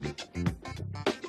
ピッ!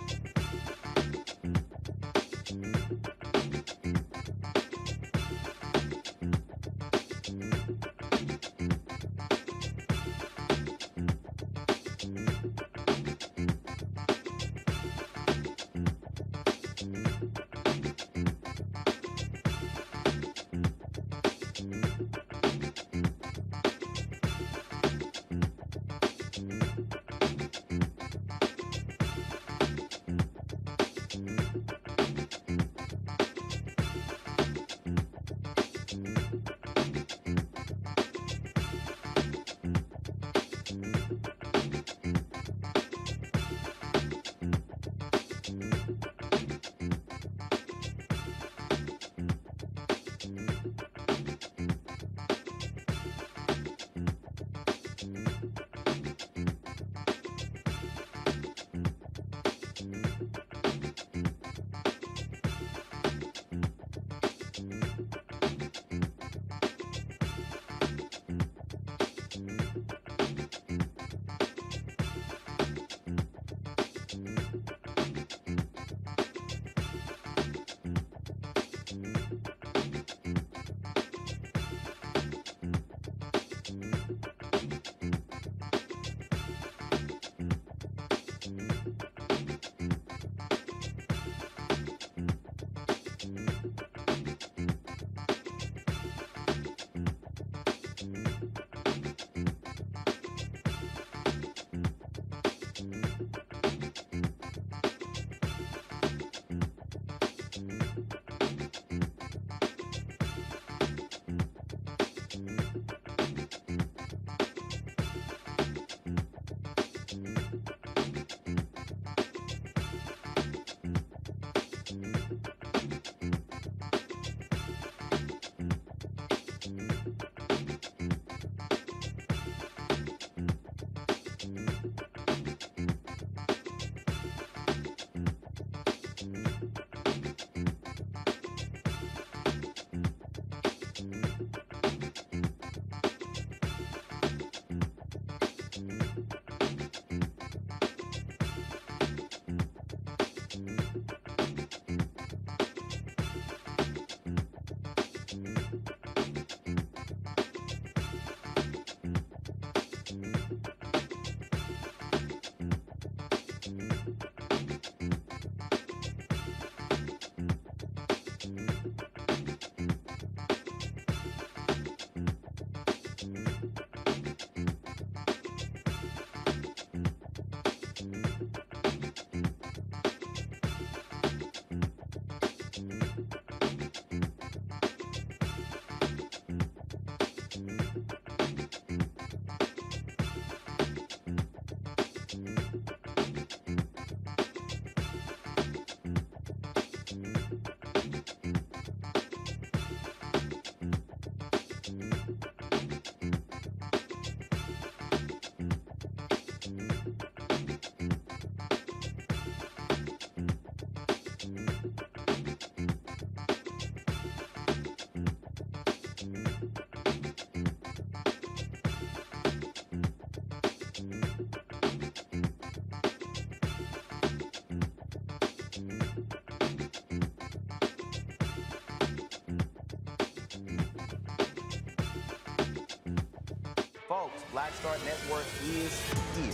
Folks, Black Star Network is here.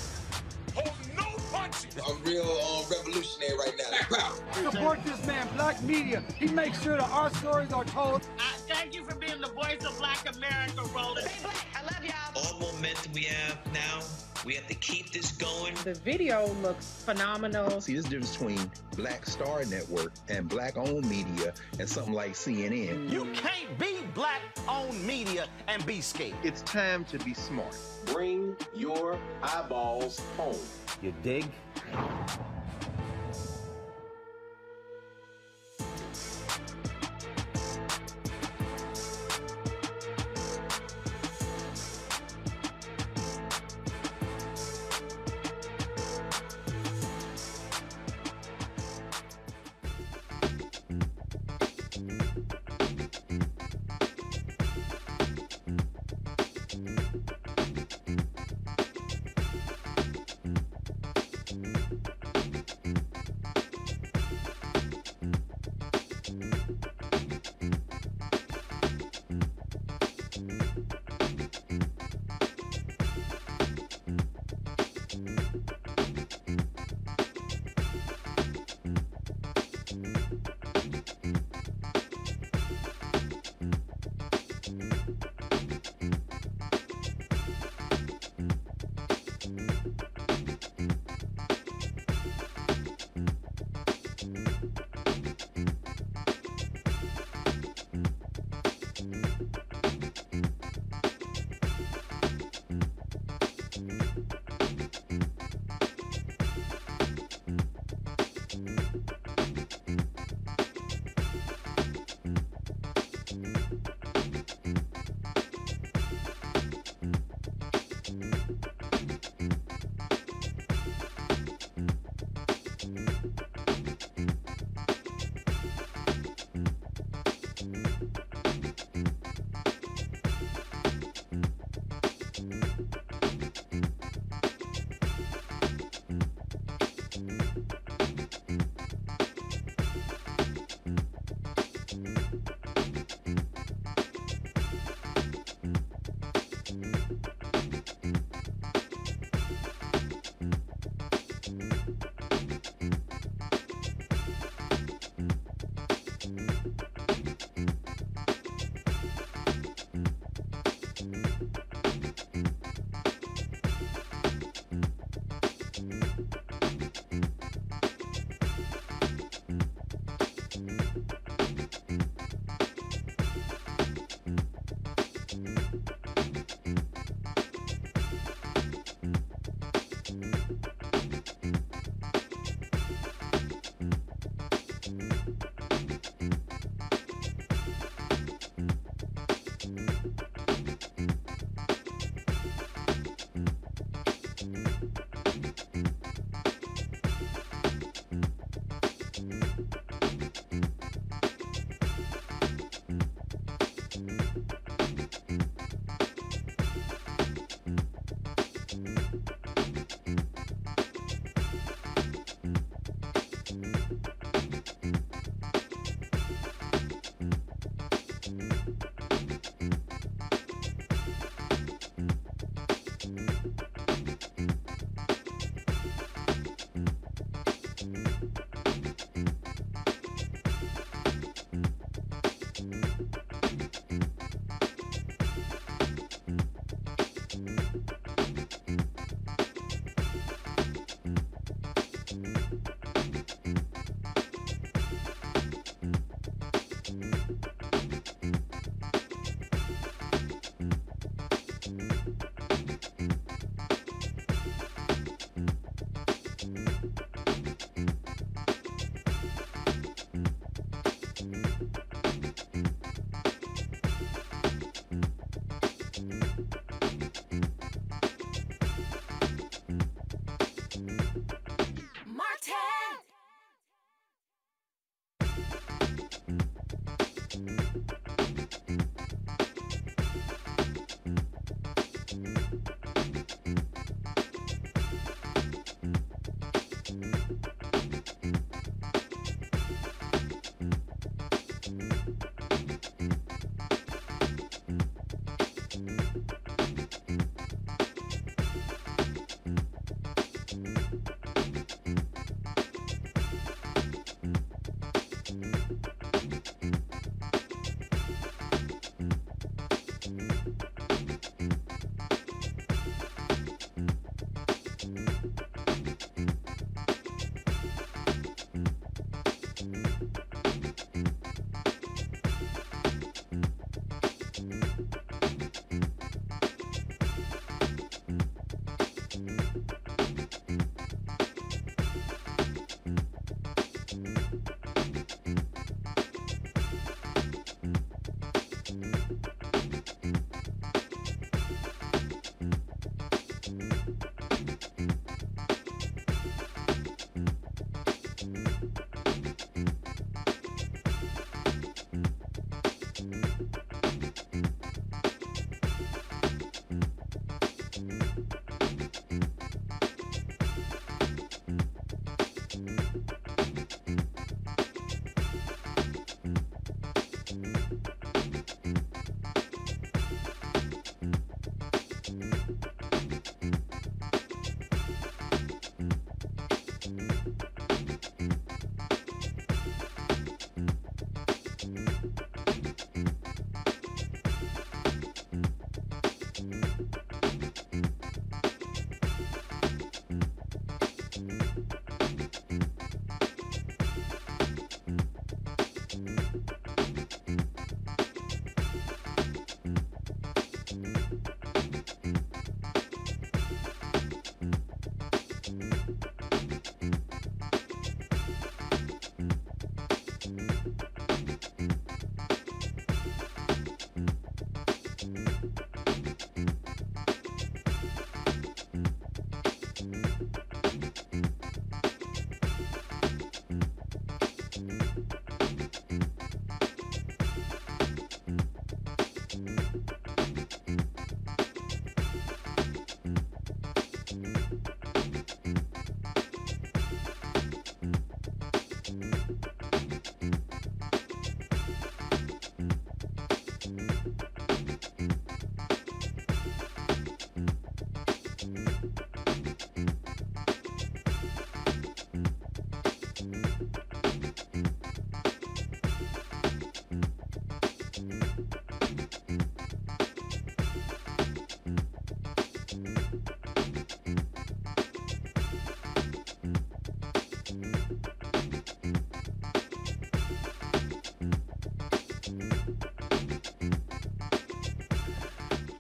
Hold no punches. I'm real um, revolutionary right now. Support this man, Black Media. He makes sure that our stories are told. Uh, thank you for being the voice of Black America, Roland. Stay black. I love y'all. All momentum we have now we have to keep this going. The video looks phenomenal. See, this difference between Black Star Network and black owned media and something like CNN. You can't be black owned media and be scared. It's time to be smart. Bring your eyeballs home. You dig?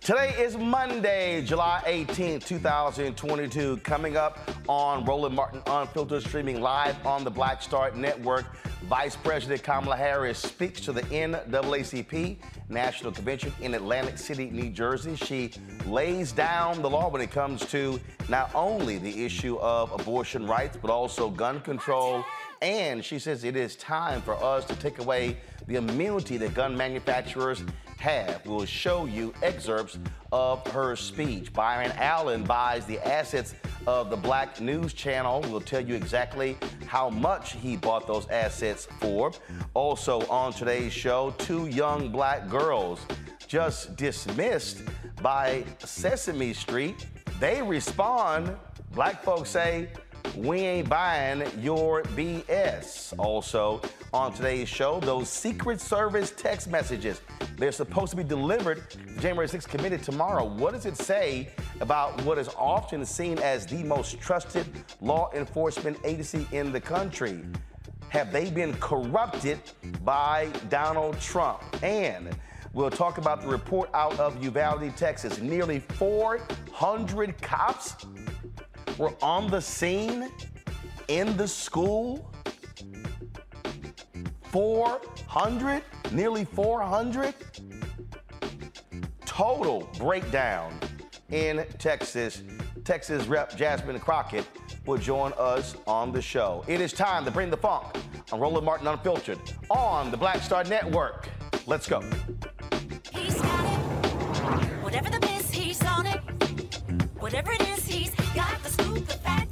Today is Monday, July 18, 2022. Coming up on Roland Martin Unfiltered, streaming live on the Black Star Network. Vice President Kamala Harris speaks to the NAACP National Convention in Atlantic City, New Jersey. She lays down the law when it comes to not only the issue of abortion rights, but also gun control. And she says it is time for us to take away the immunity that gun manufacturers have. We'll show you excerpts of her speech. Byron Allen buys the assets of the Black News Channel. We'll tell you exactly how much he bought those assets for. Also, on today's show, two young black girls just dismissed by Sesame Street. They respond, black folks say, we ain't buying your BS. Also, on today's show, those Secret Service text messages. They're supposed to be delivered January 6th, committed tomorrow. What does it say about what is often seen as the most trusted law enforcement agency in the country? Have they been corrupted by Donald Trump? And we'll talk about the report out of Uvalde, Texas. Nearly 400 cops were on the scene in the school. 400, nearly 400 total breakdown in Texas. Texas Rep Jasmine Crockett will join us on the show. It is time to bring the funk on Roland Martin Unfiltered on the Black Star Network. Let's go. He's got it. Whatever the he's on it. Whatever it is, he's got the scoop, the fact,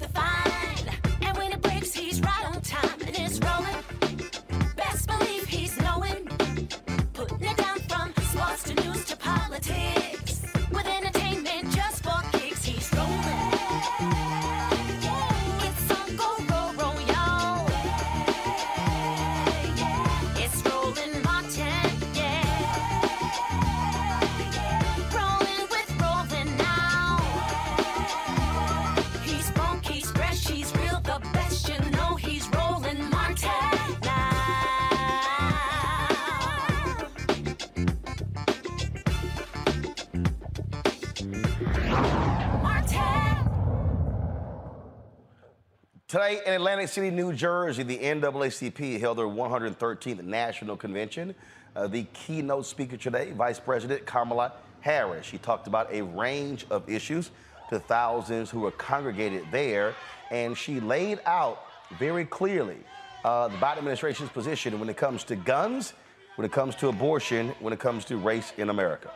In Atlantic City, New Jersey, the NAACP held their 113th National Convention. Uh, the keynote speaker today, Vice President Kamala Harris. She talked about a range of issues to thousands who were congregated there, and she laid out very clearly uh, the Biden administration's position when it comes to guns, when it comes to abortion, when it comes to race in America.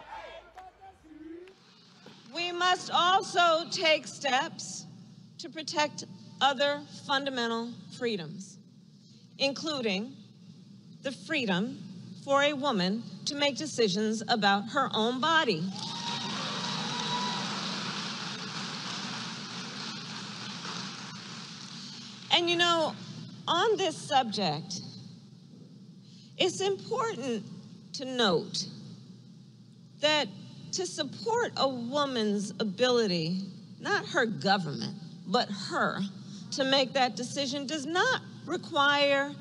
We must also take steps to protect other fundamental freedoms, including the freedom for a woman to make decisions about her own body. And you know, on this subject, it's important to note that to support a woman's ability, not her government, but her, to make that decision does not require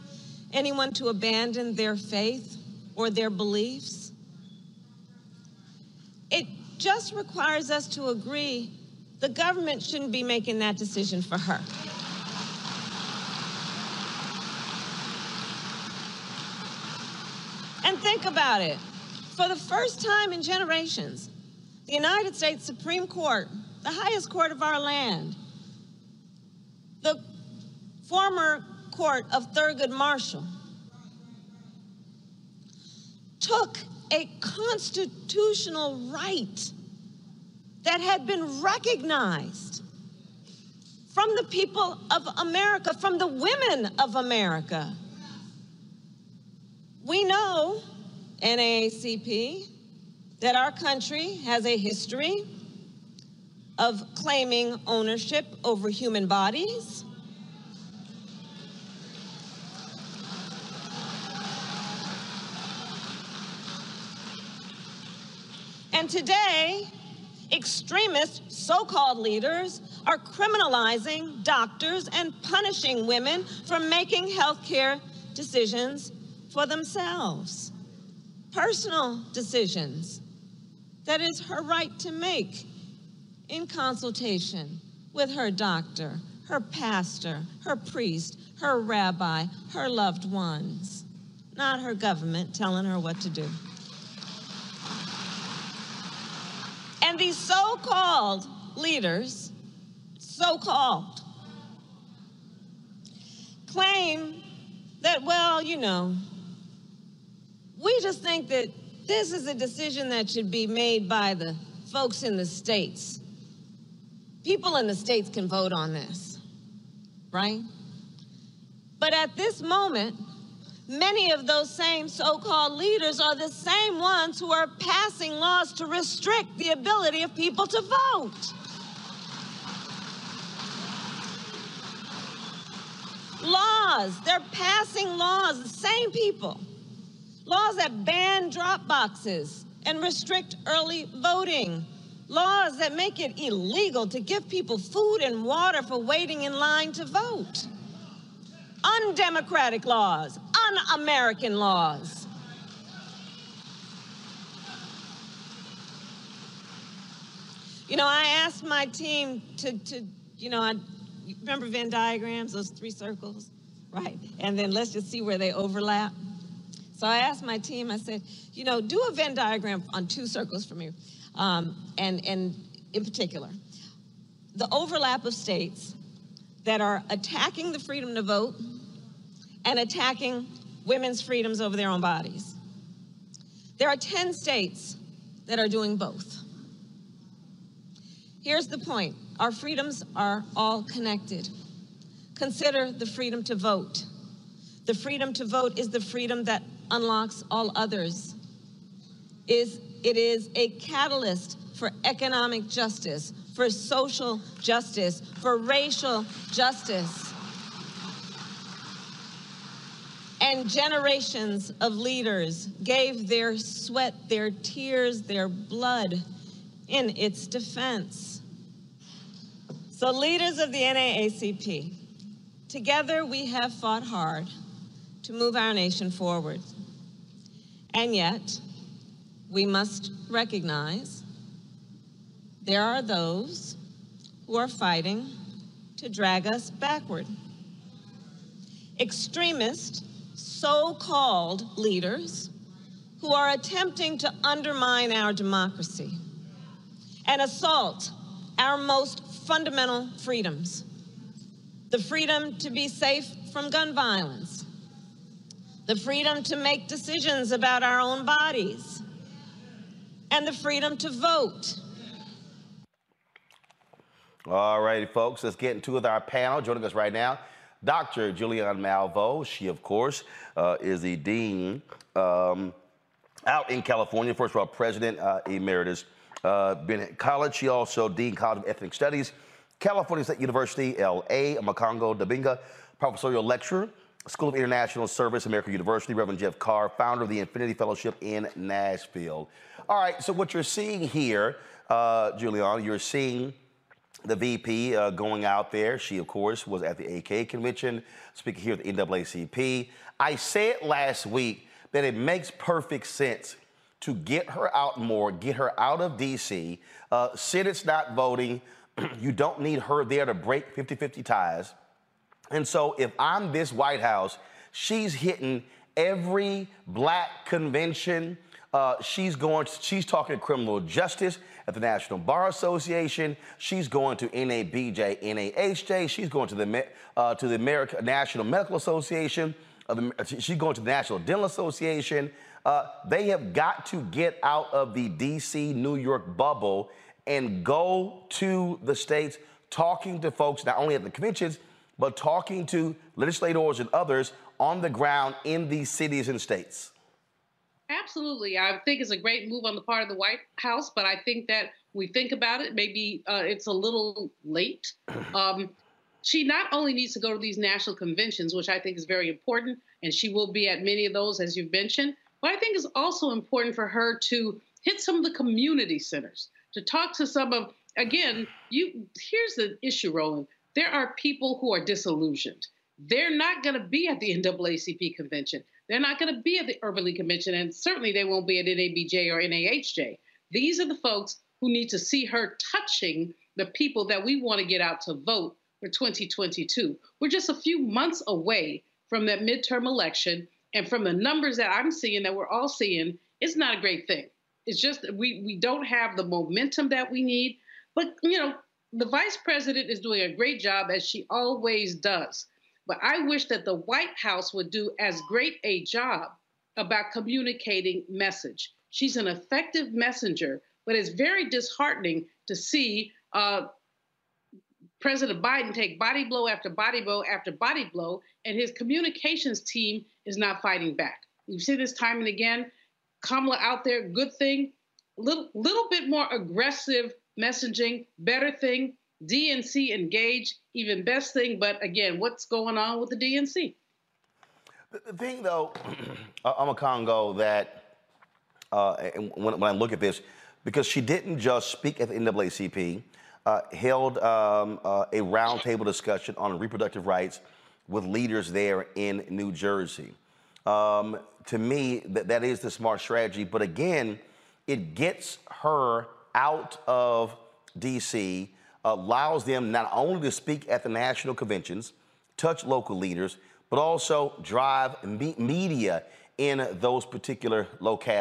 anyone to abandon their faith or their beliefs. It just requires us to agree the government shouldn't be making that decision for her. And think about it. For the first time in generations, the United States Supreme Court, the highest court of our land, the former court of Thurgood Marshall, took a constitutional right that had been recognized from the people of America, from the women of America. We know, NAACP, that our country has a history of claiming ownership over human bodies. And today, extremist so called leaders are criminalizing doctors and punishing women for making healthcare decisions for themselves, personal decisions that is her right to make in consultation with her doctor, her pastor, her priest, her rabbi, her loved ones, not her government telling her what to do. And these so called leaders, so called, claim that, well, you know, we just think that this is a decision that should be made by the folks in the states. People in the states can vote on this, right? But at this moment, many of those same so called leaders are the same ones who are passing laws to restrict the ability of people to vote. Laws, they're passing laws, the same people. Laws that ban drop boxes and restrict early voting. Laws that make it illegal to give people food and water for waiting in line to vote. Undemocratic laws, un American laws. You know, I asked my team to, to you know, I remember Venn diagrams, those three circles, right? And then let's just see where they overlap. So I asked my team, I said, you know, do a Venn diagram on two circles for me. Um, and, and in particular, the overlap of states that are attacking the freedom to vote and attacking women's freedoms over their own bodies. There are 10 states that are doing both. Here's the point our freedoms are all connected. Consider the freedom to vote. The freedom to vote is the freedom that unlocks all others. Is it is a catalyst for economic justice, for social justice, for racial justice. And generations of leaders gave their sweat, their tears, their blood in its defense. So, leaders of the NAACP, together we have fought hard to move our nation forward. And yet, we must recognize there are those who are fighting to drag us backward. Extremist, so called leaders who are attempting to undermine our democracy and assault our most fundamental freedoms the freedom to be safe from gun violence, the freedom to make decisions about our own bodies, and the freedom to vote. All righty, folks, let's get into with our panel. Joining us right now, Dr. Julianne Malveaux. She, of course, uh, is the dean um, out in California, first of all, president uh, emeritus. Uh, been at college. She also dean college of ethnic studies, California State University, L.A. Makongo Dabinga, professorial lecturer, School of International Service, American University, Reverend Jeff Carr, founder of the Infinity Fellowship in Nashville. All right, so what you're seeing here, uh, you're seeing the VP uh, going out there. She, of course, was at the AK convention, speaking here at the NAACP. I said last week that it makes perfect sense to get her out more, get her out of D.C. Uh, Senate's not voting. you don't need her there to break 50 50 ties. And so if I'm this White House, she's hitting every black convention. Uh, she's going. She's talking criminal justice at the National Bar Association. She's going to NABJ, NAHJ. She's going to the uh, to the American National Medical Association. Uh, the, she's going to the National Dental Association. Uh, they have got to get out of the D.C. New York bubble and go to the states, talking to folks not only at the conventions but talking to legislators and others on the ground in these cities and states? Absolutely. I think it's a great move on the part of the White House, but I think that we think about it, maybe uh, it's a little late. Um, she not only needs to go to these national conventions, which I think is very important, and she will be at many of those, as you've mentioned, but I think it's also important for her to hit some of the community centers, to talk to some of, again, you here's the issue, Roland there are people who are disillusioned. They're not going to be at the NAACP convention. They're not going to be at the Urban League convention, and certainly they won't be at NABJ or NAHJ. These are the folks who need to see her touching the people that we want to get out to vote for 2022. We're just a few months away from that midterm election. And from the numbers that I'm seeing, that we're all seeing, it's not a great thing. It's just we we don't have the momentum that we need. But you know, the vice president is doing a great job as she always does. But I wish that the White House would do as great a job about communicating message. She's an effective messenger, but it's very disheartening to see uh, President Biden take body blow after body blow after body blow, and his communications team is not fighting back. We've seen this time and again. Kamala out there, good thing. Little little bit more aggressive messaging, better thing. DNC engage, even best thing. But again, what's going on with the DNC? The thing, though, I'm a Congo that uh, when, when, I look at this, because she didn't just speak at the NAACP, uh, held um, uh, a roundtable discussion on reproductive rights with leaders there in New Jersey. Um, to me, that, that is the smart strategy. But again, it gets her out of D.C., allows them not only to speak at the national conventions, touch local leaders, but also drive me- media in those particular locales.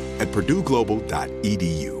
at purdueglobal.edu.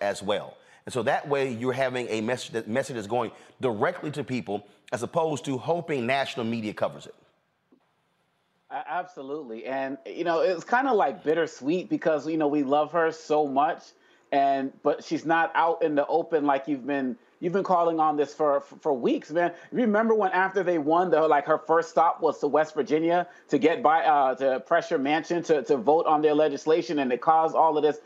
as well. And so that way you're having a message that message that's going directly to people as opposed to hoping national media covers it. Absolutely. And, you know, it's kind of like bittersweet because, you know, we love her so much. and but she's not out in the open like you've been you've been calling on this for, for, weeks, man. Remember when after they won, the like her first stop was to West Virginia to get by uh, to pressure Manchin to to vote on their legislation, and it caused all of this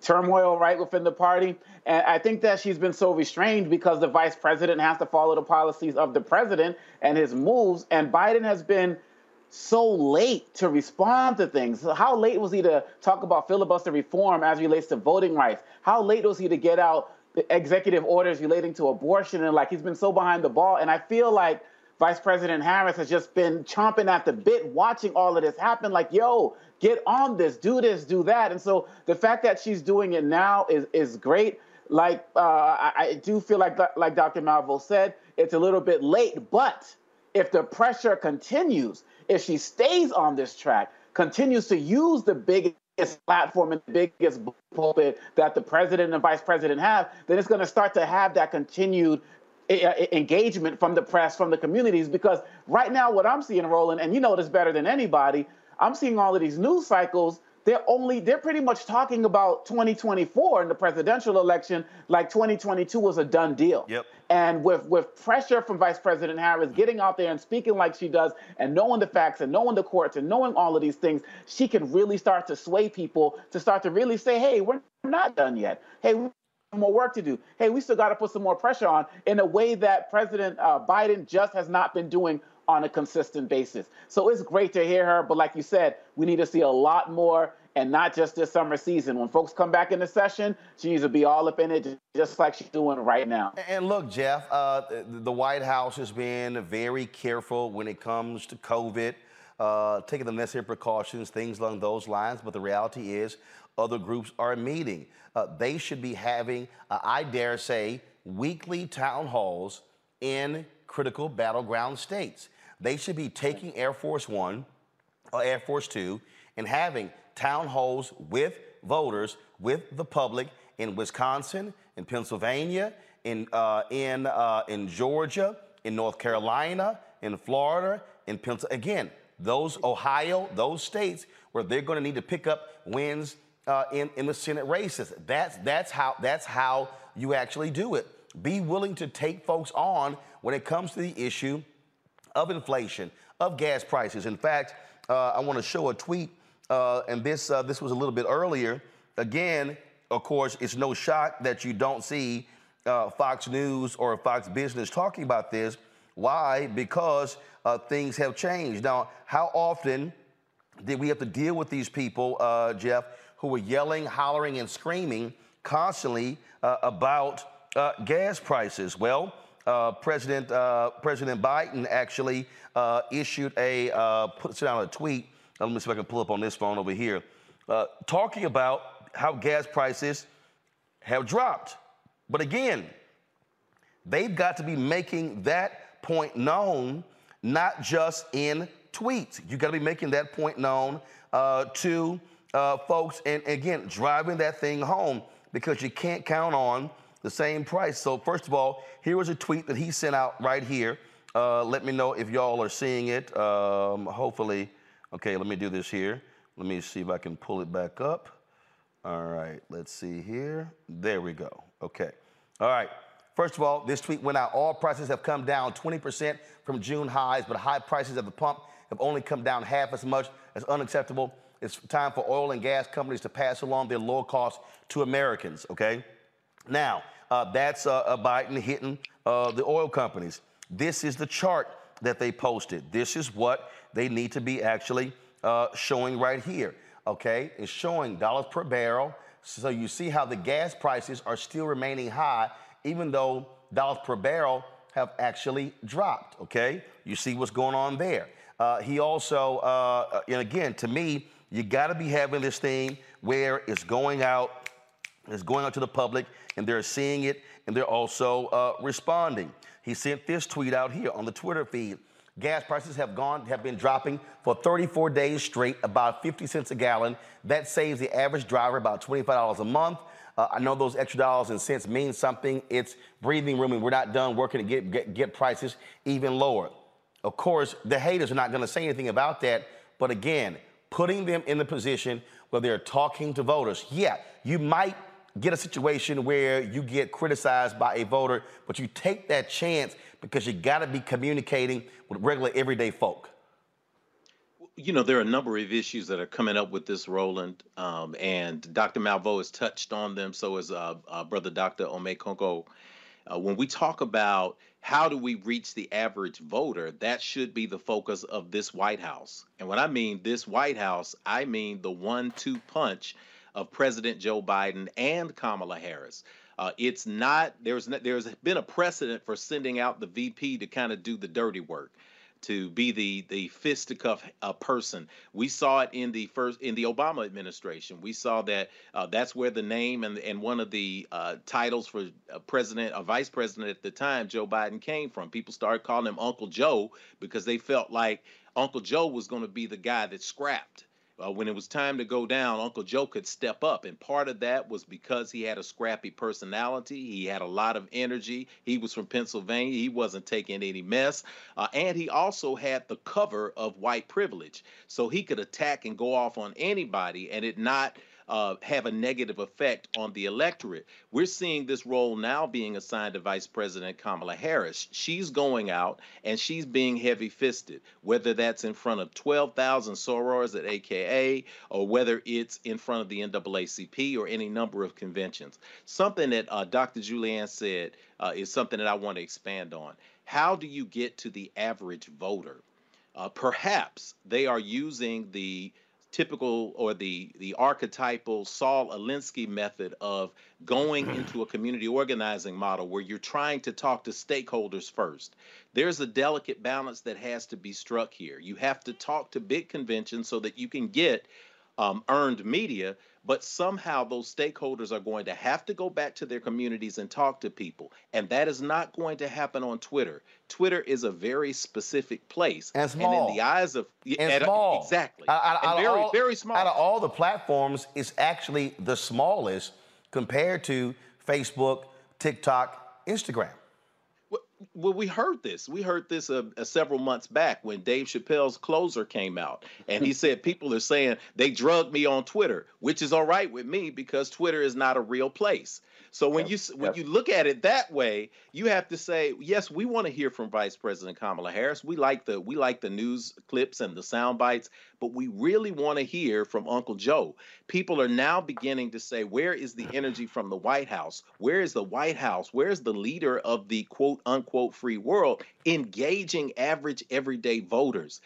turmoil right within the party. And I think that she's been so restrained because the vice president has to follow the policies of the president and his moves, and Biden has been so late to respond to things. How late was he to talk about filibuster reform as relates to voting rights? How late was he to get out executive orders relating to abortion? And like he's been so behind the ball. And I feel like Vice President Harris has just been chomping at the bit, watching all of this happen. Like, yo, get on this, do this, do that. And so the fact that she's doing it now is is great. Like uh, I, I do feel like like Dr. Malveaux said, it's a little bit late, but if the pressure continues, if she stays on this track, continues to use the biggest platform and the biggest pulpit that the president and vice president have, then it's going to start to have that continued engagement from the press, from the communities. Because right now, what I'm seeing, Roland, and you know this better than anybody, I'm seeing all of these news cycles they're only they're pretty much talking about 2024 in the presidential election like 2022 was a done deal. Yep. And with with pressure from Vice President Harris getting out there and speaking like she does and knowing the facts and knowing the courts and knowing all of these things, she can really start to sway people to start to really say, "Hey, we're not done yet. Hey, more work to do. Hey, we still got to put some more pressure on in a way that President uh, Biden just has not been doing on a consistent basis. So it's great to hear her, but like you said, we need to see a lot more and not just this summer season. When folks come back in the session, she needs to be all up in it, just like she's doing right now. And look, Jeff, uh, the White House has been very careful when it comes to COVID, uh, taking the necessary precautions, things along those lines. But the reality is, other groups are meeting. Uh, they should be having, uh, I dare say, weekly town halls in critical battleground states. They should be taking Air Force One or Air Force Two and having town halls with voters, with the public in Wisconsin, in Pennsylvania, in, uh, in, uh, in Georgia, in North Carolina, in Florida, in Pennsylvania. Again, those Ohio, those states where they're going to need to pick up wins uh, in, in the Senate races. That's, that's, how, that's how you actually do it. Be willing to take folks on when it comes to the issue of inflation, of gas prices. In fact, uh, I want to show a tweet, uh, and this, uh, this was a little bit earlier. Again, of course, it's no shock that you don't see uh, Fox News or Fox Business talking about this. Why? Because uh, things have changed. Now, how often did we have to deal with these people, Jeff, who were yelling, hollering, and screaming constantly about gas prices? Well, uh, President uh, President Biden actually uh, issued a uh, put out a tweet. let me see if I can pull up on this phone over here, uh, talking about how gas prices have dropped. But again, they've got to be making that point known, not just in tweets. You've got to be making that point known uh, folks, and again, driving that thing home because you can't count on the same price. So, first of all, here was a tweet that he sent out right here. Uh, let me know if y'all are seeing it. Um, hopefully, okay, let me do this here. Let me see if I can pull it back up. All right, let's see here. There we go. Okay. All right. First of all, this tweet went out. All prices have come down 20% from June highs, but high prices at the pump have only come down half as much as unacceptable. It's time for oil and gas companies to pass along their low costs to Americans, okay? Now, uh, that's uh, Biden hitting uh, the oil companies. This is the chart that they posted. This is what they need to be actually uh, showing right here. Okay, it's showing dollars per barrel. So you see how the gas prices are still remaining high, even though dollars per barrel have actually dropped. Okay, you see what's going on there. Uh, he also, uh, and again, to me, you got to be having this thing where it's going out, it's going out to the public, and they're seeing it and they're also uh, responding. He sent this tweet out here on the Twitter feed. Gas prices have gone have been dropping for 34 days straight, about 50 cents a gallon. That saves the average driver about $25 a month. Uh, I know those extra dollars and cents mean something. It's breathing room, and we're not done working to get, get, get prices even lower. Of course, the haters are not going to say anything about that. But again, putting them in the position where they're talking to voters. Yeah, you might get a situation where you get criticized by a voter, but you take that chance because you got to be communicating with regular everyday folk? you know, there are a number of issues that are coming up with this, Roland, um, and Dr. Malveaux has touched on them. So has uh, uh, Brother Dr. Omekongo. Uh, when we talk about how do we reach the average voter, that should be the focus of this White House. And when I mean this White House, I mean the one-two punch of President Joe Biden and Kamala Harris. Uh, it's not there's there's been a precedent for sending out the VP to kind of do the dirty work to be the the fisticuff uh, person. We saw it in the first in the Obama administration. We saw that uh, that's where the name and and one of the uh, titles for president or vice president at the time, Joe Biden, came from. People started calling him Uncle Joe because they felt like Uncle Joe was going to be the guy that scrapped uh, when it was time to go down, Uncle Joe could step up. And part of that was because he had a scrappy personality. He had a lot of energy. He was from Pennsylvania. He wasn't taking any mess. Uh, and he also had the cover of white privilege. So he could attack and go off on anybody and it not uh, have a negative effect on the electorate. We're seeing this role now being assigned to Vice President Kamala Harris. She's going out and she's being heavy fisted, whether that's in front of 12,000 sorors at AKA or whether it's in front of the NAACP or any number of conventions. Something that uh, Dr. Julianne said uh, is something that I want to expand on. How do you get to the average voter? Uh, perhaps they are using the typical or the the archetypal Saul Alinsky method of going hmm. into a community organizing model where you're trying to talk to stakeholders first. There's a delicate balance that has to be struck here. You have to talk to big conventions so that you can get um, earned media, but somehow those stakeholders are going to have to go back to their communities and talk to people. And that is not going to happen on Twitter. Twitter is a very specific place. And small. And in the eyes of and small. Exactly. Out, and very, all, very small. Out of all the platforms, it's actually the smallest compared to Facebook, TikTok, Instagram. Well, we heard this. We heard this uh, uh, several months back when Dave Chappelle's closer came out, and he said people are saying they drugged me on Twitter, which is all right with me because Twitter is not a real place. So when yep. you when yep. you look at it that way, you have to say, yes, we want to hear from Vice President Kamala Harris. We like the we like the news clips and the sound bites, but we really want to hear from Uncle Joe. People are now beginning to say, where is the energy from the White House? Where is the White House? Where is the leader of the quote unquote free world engaging average everyday voters?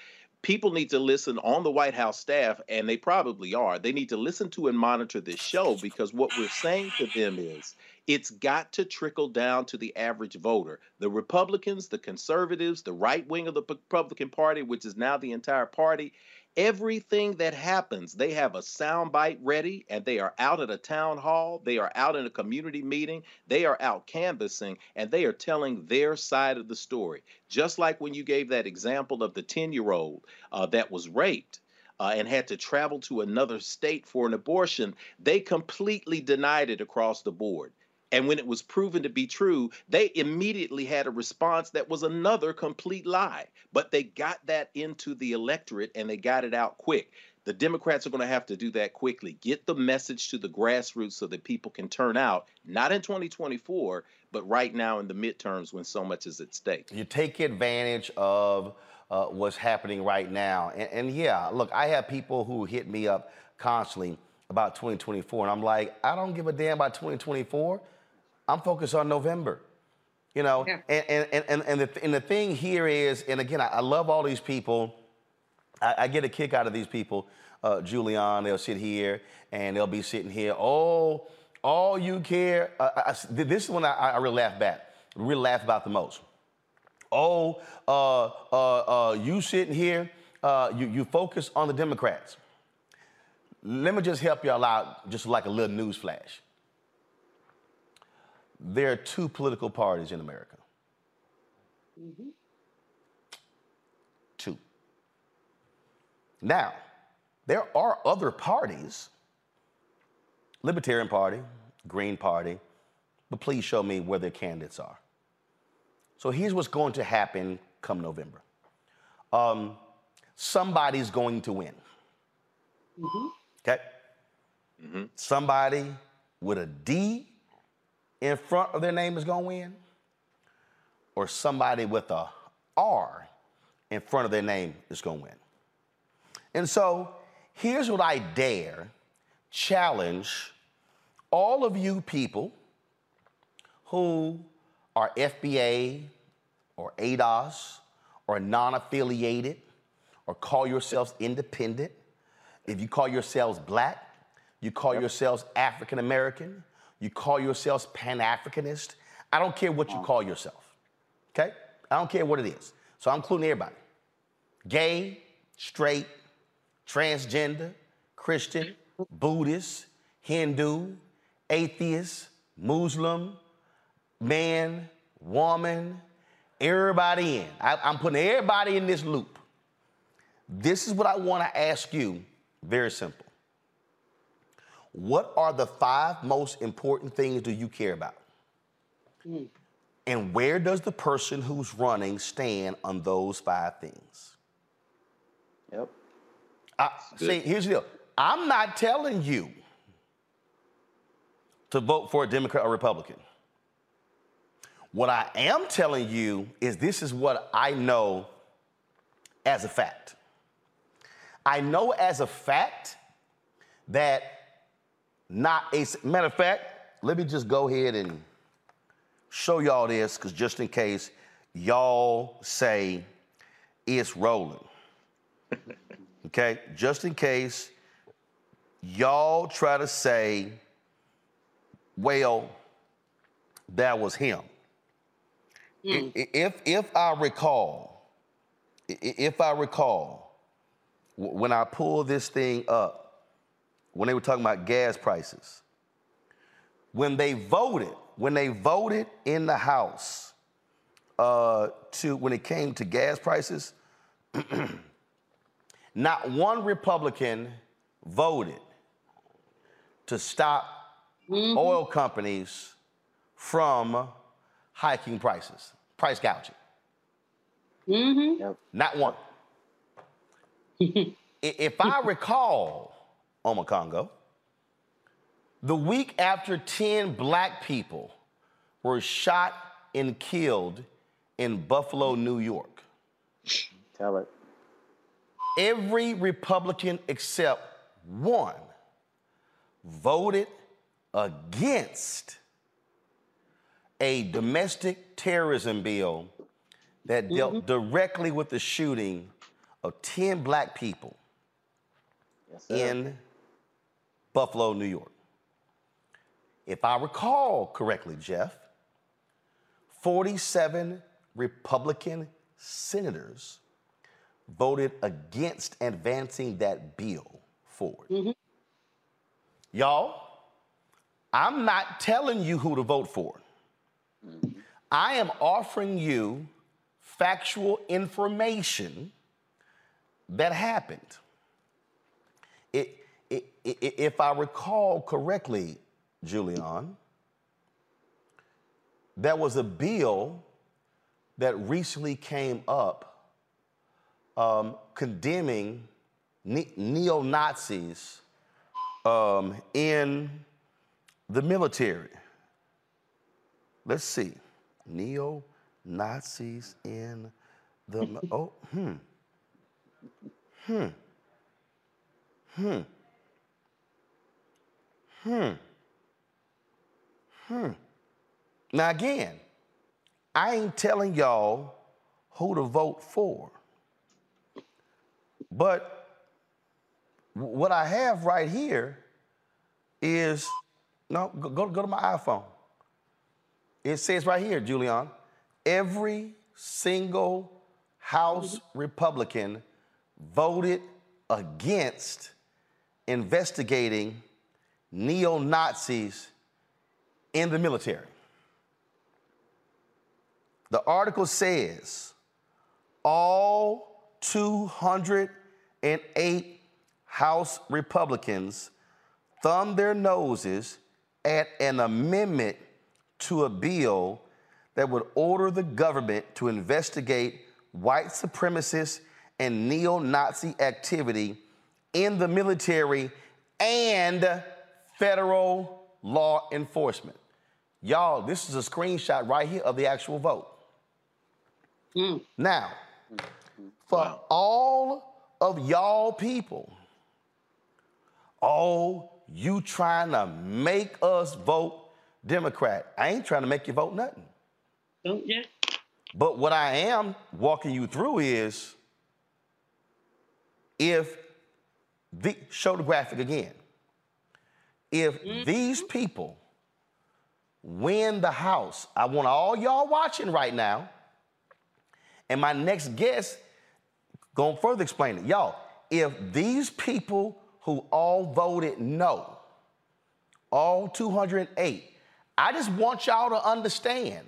People need to listen on the White House staff, and they probably are. They need to listen to and monitor this show because what we're saying to them is it's got to trickle down to the average voter. The Republicans, the conservatives, the right wing of the Republican Party, which is now the entire party, everything that happens, they have a soundbite ready and they are out at a town hall, they are out in a community meeting, they are out canvassing, and they are telling their side of the story. Just like when you gave that example of the 10 year old uh, that was raped. Uh, and had to travel to another state for an abortion, they completely denied it across the board. And when it was proven to be true, they immediately had a response that was another complete lie. But they got that into the electorate and they got it out quick. The Democrats are going to have to do that quickly. Get the message to the grassroots so that people can turn out, not in 2024, but right now in the midterms when so much is at stake. You take advantage of uh, what's happening right now. And, and yeah, look, I have people who hit me up constantly about 2024, and I'm like, I don't give a damn about 2024. I'm focused on November. You know, yeah. and, and, and, and, the, and the thing here is, and again, I, I love all these people. I, I, get a kick out of these people. Uh, Julian, they'll sit here and they'll be sitting here. Oh, all you care. Uh, I, this is when I, I really laugh back, really laugh about the most. Oh, uh, uh, uh you sitting here, uh, you, you focus on the Democrats. Let me just help y'all out, just like a little news flash there are two political parties in America. Mm-hmm. Two. Now, there are other parties, Libertarian Party, Green Party, but please show me where their candidates are. So here's what's going to happen come November. Um, somebody's going to win. Mm-hmm. Okay? Mm-hmm. Somebody with a D in front of their name is going to win, or somebody with a R in front of their name is going to win. And so here's what I dare challenge all of you people who are FBA or ADOS or non affiliated or call yourselves independent. If you call yourselves black, you call yep. yourselves African American, you call yourselves Pan Africanist. I don't care what you uh-huh. call yourself, okay? I don't care what it is. So I'm including everybody gay, straight, transgender, Christian, Buddhist, Hindu, atheist, Muslim, man, woman, everybody in. I, I'm putting everybody in this loop. This is what I want to ask you very simple. What are the five most important things do you care about? Mm. And where does the person who's running stand on those five things? Yep. I, see, here's the deal. I'm not telling you to vote for a Democrat or Republican. What I am telling you is this is what I know as a fact. I know as a fact that not a matter of fact, let me just go ahead and show y'all this because just in case y'all say it's rolling. okay, just in case y'all try to say, well, that was him. Mm. If if I recall, if I recall, when I pull this thing up, when they were talking about gas prices, when they voted, when they voted in the House uh, to when it came to gas prices, not one Republican voted to stop mm-hmm. oil companies from hiking prices, price gouging. Mm-hmm. Not one. if I recall, Omekongo, the week after 10 black people were shot and killed in Buffalo, New York. Tell it. Every Republican except one voted against a domestic terrorism bill that dealt mm-hmm. directly with the shooting of 10 black people yes, in Buffalo, New York. If I recall correctly, Jeff, 47 Republican senators voted against advancing that bill forward. Mm-hmm. Y'all, I'm not telling you who to vote for. Mm-hmm. I am offering you factual information that happened. It, if I recall correctly, Julian, there was a bill that recently came up um, condemning ne- neo Nazis um, in the military. Let's see. Neo Nazis in the. oh, hmm. Hmm. Hmm. Hmm. Hmm. Now, again, I ain't telling y'all who to vote for. But what I have right here is no, go, go to my iPhone. It says right here, Julian, every single House Republican voted against investigating neo Nazis in the military. The article says all 208 House Republicans thumbed their noses at an amendment to a bill that would order the government to investigate white supremacist and neo Nazi activity in the military and federal law enforcement. Y'all, this is a screenshot right here of the actual vote. Mm. Now, mm-hmm. for all of y'all people, oh, you trying to make us vote Democrat. I ain't trying to make you vote nothing. Don't yeah. But what I am walking you through is if the show the graphic again. If mm-hmm. these people win the House, I want all y'all watching right now, and my next guest gonna further explain it. Y'all, if these people who all voted no, all 208, I just want y'all to understand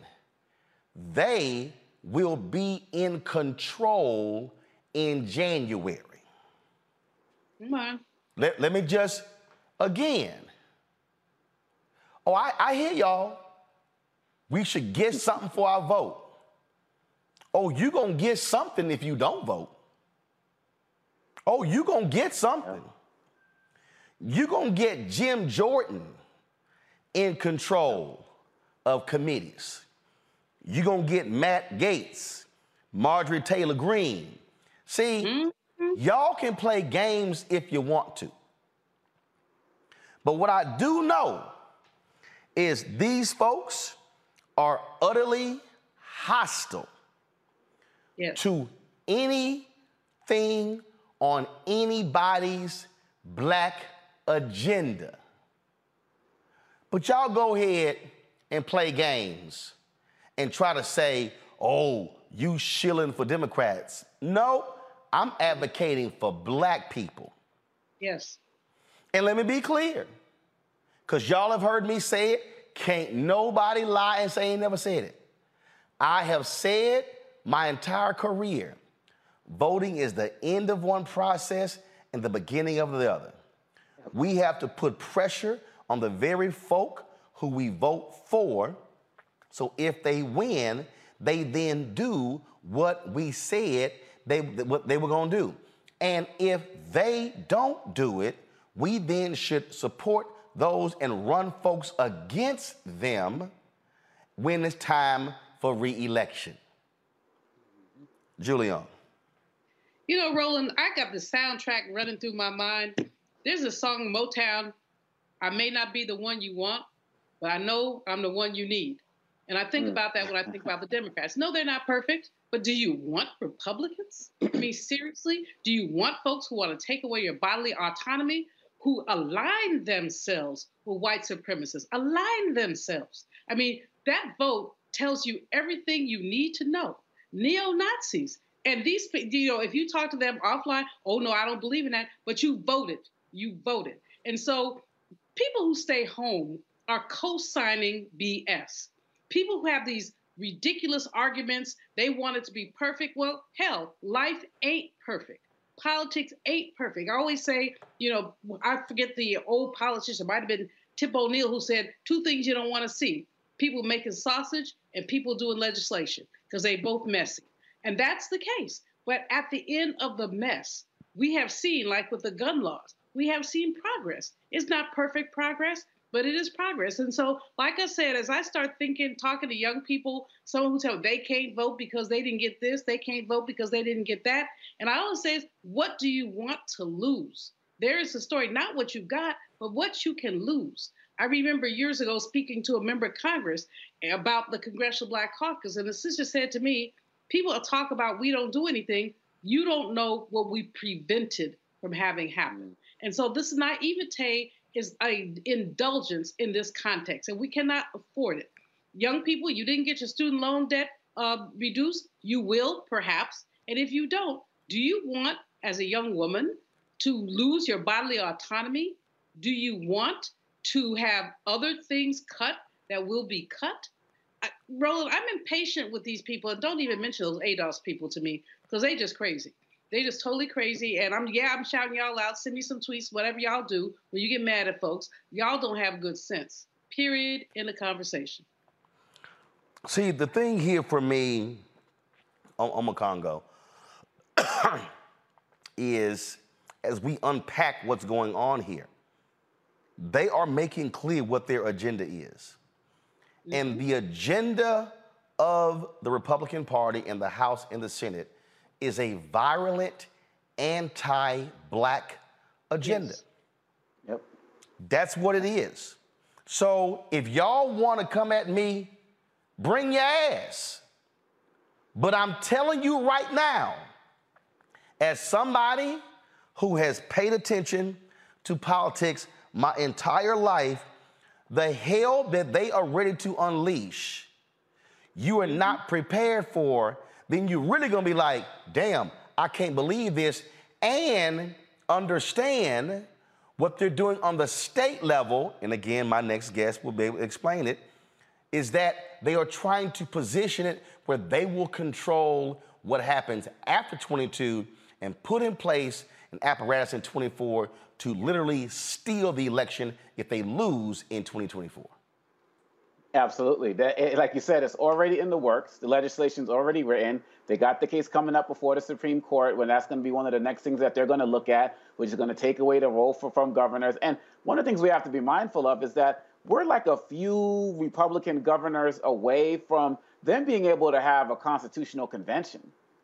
they will be in control in January. Come on. Let, let me just, again. Oh, I, I hear y'all. We should get something for our vote. Oh, you gonna get something if you don't vote. Oh, you gonna get something. You gonna get Jim Jordan in control of committees. you gonna get Matt Gaetz, Marjorie Taylor Greene. See, mm-hmm. y'all can play games if you want to. But what I do know is these folks are utterly hostile to anything on anybody's black agenda. But y'all go ahead and play games and try to say, oh, you shilling for Democrats. No, I'm advocating for black people. Yes. And let me be clear, because y'all have heard me say it. Can't nobody lie and say ain't never said it. I have said my entire career voting is the end of one process and the beginning of the other. We have to put pressure on the very folk who we vote for. So if they win, they then do what we said they, what they were going to do. And if they don't do it, we then should support those and run folks against them when it's time for reelection. Julian. You know, Roland, I got the soundtrack running through my mind. There's a song, Motown, I may not be the one you want, but I know I'm the one you need. And I think mm. about that when I think about the Democrats. No, they're not perfect, but do you want Republicans? I mean, seriously? Do you want folks who want to take away your bodily autonomy, who align themselves with white supremacists, align themselves? I mean, that vote tells you everything you need to know. Neo Nazis. And these, you know, if you talk to them offline, oh no, I don't believe in that, but you voted. You voted. And so people who stay home are co signing BS. People who have these ridiculous arguments, they want it to be perfect. Well, hell, life ain't perfect. Politics ain't perfect. I always say, you know, I forget the old politician, might have been Tip O'Neill, who said two things you don't want to see people making sausage and people doing legislation because they both messy. And that's the case. But at the end of the mess, we have seen, like with the gun laws, we have seen progress. It's not perfect progress, but it is progress. And so, like I said, as I start thinking, talking to young people, someone who tell they can't vote because they didn't get this, they can't vote because they didn't get that. And I always say, what do you want to lose? There is a story, not what you got, but what you can lose. I remember years ago speaking to a member of Congress about the Congressional Black Caucus, and the sister said to me, People talk about we don't do anything. You don't know what we prevented from having happen. And so this is naivete is an indulgence in this context, and we cannot afford it. Young people, you didn't get your student loan debt uh, reduced. You will, perhaps. And if you don't, do you want, as a young woman, to lose your bodily autonomy? Do you want to have other things cut that will be cut? I, Roland, I'm impatient with these people, and don't even mention those ADOS people to me because they just crazy. They just totally crazy. And I'm yeah, I'm shouting y'all out. Send me some tweets, whatever y'all do when you get mad at folks. Y'all don't have good sense. Period. In the conversation. See, the thing here for me on, Omekongo is as we unpack what's going on here, they are making clear what their agenda is. And mm-hmm. the agenda of the Republican Party in the House and the Senate is a virulent anti black agenda. Yes. Yep. That's what it is. So if y'all want to come at me, bring your ass. But I'm telling you right now, as somebody who has paid attention to politics my entire life, the hell that they are ready to unleash, you are not prepared for, then you're really gonna be like, damn, I can't believe this. And understand what they're doing on the state level, and again, my next guest will be able to explain it, is that they are trying to position it where they will control what happens after 22 and put in place an apparatus in 24 to literally steal the election if they lose in 2024. Absolutely. That, it, like you said, it's already in the works. The legislation's already written. They got the case coming up before the Supreme Court when that's going to be one of the next things that they're going to look at, which is going to take away the role for, from governors. And one of the things we have to be mindful of is that we're like a few Republican governors away from them being able to have a constitutional convention.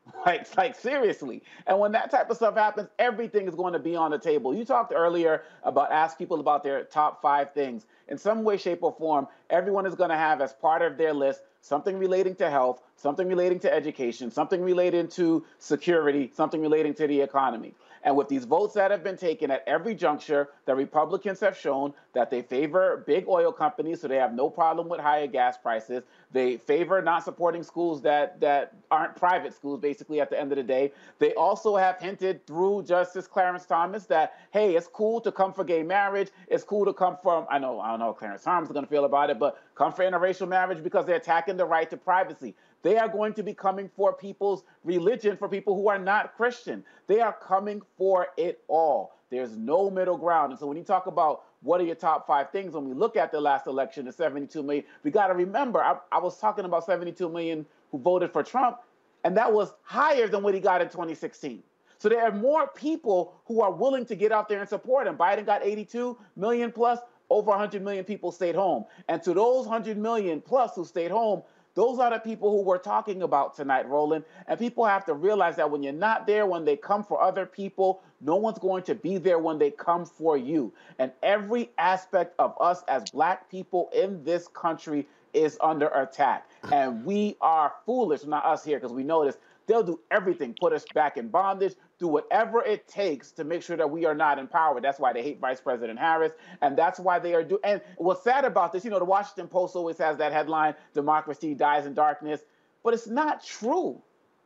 Like, like seriously. And when that type of stuff happens, everything is going to be on the table. You talked earlier about ask people about their top five things. In some way, shape, or form, everyone is going to have as part of their list something relating to health, something relating to education, something relating to security, something relating to the economy. And with these votes that have been taken at every juncture, the Republicans have shown that they favor big oil companies, so they have no problem with higher gas prices. They favor not supporting schools that, that aren't private schools, basically, at the end of the day. They also have hinted through Justice Clarence Thomas that, hey, it's cool to come for gay marriage. It's cool to come from, I know, I don't know Clarence Thomas is going to feel about it, but come for interracial marriage because they're attacking the right to privacy. They are going to be coming for people's religion, for people who are not Christian. They are coming for it all. There's no middle ground. And so when you talk about what are your top five things, when we look at the last election, the 72 million, we got to remember, I, I was talking about 72 million who voted for Trump, and that was higher than what he got in 2016. So there are more people who are willing to get out there and support him. Biden got 82 million plus, over 100 million people stayed home. And to those 100 million plus who stayed home, those are the people who we're talking about tonight, Roland. And people have to realize that when you're not there when they come for other people, no one's going to be there when they come for you. And every aspect of us as black people in this country is under attack. And we are foolish, not us here, because we know this. They'll do everything, put us back in bondage, do whatever it takes to make sure that we are not empowered. That's why they hate Vice President Harris, and that's why they are doing. And what's sad about this, you know, the Washington Post always has that headline: "Democracy dies in darkness," but it's not true.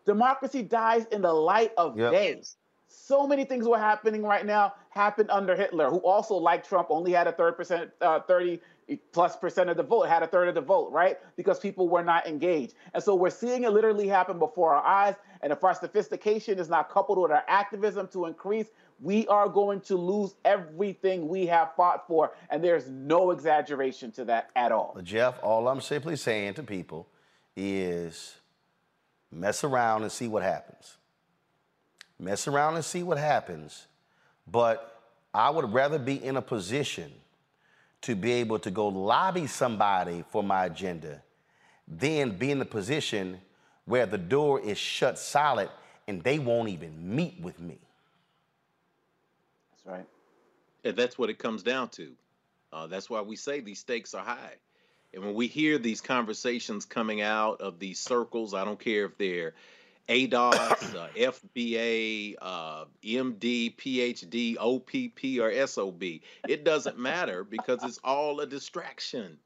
Democracy dies in the light of yep. day. So many things were happening right now happened under Hitler, who also, like Trump, only had a third percent, uh, 30 plus percent of the vote, had a third of the vote, right? Because people were not engaged. And so we're seeing it literally happen before our eyes. And if our sophistication is not coupled with our activism to increase, we are going to lose everything we have fought for. And there's no exaggeration to that at all. Jeff, all I'm simply saying to people is mess around and see what happens. Mess around and see what happens. But I would rather be in a position to be able to go lobby somebody for my agenda then be in the position where the door is shut solid and they won't even meet with me. That's right. And that's what it comes down to. Uh, that's why we say these stakes are high. And when we hear these conversations coming out of these circles, I don't care if they're ADOS, uh, FBA, uh, MD, PhD, OPP, or SOB. It doesn't matter because it's all a distraction.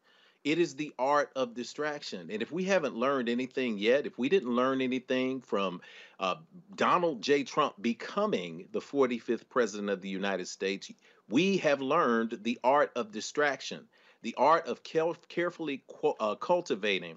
It is the art of distraction. And if we haven't learned anything yet, if we didn't learn anything from uh, Donald J. Trump becoming the 45th president of the United States, we have learned the art of distraction, the art of carefully uh, cultivating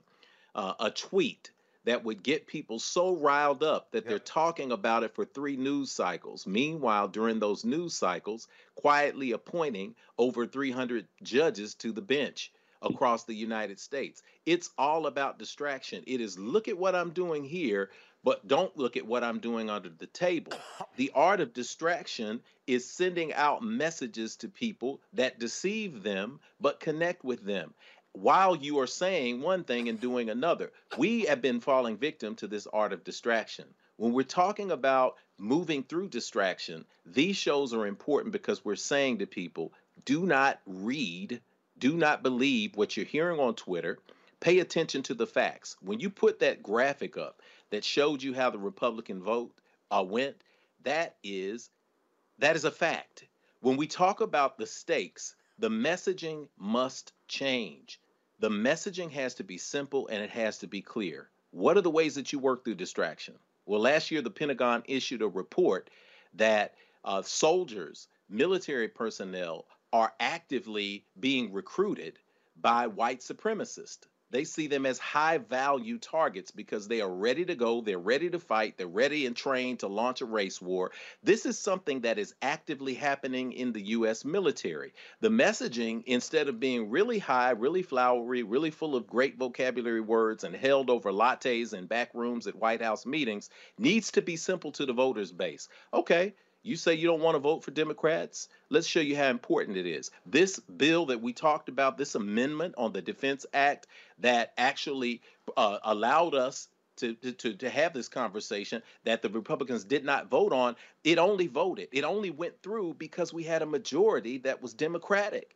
uh, a tweet that would get people so riled up that yep. they're talking about it for three news cycles. Meanwhile, during those news cycles, quietly appointing over 300 judges to the bench across the United States. It's all about distraction. It is look at what I'm doing here, but don't look at what I'm doing under the table. The art of distraction is sending out messages to people that deceive them but connect with them while you are saying one thing and doing another. We have been falling victim to this art of distraction. When we're talking about moving through distraction, these shows are important because we're saying to people, do not read, do not believe what you're hearing on Twitter. Pay attention to the facts. When you put that graphic up that showed you how the Republican vote uh, went, that is that is a fact. When we talk about the stakes, the messaging must change. The messaging has to be simple and it has to be clear. What are the ways that you work through distraction? Well, last year the Pentagon issued a report that uh, soldiers, military personnel are actively being recruited by white supremacists. They see them as high value targets because they are ready to go, they're ready to fight, they're ready and trained to launch a race war. This is something that is actively happening in the US military. The messaging, instead of being really high, really flowery, really full of great vocabulary words and held over lattes and back rooms at White House meetings, needs to be simple to the voters base. Okay, you say you don't want to vote for Democrats? Let's show you how important it is. This bill that we talked about, this amendment on the Defense Act that actually uh, allowed us to, to, to have this conversation that the Republicans did not vote on, it only voted. It only went through because we had a majority that was Democratic.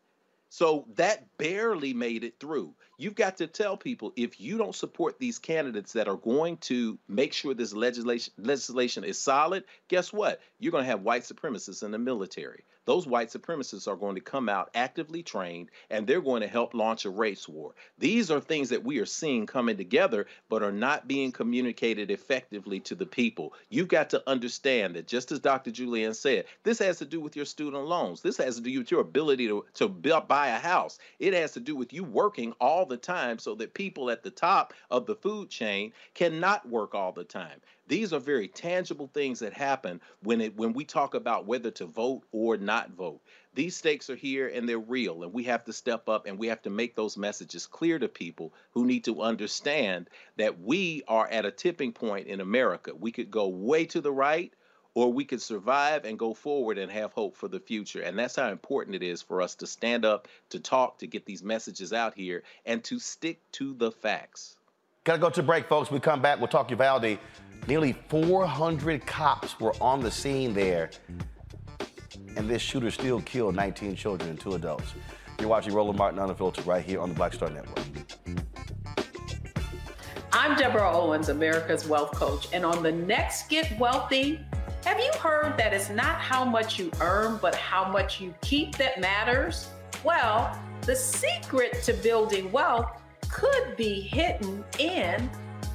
So that barely made it through. You've got to tell people if you don't support these candidates that are going to make sure this legislation legislation is solid, guess what? You're going to have white supremacists in the military. Those white supremacists are going to come out actively trained and they're going to help launch a race war. These are things that we are seeing coming together but are not being communicated effectively to the people. You've got to understand that just as Dr. Julian said, this has to do with your student loans. This has to do with your ability to, to buy a house. It has to do with you working all the time so that people at the top of the food chain cannot work all the time. These are very tangible things that happen when it when we talk about whether to vote or not vote. These stakes are here and they're real, and we have to step up and we have to make those messages clear to people who need to understand that we are at a tipping point in America. We could go way to the right or we could survive and go forward and have hope for the future. And that's how important it is for us to stand up, to talk, to get these messages out here, and to stick to the facts. Gotta go to break, folks. We come back, we'll talk Uvalde. Nearly 400 cops were on the scene there, and this shooter still killed 19 children and two adults. You're watching Roland Martin Unfiltered right here on the Black Star Network. I'm Deborah Owens, America's Wealth Coach, and on the next Get Wealthy, have you heard that it's not how much you earn, but how much you keep that matters? Well, the secret to building wealth could be hidden in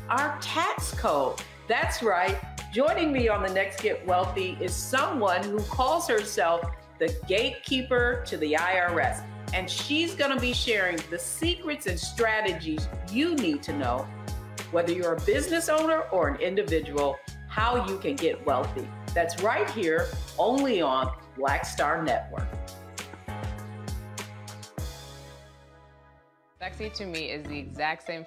our tax code. That's right. Joining me on the next Get Wealthy is someone who calls herself the gatekeeper to the IRS. And she's going to be sharing the secrets and strategies you need to know, whether you're a business owner or an individual, how you can get wealthy. That's right here, only on Black Star Network. Sexy to me is the exact same.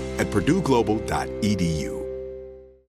at purdueglobal.edu.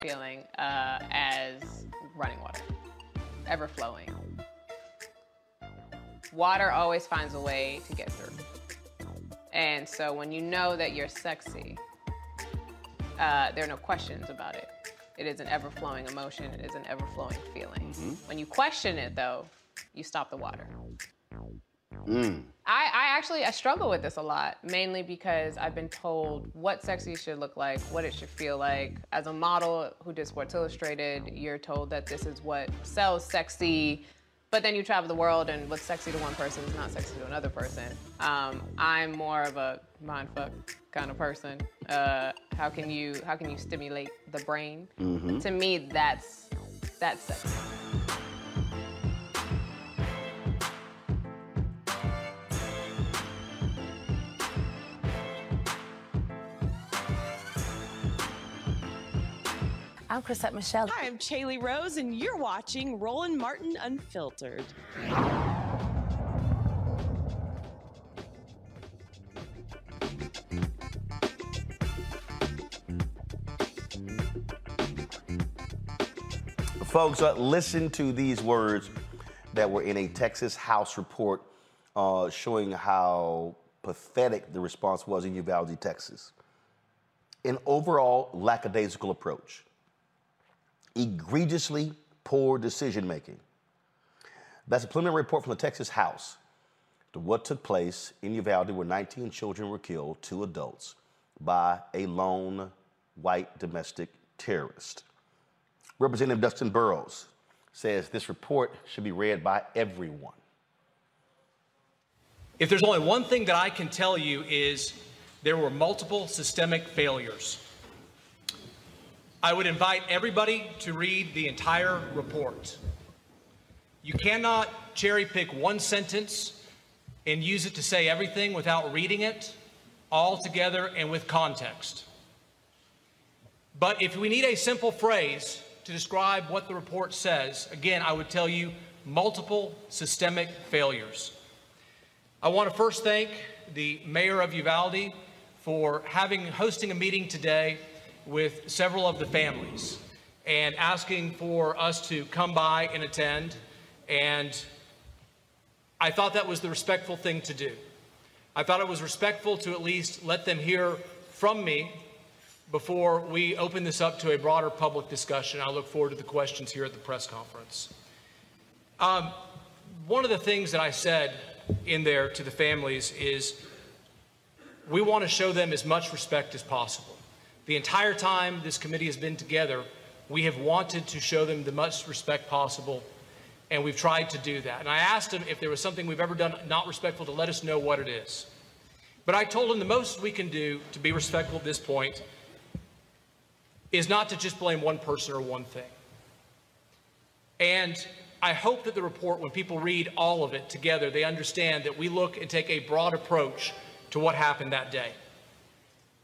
feeling uh, as running water, ever flowing. Water always finds a way to get through. And so when you know that you're sexy, uh, there are no questions about it. It is an ever flowing emotion, it is an ever flowing feeling. Mm-hmm. When you question it, though, you stop the water. Mm. I, I actually I struggle with this a lot, mainly because I've been told what sexy should look like, what it should feel like. As a model who did Sports Illustrated, you're told that this is what sells sexy, but then you travel the world and what's sexy to one person is not sexy to another person. Um, I'm more of a mindfuck kind of person. Uh, how can you how can you stimulate the brain? Mhm. To me, that's that's sexy. I'm Chrisette Michelle. Hi, I'm Chaley Rose, and you're watching Roland Martin Unfiltered. Folks, uh, listen to these words that were in a Texas House report uh, showing how pathetic the response was in Uvalde, Texas. An overall lackadaisical approach, egregiously poor decision making. That's a preliminary report from the Texas House to what took place in Uvalde, where 19 children were killed, two adults, by a lone white domestic terrorist. Representative Dustin Burrows says this report should be read by everyone. If there's only one thing that I can tell you is there were multiple systemic failures. I would invite everybody to read the entire report. You cannot cherry pick one sentence and use it to say everything without reading it all together and with context. But if we need a simple phrase to describe what the report says, again, I would tell you multiple systemic failures. I want to first thank the mayor of Uvalde for having hosting a meeting today with several of the families and asking for us to come by and attend. And I thought that was the respectful thing to do. I thought it was respectful to at least let them hear from me before we open this up to a broader public discussion. I look forward to the questions here at the press conference. Um, one of the things that I said in there to the families is we want to show them as much respect as possible. The entire time this committee has been together, we have wanted to show them the most respect possible, and we've tried to do that. And I asked them if there was something we've ever done not respectful to let us know what it is. But I told them the most we can do to be respectful at this point is not to just blame one person or one thing. And I hope that the report, when people read all of it together, they understand that we look and take a broad approach to what happened that day.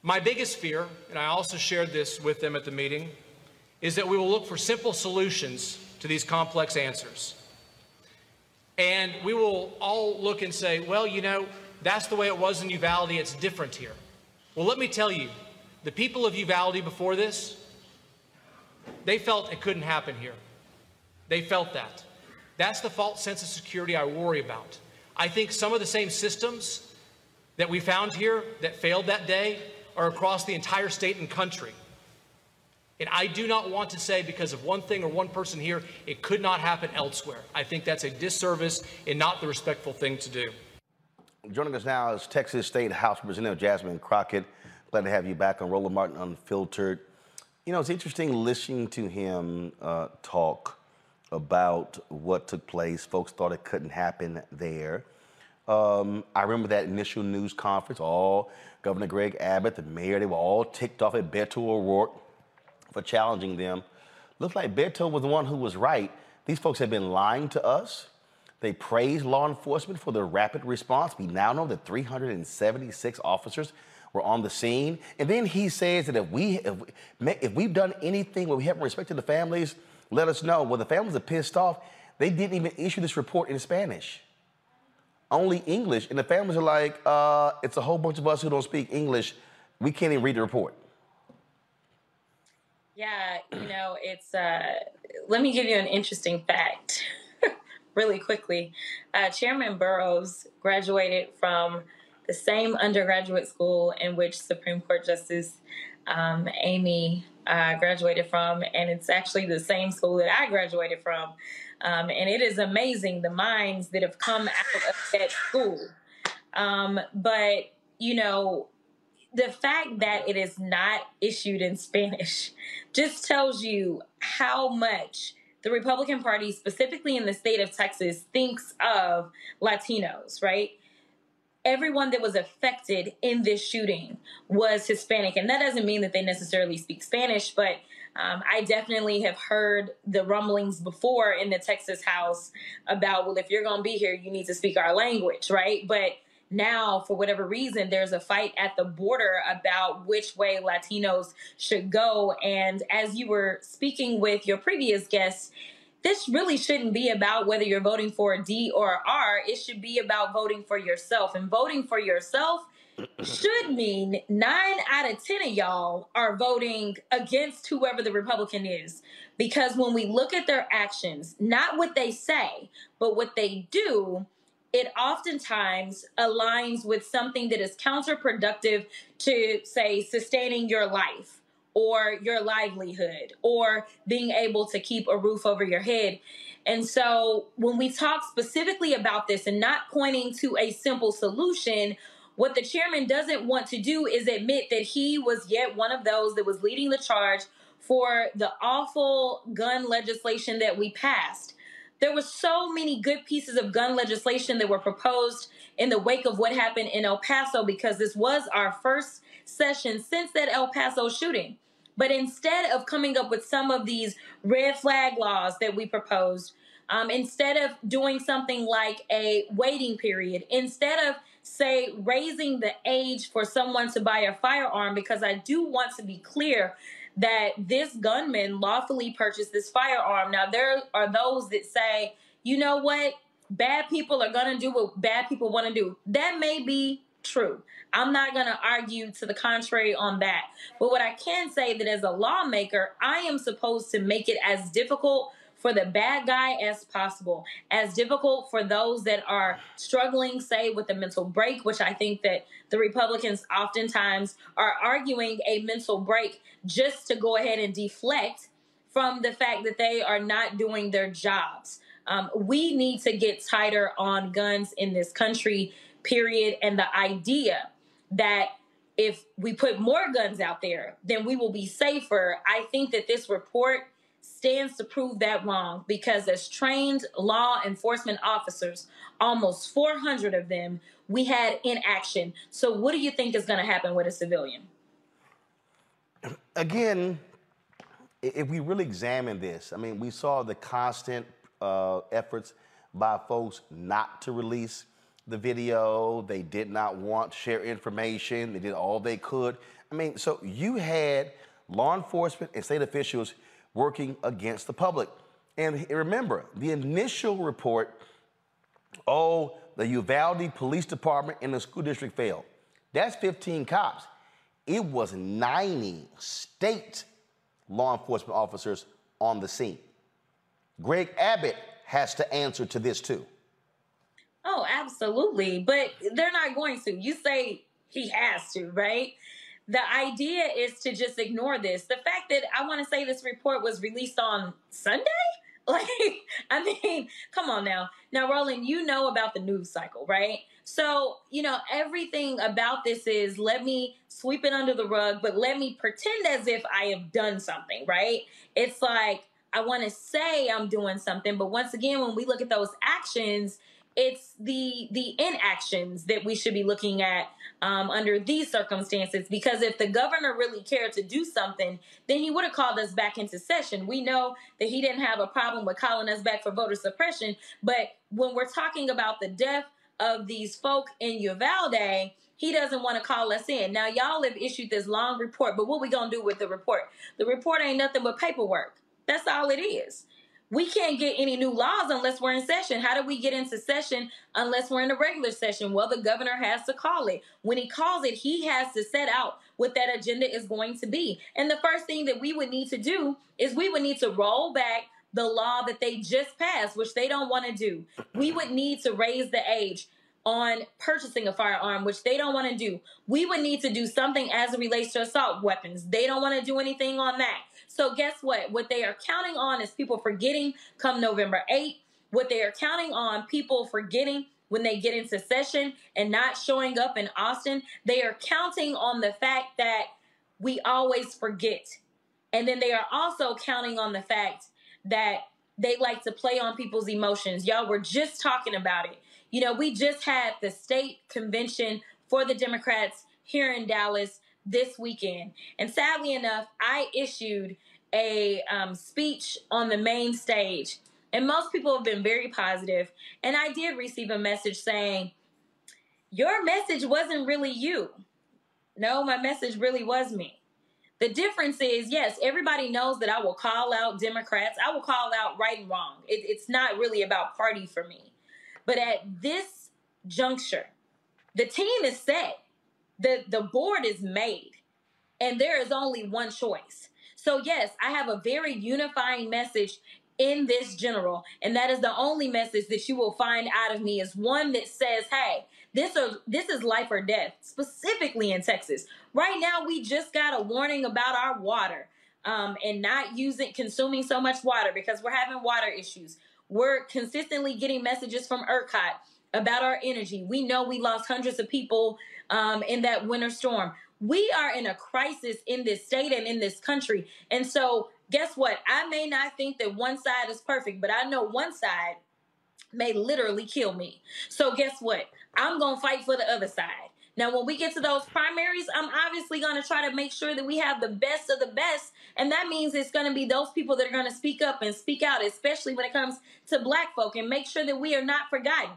My biggest fear, and I also shared this with them at the meeting, is that we will look for simple solutions to these complex answers. And we will all look and say, well, you know, that's the way it was in Uvalde, it's different here. Well, let me tell you, the people of Uvalde before this, they felt it couldn't happen here. They felt that. That's the false sense of security I worry about. I think some of the same systems that we found here that failed that day are across the entire state and country. And I do not want to say because of one thing or one person here, it could not happen elsewhere. I think that's a disservice and not the respectful thing to do. Joining us now is Texas State House Representative Jasmine Crockett. Glad to have you back on Roland Martin Unfiltered. You know, it's interesting listening to him uh, talk about what took place. Folks thought it couldn't happen there. Um, I remember that initial news conference. All Governor Greg Abbott, the mayor, they were all ticked off at Beto O'Rourke for challenging them. Looks like Beto was the one who was right. These folks have been lying to us. They praised law enforcement for their rapid response. We now know that 376 officers were on the scene. And then he says that if we if, if we've done anything where we haven't respected the families, let us know. Well, the families are pissed off. They didn't even issue this report in Spanish, only English. And the families are like, uh, it's a whole bunch of us who don't speak English. We can't even read the report. Yeah, you know, it's, uh, let me give you an interesting fact really quickly. Uh, Chairman Burrows graduated from the same undergraduate school in which Supreme Court Justice um, Amy uh, graduated from, and it's actually the same school that I graduated from. Um, and it is amazing the minds that have come out of that school. Um, but, you know, the fact that it is not issued in Spanish just tells you how much the Republican Party, specifically in the state of Texas, thinks of Latinos, right? Everyone that was affected in this shooting was Hispanic. And that doesn't mean that they necessarily speak Spanish, but um, I definitely have heard the rumblings before in the Texas House about, well, if you're going to be here, you need to speak our language, right? But now, for whatever reason, there's a fight at the border about which way Latinos should go. And as you were speaking with your previous guests, this really shouldn't be about whether you're voting for a D or R. It should be about voting for yourself. And voting for yourself should mean nine out of 10 of y'all are voting against whoever the Republican is. Because when we look at their actions, not what they say, but what they do, it oftentimes aligns with something that is counterproductive to, say, sustaining your life or your livelihood or being able to keep a roof over your head. And so when we talk specifically about this and not pointing to a simple solution, what the chairman doesn't want to do is admit that he was yet one of those that was leading the charge for the awful gun legislation that we passed. There were so many good pieces of gun legislation that were proposed in the wake of what happened in El Paso because this was our first session since that El Paso shooting. But instead of coming up with some of these red flag laws that we proposed, um, instead of doing something like a waiting period, instead of say raising the age for someone to buy a firearm, because I do want to be clear that this gunman lawfully purchased this firearm. Now, there are those that say, you know what? Bad people are going to do what bad people want to do. That may be true. I'm not going to argue to the contrary on that. But what I can say that as a lawmaker, I am supposed to make it as difficult for the bad guy as possible, as difficult for those that are struggling, say, with a mental break, which I think that the Republicans oftentimes are arguing a mental break just to go ahead and deflect from the fact that they are not doing their jobs. Um, we need to get tighter on guns in this country, period. And the idea that if we put more guns out there, then we will be safer. I think that this report stands to prove that wrong because as trained law enforcement officers, almost 400 of them, we had in action. So what do you think is going to happen with a civilian? Again, if we really examine this, I mean, we saw the constant uh, efforts by folks not to release the video. They did not want to share information. They did all they could. I mean, so you had law enforcement and state officials working against the public. And remember, the initial report oh, the Uvalde Police Department and the school district failed. That's 15 cops. It was 90 state law enforcement officers on the scene. Greg Abbott has to answer to this too. Oh, absolutely. But they're not going to. You say he has to, right? The idea is to just ignore this. The fact that I want to say this report was released on Sunday? Like, I mean, come on now. Now, Roland, you know about the news cycle, right? So, you know, everything about this is let me sweep it under the rug, but let me pretend as if I have done something, right? It's like, I want to say I'm doing something, but once again, when we look at those actions, it's the the inactions that we should be looking at um, under these circumstances. Because if the governor really cared to do something, then he would have called us back into session. We know that he didn't have a problem with calling us back for voter suppression, but when we're talking about the death of these folk in Uvalde, he doesn't want to call us in. Now, y'all have issued this long report, but what we gonna do with the report? The report ain't nothing but paperwork. That's all it is. We can't get any new laws unless we're in session. How do we get into session unless we're in a regular session? Well, the governor has to call it. When he calls it, he has to set out what that agenda is going to be. And the first thing that we would need to do is we would need to roll back the law that they just passed, which they don't want to do. We would need to raise the age on purchasing a firearm, which they don't want to do. We would need to do something as it relates to assault weapons. They don't want to do anything on that. So, guess what? What they are counting on is people forgetting come November 8th. What they are counting on people forgetting when they get into session and not showing up in Austin. They are counting on the fact that we always forget. And then they are also counting on the fact that they like to play on people's emotions. Y'all were just talking about it. You know, we just had the state convention for the Democrats here in Dallas this weekend. And sadly enough, I issued a um, speech on the main stage. And most people have been very positive. And I did receive a message saying, Your message wasn't really you. No, my message really was me. The difference is, yes, everybody knows that I will call out Democrats. I will call out right and wrong. It, it's not really about party for me. But at this juncture, the team is set. The, the board is made. And there is only one choice. So, yes, I have a very unifying message in this general. And that is the only message that you will find out of me is one that says, hey, this is this is life or death, specifically in Texas. Right now, we just got a warning about our water um, and not using consuming so much water because we're having water issues. We're consistently getting messages from ERCOT about our energy. We know we lost hundreds of people um, in that winter storm. We are in a crisis in this state and in this country. And so, guess what? I may not think that one side is perfect, but I know one side may literally kill me. So, guess what? I'm going to fight for the other side. Now, when we get to those primaries, I'm obviously going to try to make sure that we have the best of the best. And that means it's going to be those people that are going to speak up and speak out, especially when it comes to black folk, and make sure that we are not forgotten.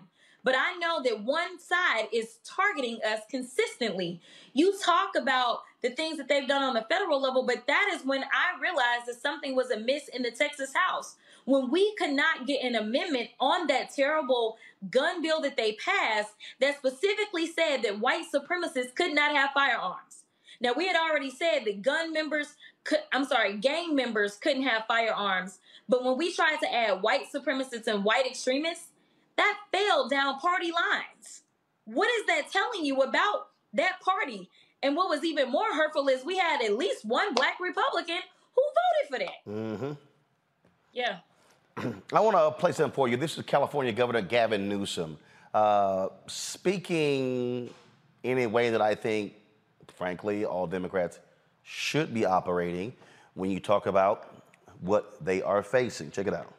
But I know that one side is targeting us consistently. You talk about the things that they've done on the federal level, but that is when I realized that something was amiss in the Texas House. When we could not get an amendment on that terrible gun bill that they passed that specifically said that white supremacists could not have firearms. Now, we had already said that gun members could, I'm sorry, gang members couldn't have firearms. But when we tried to add white supremacists and white extremists, that fell down party lines. What is that telling you about that party? And what was even more hurtful is we had at least one black Republican who voted for that. Mm-hmm. Yeah. I want to play something for you. This is California Governor Gavin Newsom uh, speaking in a way that I think, frankly, all Democrats should be operating when you talk about what they are facing. Check it out.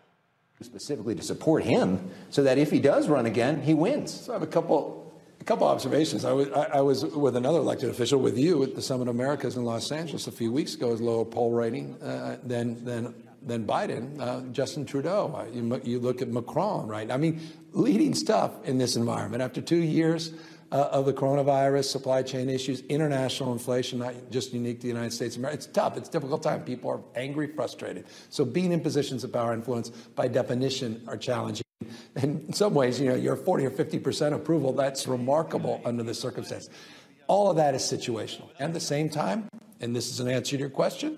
Specifically to support him so that if he does run again, he wins. So I have a couple a couple observations. I was, I, I was with another elected official with you at the Summit of Americas in Los Angeles a few weeks ago, as lower poll rating uh, than, than, than Biden, uh, Justin Trudeau. Uh, you, you look at Macron, right? I mean, leading stuff in this environment. After two years uh, of the coronavirus, supply chain issues, international inflation, not just unique to the United States. It's tough. It's a difficult time. People are angry, frustrated. So being in positions of power and influence, by definition, are challenging. And in some ways, you know, you're 40 or 50 percent approval. That's remarkable under the circumstance. All of that is situational. And at the same time, and this is an answer to your question,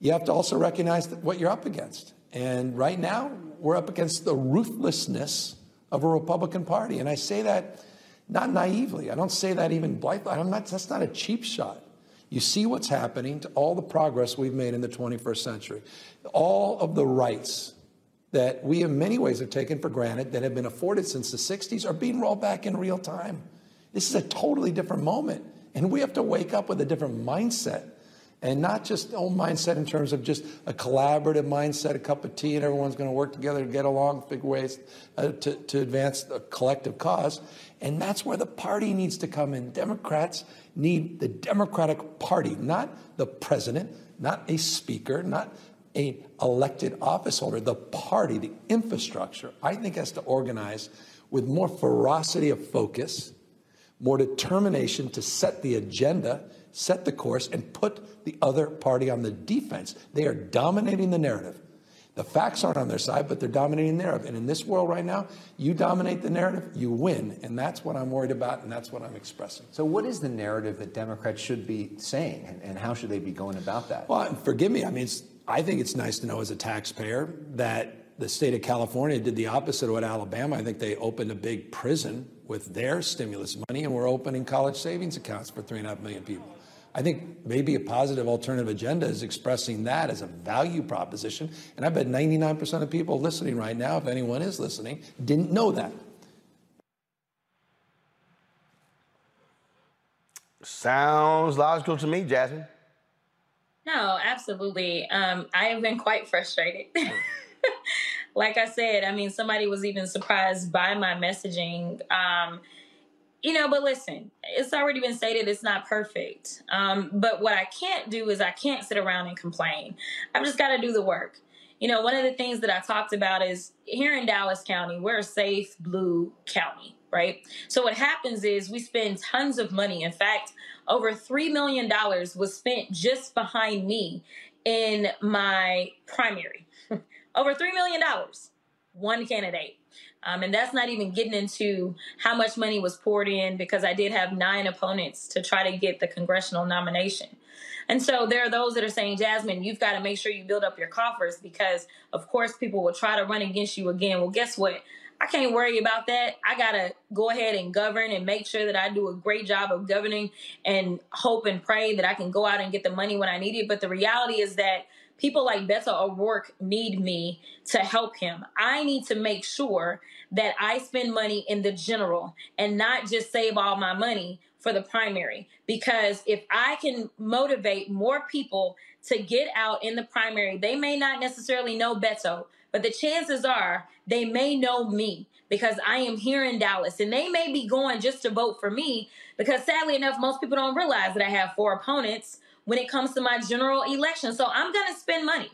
you have to also recognize what you're up against. And right now, we're up against the ruthlessness of a Republican Party. And I say that not naively. I don't say that even blithely. I'm not, that's not a cheap shot. You see what's happening to all the progress we've made in the 21st century. All of the rights that we, in many ways, have taken for granted that have been afforded since the 60s are being rolled back in real time. This is a totally different moment. And we have to wake up with a different mindset and not just old mindset in terms of just a collaborative mindset, a cup of tea, and everyone's going to work together to get along, figure ways uh, to, to advance the collective cause. And that's where the party needs to come in. Democrats need the Democratic Party, not the president, not a speaker, not a elected office holder. The party, the infrastructure, I think has to organize with more ferocity of focus, more determination to set the agenda set the course, and put the other party on the defense. They are dominating the narrative. The facts aren't on their side, but they're dominating the narrative. And in this world right now, you dominate the narrative, you win. And that's what I'm worried about, and that's what I'm expressing. So, what is the narrative that Democrats should be saying, and, and how should they be going about that? Well, forgive me. I mean, I think it's nice to know as a taxpayer that the state of California did the opposite of what Alabama. I think they opened a big prison with their stimulus money, and we're opening college savings accounts for three and a half million people. I think maybe a positive alternative agenda is expressing that as a value proposition. And I bet 99% of people listening right now, if anyone is listening, didn't know that. Sounds logical to me, Jasmine. No, absolutely. Um, I have been quite frustrated. like I said, I mean, somebody was even surprised by my messaging. Um, you know, but listen, it's already been stated it's not perfect. Um, but what I can't do is I can't sit around and complain. I've just got to do the work. You know, one of the things that I talked about is here in Dallas County, we're a safe blue county, right? So what happens is we spend tons of money. In fact, over $3 million was spent just behind me in my primary. over $3 million, one candidate. Um, and that's not even getting into how much money was poured in because I did have nine opponents to try to get the congressional nomination. And so there are those that are saying, Jasmine, you've got to make sure you build up your coffers because, of course, people will try to run against you again. Well, guess what? I can't worry about that. I got to go ahead and govern and make sure that I do a great job of governing and hope and pray that I can go out and get the money when I need it. But the reality is that people like Beto O'Rourke need me to help him. I need to make sure that I spend money in the general and not just save all my money for the primary. Because if I can motivate more people to get out in the primary, they may not necessarily know Beto, but the chances are they may know me because I am here in Dallas and they may be going just to vote for me because sadly enough, most people don't realize that I have four opponents when it comes to my general election. So I'm going to spend money.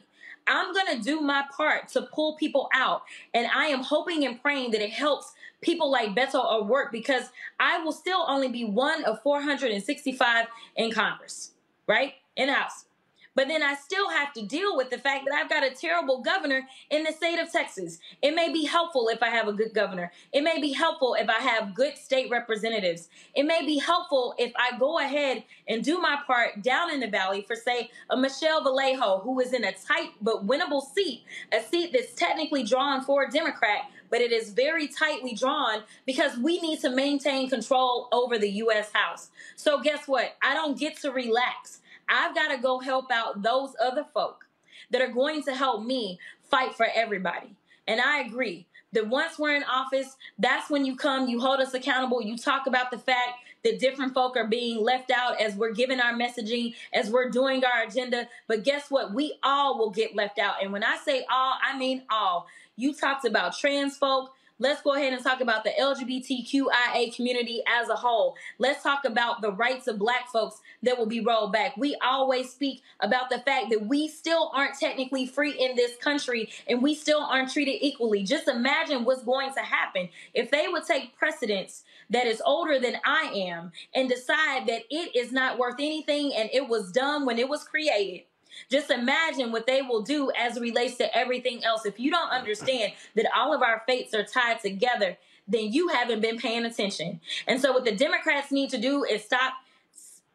I'm going to do my part to pull people out. And I am hoping and praying that it helps people like Beto O'Rourke because I will still only be one of 465 in Congress, right? In House. But then I still have to deal with the fact that I've got a terrible governor in the state of Texas. It may be helpful if I have a good governor. It may be helpful if I have good state representatives. It may be helpful if I go ahead and do my part down in the valley for, say, a Michelle Vallejo, who is in a tight but winnable seat, a seat that's technically drawn for a Democrat, but it is very tightly drawn because we need to maintain control over the U.S. House. So, guess what? I don't get to relax. I've got to go help out those other folk that are going to help me fight for everybody. And I agree that once we're in office, that's when you come, you hold us accountable, you talk about the fact that different folk are being left out as we're giving our messaging, as we're doing our agenda. But guess what? We all will get left out. And when I say all, I mean all. You talked about trans folk. Let's go ahead and talk about the LGBTQIA community as a whole. Let's talk about the rights of black folks that will be rolled back. We always speak about the fact that we still aren't technically free in this country and we still aren't treated equally. Just imagine what's going to happen if they would take precedence that is older than I am and decide that it is not worth anything and it was done when it was created just imagine what they will do as relates to everything else. If you don't understand that all of our fates are tied together, then you haven't been paying attention. And so, what the Democrats need to do is stop,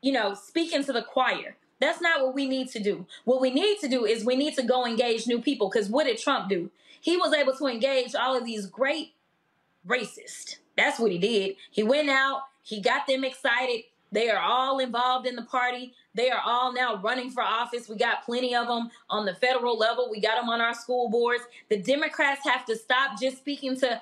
you know, speaking to the choir. That's not what we need to do. What we need to do is we need to go engage new people. Because what did Trump do? He was able to engage all of these great racists. That's what he did. He went out, he got them excited. They are all involved in the party. They are all now running for office. We got plenty of them on the federal level. We got them on our school boards. The Democrats have to stop just speaking to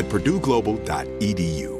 at purdueglobal.edu.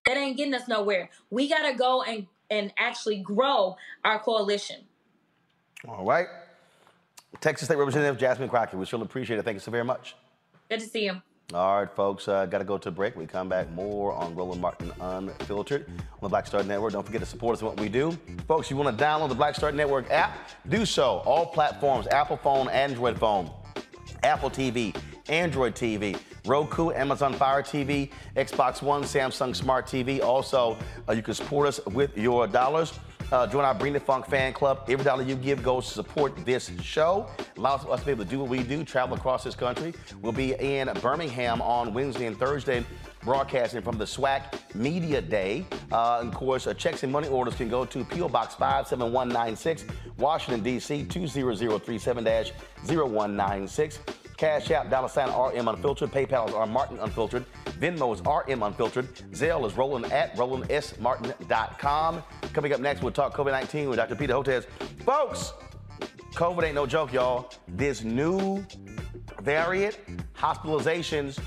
That ain't getting us nowhere. We gotta go and and actually grow our coalition. All right. Texas State Representative Jasmine Crockett, we sure appreciate it. Thank you so very much. Good to see you. All right, folks, uh, got to go to a break. We come back more on Roland Martin Unfiltered on the Black Star Network. Don't forget to support us in what we do. Folks, you want to download the Black Star Network app? Do so. All platforms Apple phone, Android phone, Apple TV, Android TV, Roku, Amazon Fire TV, Xbox One, Samsung Smart TV. Also, uh, you can support us with your dollars. Uh, join our Bring the Funk fan club. Every dollar you give goes to support this show. Allows us to be able to do what we do, travel across this country. We'll be in Birmingham on Wednesday and Thursday broadcasting from the SWAC Media Day. Uh, of course, uh, checks and money orders can go to P.O. Box 57196, Washington, D.C. 20037-0196. Cash App, dollar sign RM Unfiltered. PayPal is R Martin Unfiltered. Venmo is RM Unfiltered. Zelle is Roland at RolandSMartin.com. Coming up next, we'll talk COVID 19 with Dr. Peter Hotez. Folks, COVID ain't no joke, y'all. This new variant, hospitalizations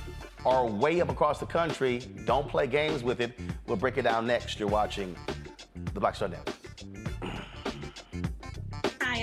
are way up across the country. Don't play games with it. We'll break it down next. You're watching the Black Star Network.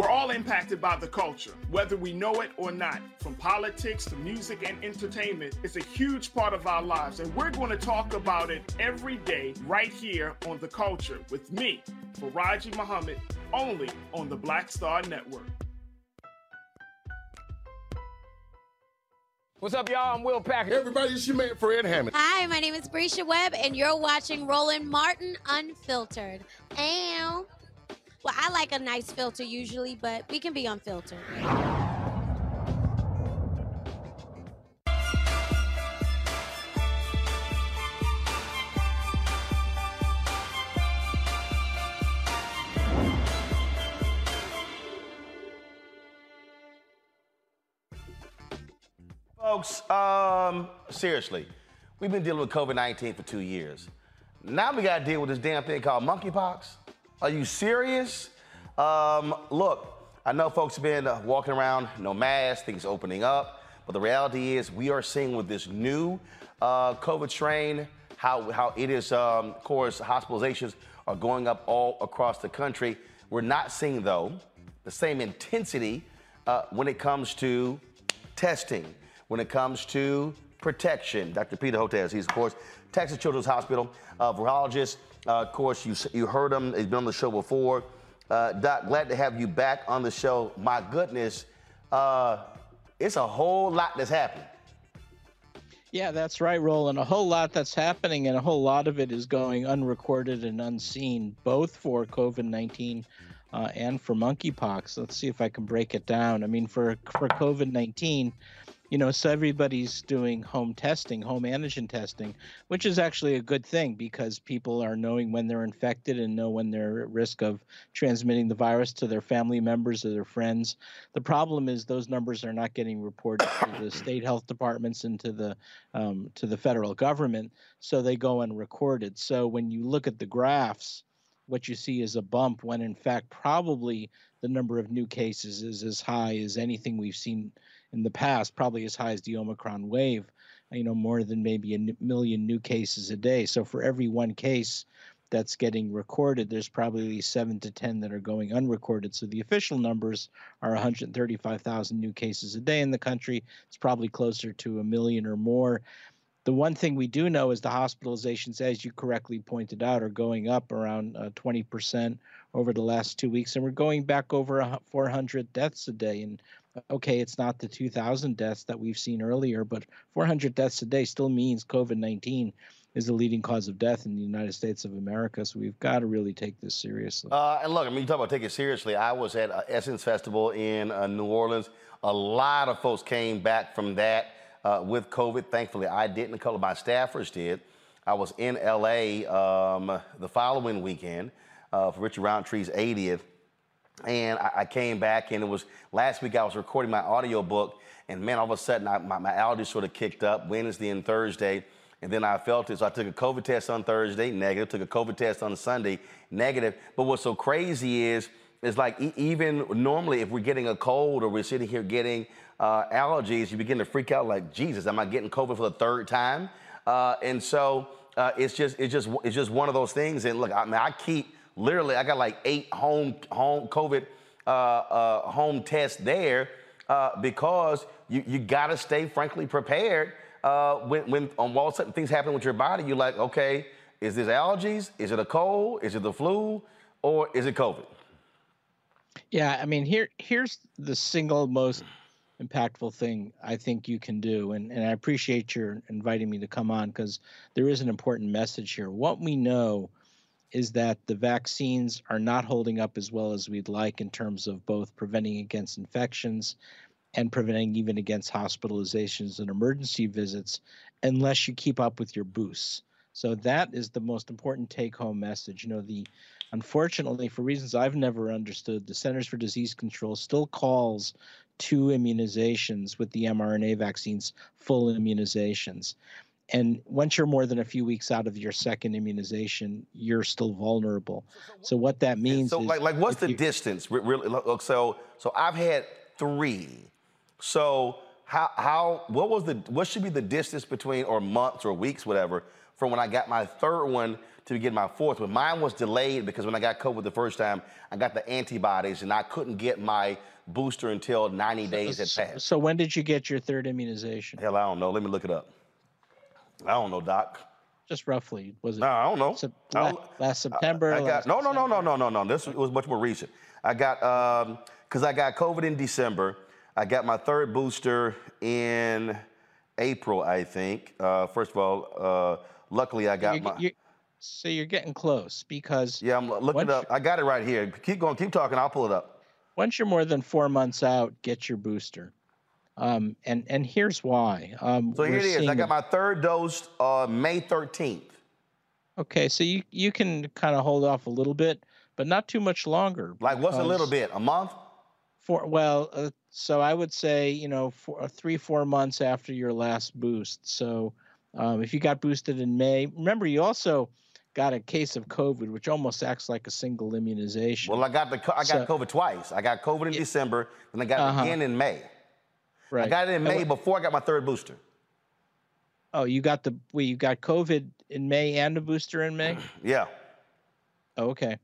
We're all impacted by the culture, whether we know it or not. From politics to music and entertainment, it's a huge part of our lives, and we're going to talk about it every day right here on The Culture with me, Faraji Muhammad, only on the Black Star Network. What's up, y'all? I'm Will Packer. Everybody, it's your man Fred Hammond. Hi, my name is Brescia Webb, and you're watching Roland Martin Unfiltered. Ow. Well, I like a nice filter usually, but we can be unfiltered. Folks, um, seriously, we've been dealing with COVID 19 for two years. Now we got to deal with this damn thing called monkeypox. Are you serious? Um, look, I know folks have been uh, walking around, no mask, things opening up, but the reality is we are seeing with this new uh, COVID strain how, how it is, um, of course, hospitalizations are going up all across the country. We're not seeing, though, the same intensity uh, when it comes to testing, when it comes to protection. Dr. Peter Hotez, he's, of course, Texas Children's Hospital uh, virologist. Uh, of course, you, you heard him. He's been on the show before. Uh, Doc, glad to have you back on the show. My goodness, uh, it's a whole lot that's happening. Yeah, that's right, Roland. A whole lot that's happening, and a whole lot of it is going unrecorded and unseen, both for COVID 19 uh, and for monkeypox. Let's see if I can break it down. I mean, for, for COVID 19, you know, so everybody's doing home testing, home antigen testing, which is actually a good thing because people are knowing when they're infected and know when they're at risk of transmitting the virus to their family members or their friends. The problem is those numbers are not getting reported to the state health departments and to the um, to the federal government, so they go unrecorded. So when you look at the graphs, what you see is a bump when in fact probably the number of new cases is as high as anything we've seen in the past, probably as high as the Omicron wave, you know, more than maybe a million new cases a day. So for every one case that's getting recorded, there's probably seven to 10 that are going unrecorded. So the official numbers are 135,000 new cases a day in the country. It's probably closer to a million or more. The one thing we do know is the hospitalizations, as you correctly pointed out, are going up around uh, 20% over the last two weeks. And we're going back over 400 deaths a day. And okay, it's not the 2,000 deaths that we've seen earlier, but 400 deaths a day still means COVID 19 is the leading cause of death in the United States of America. So we've got to really take this seriously. Uh, and look, I mean, you talk about taking it seriously. I was at uh, Essence Festival in uh, New Orleans. A lot of folks came back from that uh, with COVID. Thankfully, I didn't. A couple of my staffers did. I was in LA um, the following weekend uh, for Richard Roundtree's 80th. And I, I, came back, and it was last week I was recording my audio book, and man, all of a sudden I, my, my allergies sort of kicked up Wednesday and Thursday, and then I felt it. So I took a COVID test on Thursday, negative. Took a COVID test on Sunday, negative. But what's so crazy is, it's like e- even normally if we're getting a cold or we're sitting here getting uh, allergies, you begin to freak out like, Jesus, am I getting COVID for the third time? Uh, and so uh, it's just it's just it's just one of those things. And look, I mean, I keep literally I got like eight home home COVID uh, uh, home tests there uh, because you you got to stay frankly prepared. Uh, when when on all certain things happen with your body, you're like, okay, is this allergies? Is it a cold? Is it the flu? Or is it COVID? Yeah, I mean, here here's the single most impactful thing I think you can do, and and I appreciate your inviting me to come on because there is an important message here. What we know is that the vaccines are not holding up as well as we'd like in terms of both preventing against infections and preventing even against hospitalizations and emergency visits unless you keep up with your boosts. So that is the most important take home message. You know, the unfortunately, for reasons I've never understood, the Centers for Disease Control still calls two immunizations with the mRNA vaccines full immunizations. And once you're more than a few weeks out of your second immunization, you're still vulnerable. So what that means so is like like what's the you- distance? Really? look, So so I've had three. So how how what was the what should be the distance between or months or weeks whatever from when I got my third one to get my fourth one? Mine was delayed because when I got COVID the first time, I got the antibodies and I couldn't get my booster until 90 days had passed. So when did you get your third immunization? Hell, I don't know. Let me look it up. I don't know, Doc. Just roughly, was it? No, I don't know. Sep- I don't- last September. I, I got no, no, no, no, no, no, no. This was much more recent. I got um because I got COVID in December. I got my third booster in April, I think. Uh, first of all, uh, luckily I got You're- my. you're- so you're getting close because yeah, I'm looking it up. I got it right here. Keep going. Keep talking. I'll pull it up. once you're more than four months out, get your booster. Um, and and here's why. Um, So here it is. I got my third dose uh, May 13th. Okay, so you you can kind of hold off a little bit, but not too much longer. Like what's a little bit? A month? For well, uh, so I would say you know four, three four months after your last boost. So um, if you got boosted in May, remember you also got a case of COVID, which almost acts like a single immunization. Well, I got the I got So- COVID twice. I got COVID in December, and I got Uh-huh. it again in May. I got it in May before I got my third booster. Oh, you got the well, you got COVID in May and a booster in May. Yeah. Oh, okay.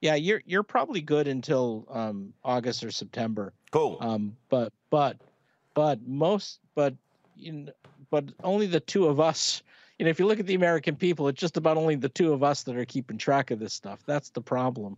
Yeah, you're you're probably good until um, August or September. Cool. Um, but but but most but you know, but only the two of us. You know, if you look at the American people, it's just about only the two of us that are keeping track of this stuff. That's the problem.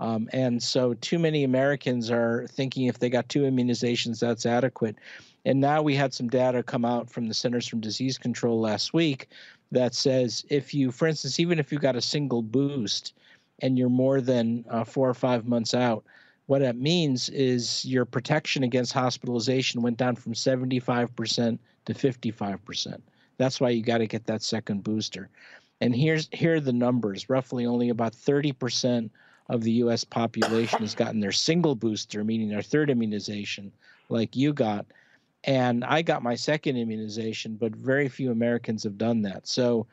Um, and so, too many Americans are thinking if they got two immunizations, that's adequate. And now we had some data come out from the Centers for Disease Control last week that says if you, for instance, even if you got a single boost and you're more than uh, four or five months out, what that means is your protection against hospitalization went down from 75% to 55%. That's why you got to get that second booster. And here's here are the numbers. Roughly only about 30% of the US population has gotten their single booster, meaning their third immunization, like you got. And I got my second immunization, but very few Americans have done that. So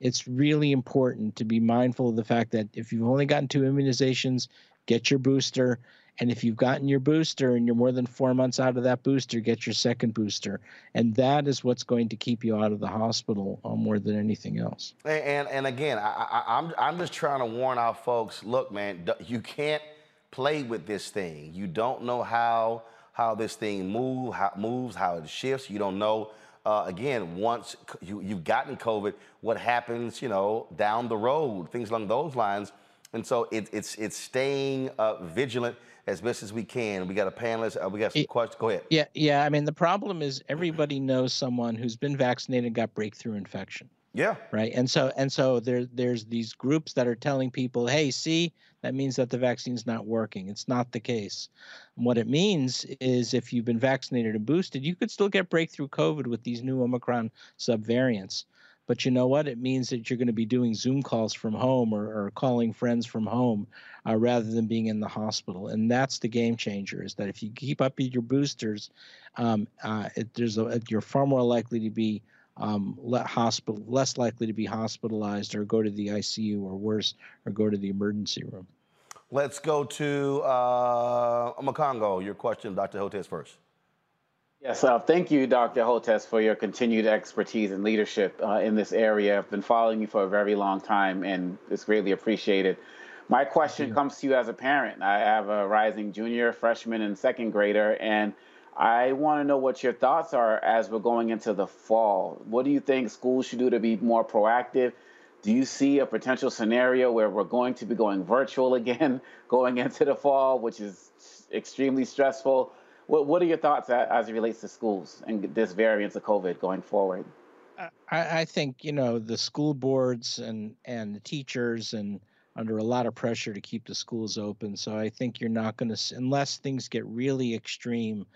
it's really important to be mindful of the fact that if you've only gotten two immunizations, get your booster. And if you've gotten your booster and you're more than four months out of that booster, get your second booster. And that is what's going to keep you out of the hospital uh, more than anything else. And and, and again, I, I, I'm I'm just trying to warn our folks. Look, man, you can't play with this thing. You don't know how how this thing move, how moves, how it shifts. You don't know. Uh, again, once you you've gotten COVID, what happens? You know, down the road, things along those lines. And so it, it's it's staying uh, vigilant as best as we can. We got a panelist. Uh, we got some questions. Go ahead. Yeah, yeah. I mean, the problem is everybody knows someone who's been vaccinated and got breakthrough infection. Yeah. Right. And so and so there there's these groups that are telling people, hey, see, that means that the vaccine's not working. It's not the case. And what it means is if you've been vaccinated and boosted, you could still get breakthrough COVID with these new Omicron subvariants. But you know what? It means that you're going to be doing Zoom calls from home or, or calling friends from home uh, rather than being in the hospital. And that's the game changer is that if you keep up your boosters, um, uh, it, there's a, you're far more likely to be um, hospital, less likely to be hospitalized or go to the ICU or worse, or go to the emergency room. Let's go to uh, Omekongo. Your question, Dr. Hotez, first. Yes, uh, thank you, Dr. Hotez, for your continued expertise and leadership uh, in this area. I've been following you for a very long time, and it's greatly appreciated. My question comes to you as a parent. I have a rising junior, freshman, and second grader, and I want to know what your thoughts are as we're going into the fall. What do you think schools should do to be more proactive? Do you see a potential scenario where we're going to be going virtual again going into the fall, which is extremely stressful? What, what are your thoughts as it relates to schools and this variant of COVID going forward? I, I think you know the school boards and and the teachers and under a lot of pressure to keep the schools open. So I think you're not going to unless things get really extreme.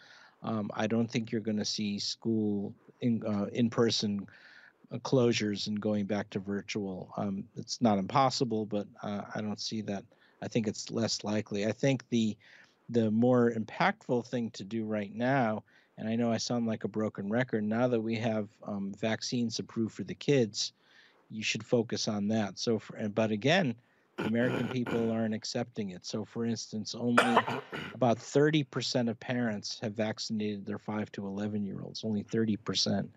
Um, I don't think you're going to see school in uh, in person uh, closures and going back to virtual. Um, it's not impossible, but uh, I don't see that. I think it's less likely. I think the the more impactful thing to do right now, and I know I sound like a broken record, now that we have um, vaccines approved for the kids, you should focus on that. So, for, but again, American people aren't accepting it. So, for instance, only about 30% of parents have vaccinated their 5 to 11 year olds, only 30%.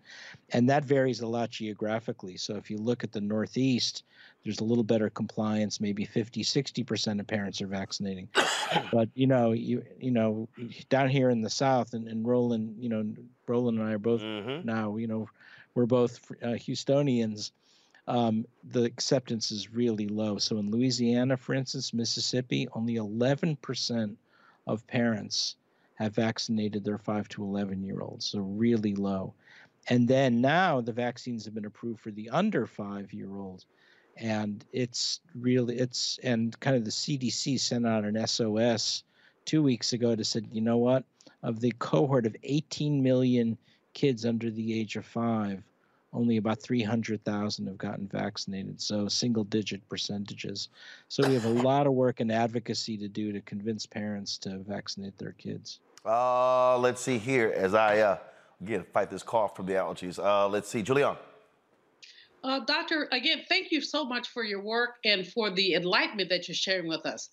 And that varies a lot geographically. So, if you look at the Northeast, there's a little better compliance, maybe 50, 60% of parents are vaccinating. but, you know, you you know, down here in the South, and, and Roland, you know, Roland and I are both mm-hmm. now, you know, we're both uh, Houstonians um, the acceptance is really low. So in Louisiana, for instance, Mississippi, only 11% of parents have vaccinated their 5 to 11 year olds. So really low. And then now the vaccines have been approved for the under 5 year olds. And it's really, it's, and kind of the CDC sent out an SOS two weeks ago to said, you know what? Of the cohort of 18 million kids under the age of five, only about 300,000 have gotten vaccinated, so single digit percentages. So we have a lot of work and advocacy to do to convince parents to vaccinate their kids. Uh, let's see here as I uh, again fight this cough from the allergies. Uh, let's see, Julian. Uh, doctor, again, thank you so much for your work and for the enlightenment that you're sharing with us.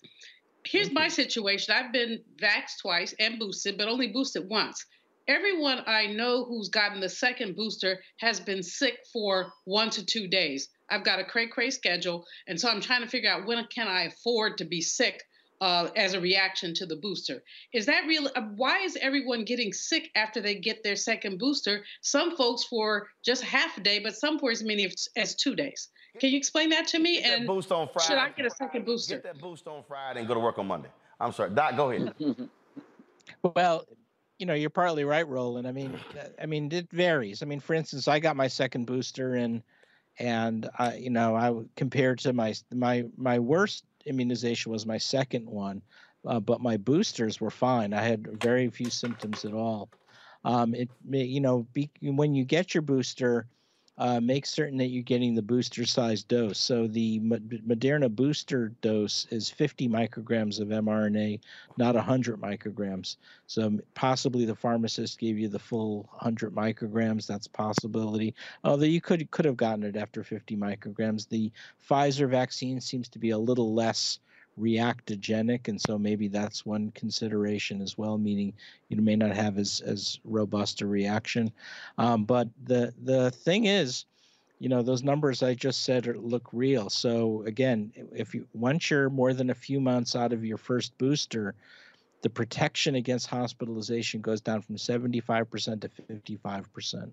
Here's my situation. I've been vaxxed twice and boosted, but only boosted once everyone I know who's gotten the second booster has been sick for one to two days. I've got a cray cray schedule, and so I'm trying to figure out when can I afford to be sick uh, as a reaction to the booster. Is that real? Uh, why is everyone getting sick after they get their second booster? Some folks for just half a day, but some for as many as two days. Can you explain that to me? Get and boost on Friday. Should I get a second booster? Get that boost on Friday and go to work on Monday. I'm sorry, Doc. Go ahead. well, you know, you're partly right, Roland. I mean, I mean, it varies. I mean, for instance, I got my second booster and and I, you know, I compared to my my my worst immunization was my second one, uh, but my boosters were fine. I had very few symptoms at all. Um, it may, you know, be, when you get your booster, uh, make certain that you're getting the booster size dose. So the Moderna booster dose is 50 micrograms of mRNA, not 100 micrograms. So possibly the pharmacist gave you the full 100 micrograms. That's possibility. Although you could could have gotten it after 50 micrograms. The Pfizer vaccine seems to be a little less reactogenic, and so maybe that's one consideration as well. Meaning you may not have as as robust a reaction. Um, but the the thing is, you know, those numbers I just said are, look real. So again, if you once you're more than a few months out of your first booster, the protection against hospitalization goes down from 75% to 55%,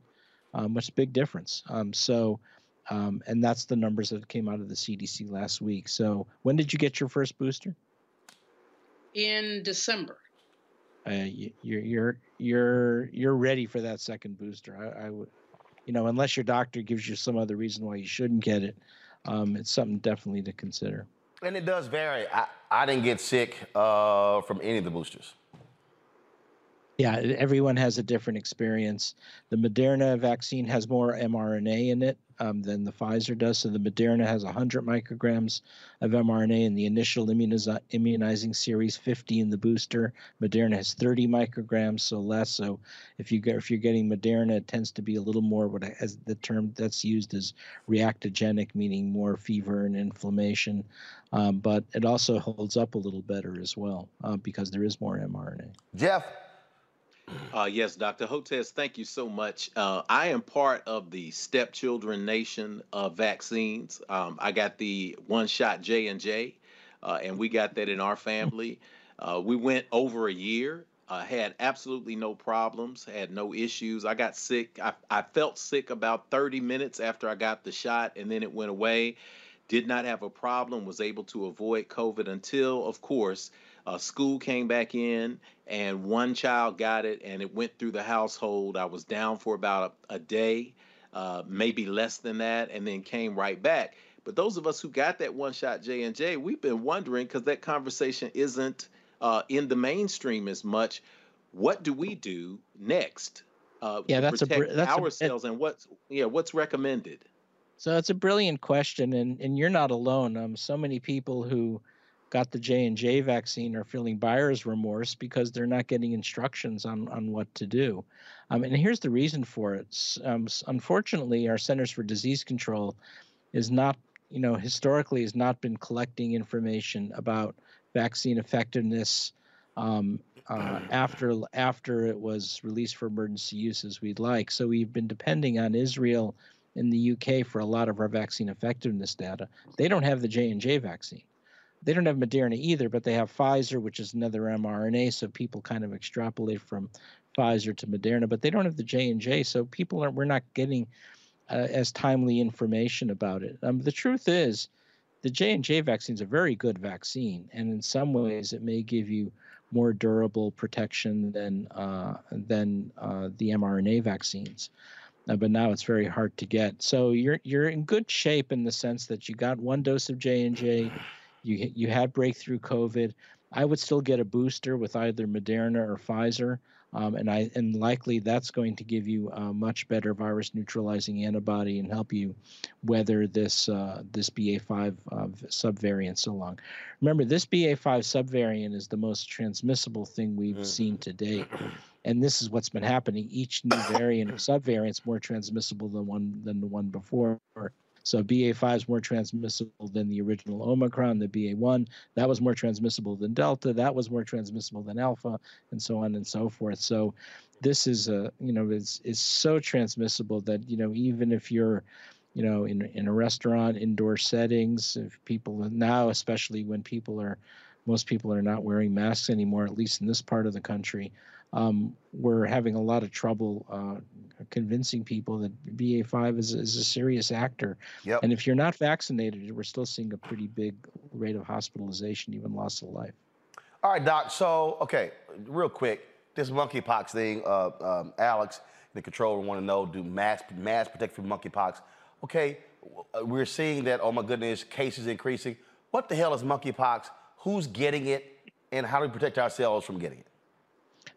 um, which big difference. Um, so um, and that's the numbers that came out of the CDC last week. So, when did you get your first booster? In December. Uh, you, you're you're you're you're ready for that second booster. I, I, would, you know, unless your doctor gives you some other reason why you shouldn't get it, um, it's something definitely to consider. And it does vary. I, I didn't get sick uh, from any of the boosters. Yeah, everyone has a different experience. The Moderna vaccine has more mRNA in it um, than the Pfizer does. So the Moderna has 100 micrograms of mRNA in the initial immuniz- immunizing series, 50 in the booster. Moderna has 30 micrograms, so less. So if you get, if you're getting Moderna, it tends to be a little more what as the term that's used is reactogenic, meaning more fever and inflammation. Um, but it also holds up a little better as well uh, because there is more mRNA. Jeff. Uh, yes, Dr. Hotez, thank you so much. Uh, I am part of the Stepchildren Nation of vaccines. Um, I got the one-shot J and J, uh, and we got that in our family. Uh, we went over a year, uh, had absolutely no problems, had no issues. I got sick. I, I felt sick about 30 minutes after I got the shot, and then it went away. Did not have a problem. Was able to avoid COVID until, of course uh, school came back in, and one child got it, and it went through the household. I was down for about a, a day, uh, maybe less than that, and then came right back. But those of us who got that one shot J and J, we've been wondering because that conversation isn't uh, in the mainstream as much. What do we do next? Uh, yeah, that's a that's ourselves, a, and what's yeah, what's recommended? So it's a brilliant question, and and you're not alone. Um, so many people who got the J and J vaccine are feeling buyer's remorse because they're not getting instructions on on what to do. Um, and here's the reason for it. Um, unfortunately, our Centers for Disease Control is not, you know, historically has not been collecting information about vaccine effectiveness um, uh, after after it was released for emergency use as we'd like. So we've been depending on Israel in the UK for a lot of our vaccine effectiveness data. They don't have the J and J vaccine they don't have Moderna either, but they have Pfizer, which is another mRNA. So people kind of extrapolate from Pfizer to Moderna, but they don't have the J and J. So people are we're not getting uh, as timely information about it. Um, the truth is, the J and J vaccine is a very good vaccine, and in some ways, it may give you more durable protection than uh, than uh, the mRNA vaccines. Uh, but now it's very hard to get. So you're you're in good shape in the sense that you got one dose of J and J you you had breakthrough COVID. I would still get a booster with either Moderna or Pfizer, um, and I and likely that's going to give you a much better virus neutralizing antibody and help you weather this uh, this BA5 uh, subvariant so long. Remember, this BA5 subvariant is the most transmissible thing we've mm-hmm. seen to date. And this is what's been happening. Each new variant or subvariant is more transmissible than one than the one before. So BA5 is more transmissible than the original Omicron, the BA1. That was more transmissible than Delta. That was more transmissible than Alpha, and so on and so forth. So this is a you know is is so transmissible that you know even if you're you know in in a restaurant indoor settings if people now especially when people are most people are not wearing masks anymore at least in this part of the country um, we're having a lot of trouble uh, convincing people that BA5 is, is a serious actor. Yep. And if you're not vaccinated, we're still seeing a pretty big rate of hospitalization, even loss of life. All right, Doc. So, okay, real quick, this monkeypox thing, uh, um, Alex, the controller, want to know: Do mass mass protect from monkeypox? Okay, we're seeing that. Oh my goodness, cases increasing. What the hell is monkeypox? Who's getting it, and how do we protect ourselves from getting it?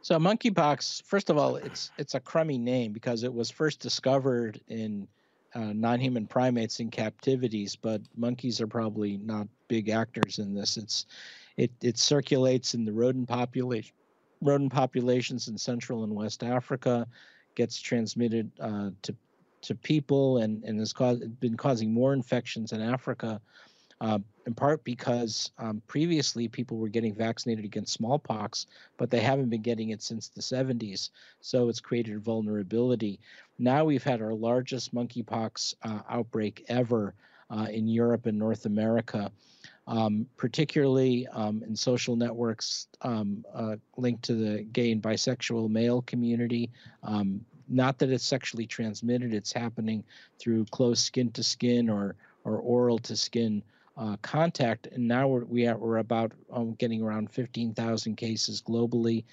So monkeypox, first of all, it's it's a crummy name because it was first discovered in uh, non-human primates in captivities, but monkeys are probably not big actors in this. It's it it circulates in the rodent population, rodent populations in Central and West Africa, gets transmitted uh, to to people, and and has caused been causing more infections in Africa uh, in part because um, previously people were getting vaccinated against smallpox, but they haven't been getting it since the 70s. So it's created vulnerability. Now we've had our largest monkeypox uh, outbreak ever uh, in Europe and North America. Um, particularly um, in social networks um, uh, linked to the gay and bisexual male community. Um, not that it's sexually transmitted; it's happening through close skin to skin or or oral to skin uh, contact, and now we're, we are, we're about um, getting around 15,000 cases globally,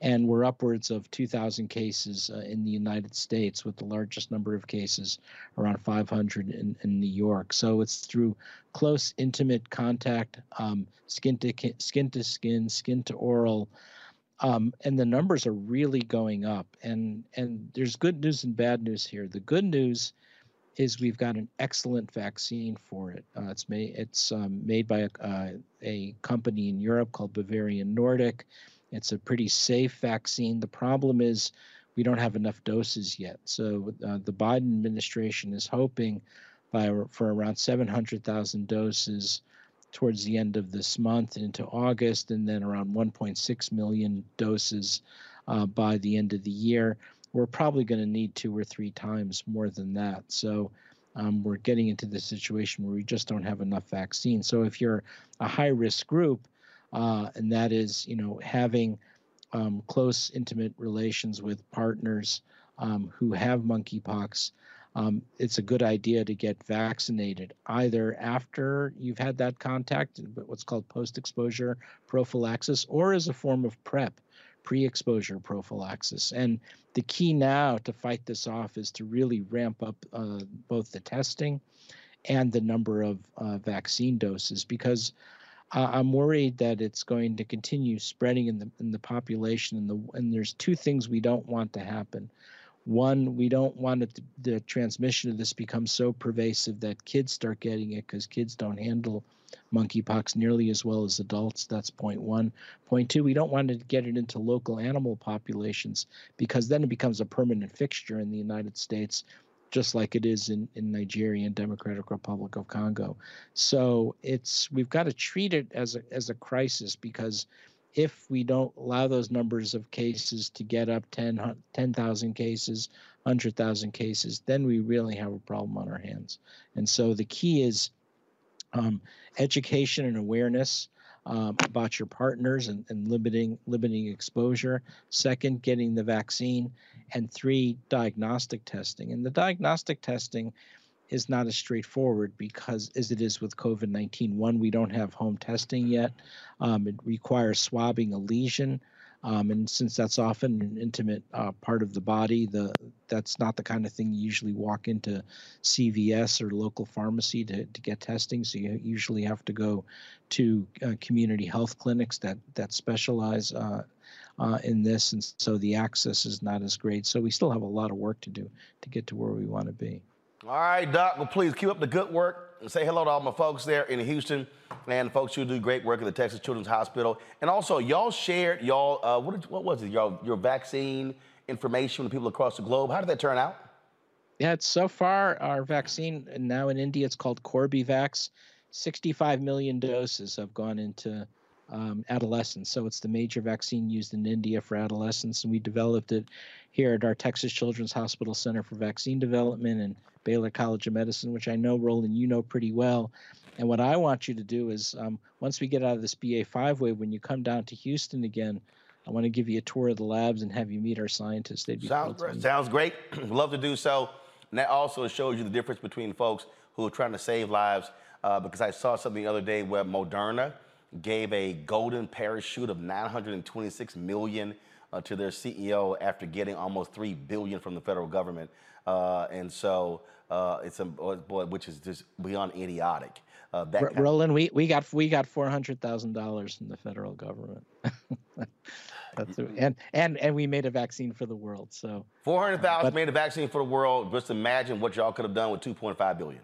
and we're upwards of 2,000 cases uh, in the United States, with the largest number of cases around 500 in, in New York. So it's through close, intimate contact, um, skin to skin to skin, skin to oral. Um, and the numbers are really going up. And and there's good news and bad news here. The good news is we've got an excellent vaccine for it. Uh, it's made it's um, made by a, uh, a company in Europe called Bavarian Nordic. It's a pretty safe vaccine. The problem is we don't have enough doses yet. So uh, the Biden administration is hoping by for around 700,000 doses towards the end of this month into August, and then around 1.6 million doses uh, by the end of the year. We're probably going to need two or three times more than that. So um, we're getting into the situation where we just don't have enough vaccine. So if you're a high risk group, uh, and that is, you know, having um, close, intimate relations with partners um, who have monkeypox, um, it's a good idea to get vaccinated either after you've had that contact, what's called post exposure prophylaxis, or as a form of PrEP, pre exposure prophylaxis. And the key now to fight this off is to really ramp up uh, both the testing and the number of uh, vaccine doses because uh, I'm worried that it's going to continue spreading in the in the population and the and there's two things we don't want to happen. One, we don't want it to, the transmission of this become so pervasive that kids start getting it because kids don't handle monkeypox nearly as well as adults. That's point one. Point two, we don't want to get it into local animal populations because then it becomes a permanent fixture in the United States, just like it is in, in Nigeria and Democratic Republic of Congo. So it's we've got to treat it as a as a crisis because if we don't allow those numbers of cases to get up 10,000 10, cases, 100,000 cases, then we really have a problem on our hands. And so the key is um, education and awareness um, about your partners and, and limiting limiting exposure. Second, getting the vaccine, and three, diagnostic testing. And the diagnostic testing is not as straightforward because as it is with COVID-19. One, we don't have home testing yet. Um, it requires swabbing a lesion. Um, and since that's often an intimate uh, part of the body, the that's not the kind of thing you usually walk into CVS or local pharmacy to, to get testing. So you usually have to go to uh, community health clinics that that specialize uh, uh, in this, and so the access is not as great. So we still have a lot of work to do to get to where we want to be. All right, Doc. Well, please keep up the good work and say hello to all my folks there in Houston and folks who do great work at the Texas Children's Hospital. And also, y'all shared y'all uh, what, did, what was it? Y'all your vaccine information with people across the globe. How did that turn out? Yeah, it's so far our vaccine now in India. It's called Corbevax. 65 million doses have gone into um, adolescents. So it's the major vaccine used in India for adolescents, and we developed it here at our Texas Children's Hospital Center for Vaccine Development and Baylor College of Medicine, which I know, Roland, you know pretty well. And what I want you to do is, um, once we get out of this BA5 wave, when you come down to Houston again, I want to give you a tour of the labs and have you meet our scientists. They'd be sounds great. Sounds great. Love to do so. And that also shows you the difference between folks who are trying to save lives. Uh, because I saw something the other day where Moderna gave a golden parachute of 926 million uh, to their CEO after getting almost three billion from the federal government. Uh, and so uh, it's a boy, which is just beyond idiotic. Uh, that R- Roland, we, we got we got four hundred thousand dollars from the federal government. That's and and and we made a vaccine for the world. So four hundred thousand made a vaccine for the world. Just imagine what y'all could have done with two point five billion.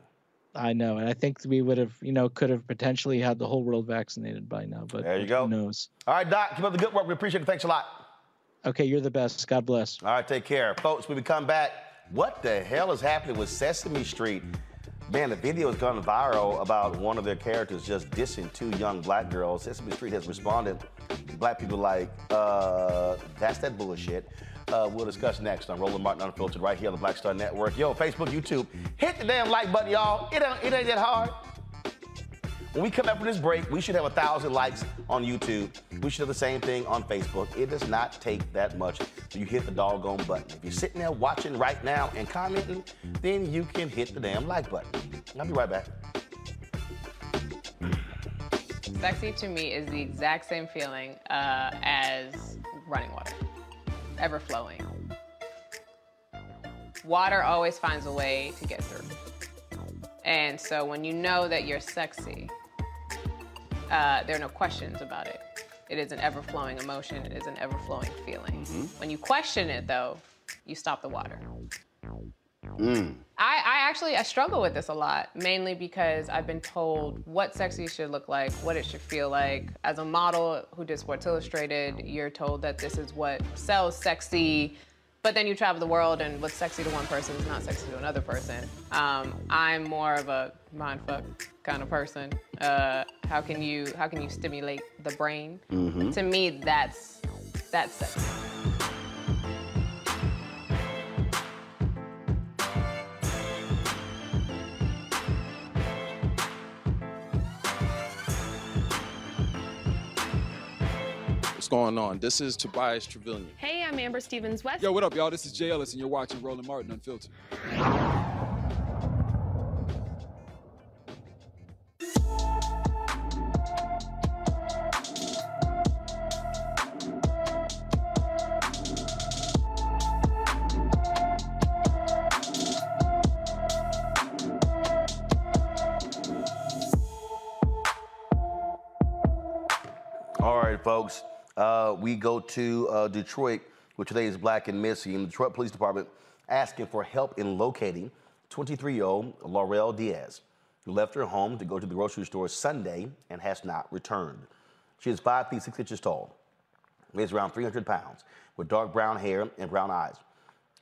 I know, and I think we would have, you know, could have potentially had the whole world vaccinated by now. But there you go. Who knows? All right, Doc, keep up the good work. We appreciate it. Thanks a lot. Okay, you're the best. God bless. All right, take care, folks. When we come back. What the hell is happening with Sesame Street? Man, the video has gone viral about one of their characters just dissing two young black girls. Sesame Street has responded. Black people like, uh, that's that bullshit. Uh, we'll discuss next on Roland Martin Unfiltered right here on the Black Star Network. Yo, Facebook, YouTube, hit the damn like button, y'all. It ain't, it ain't that hard. When we come back from this break, we should have a thousand likes on YouTube. We should have the same thing on Facebook. It does not take that much. So you hit the doggone button. If you're sitting there watching right now and commenting, then you can hit the damn like button. I'll be right back. Sexy to me is the exact same feeling uh, as running water, ever flowing. Water always finds a way to get through. And so when you know that you're sexy, uh, there are no questions about it. It is an ever flowing emotion, it is an ever flowing feeling. Mm-hmm. When you question it, though, you stop the water. Mm. I, I, actually I struggle with this a lot, mainly because I've been told what sexy should look like, what it should feel like. As a model who did Sports Illustrated, you're told that this is what sells sexy, but then you travel the world, and what's sexy to one person is not sexy to another person. Um, I'm more of a mindfuck kind of person. Uh, how can you how can you stimulate the brain? Mm-hmm. To me, that's that's sexy. Going on? This is Tobias Truvillion. Hey, I'm Amber Stevens West. Yo, what up, y'all? This is Jay Ellis, and you're watching Roland Martin Unfiltered. All right, folks. Uh, we go to uh, Detroit, which today is Black and Missy, and the Detroit Police Department asking for help in locating 23-year-old Laurel Diaz, who left her home to go to the grocery store Sunday and has not returned. She is 5 feet 6 inches tall, weighs around 300 pounds, with dark brown hair and brown eyes.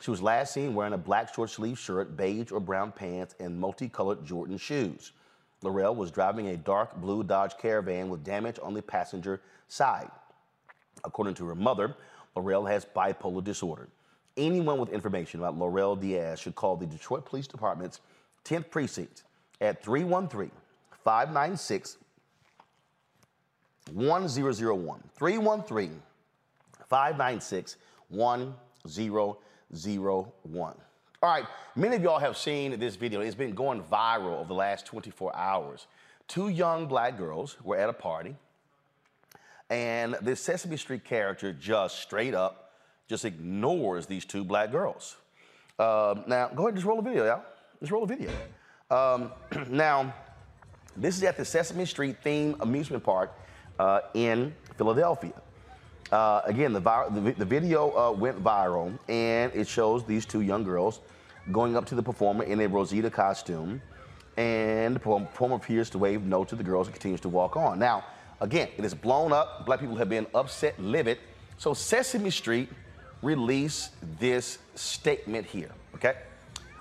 She was last seen wearing a black short sleeve shirt, beige or brown pants, and multicolored Jordan shoes. Laurel was driving a dark blue Dodge Caravan with damage on the passenger side. According to her mother, Laurel has bipolar disorder. Anyone with information about Laurel Diaz should call the Detroit Police Department's 10th precinct at 313 596 1001. 313 596 1001. All right, many of y'all have seen this video. It's been going viral over the last 24 hours. Two young black girls were at a party, and this Sesame Street character just straight up just ignores these two black girls. Um, now, go ahead and just roll the video, y'all. Just roll the video. Um, now, this is at the Sesame Street theme amusement park uh, in Philadelphia. Uh, again, the, the, the video uh, went viral, and it shows these two young girls going up to the performer in a Rosita costume, and the performer appears to wave no to the girls and continues to walk on. Now, again, it is blown up. Black people have been upset, livid. So Sesame Street released this statement here, okay?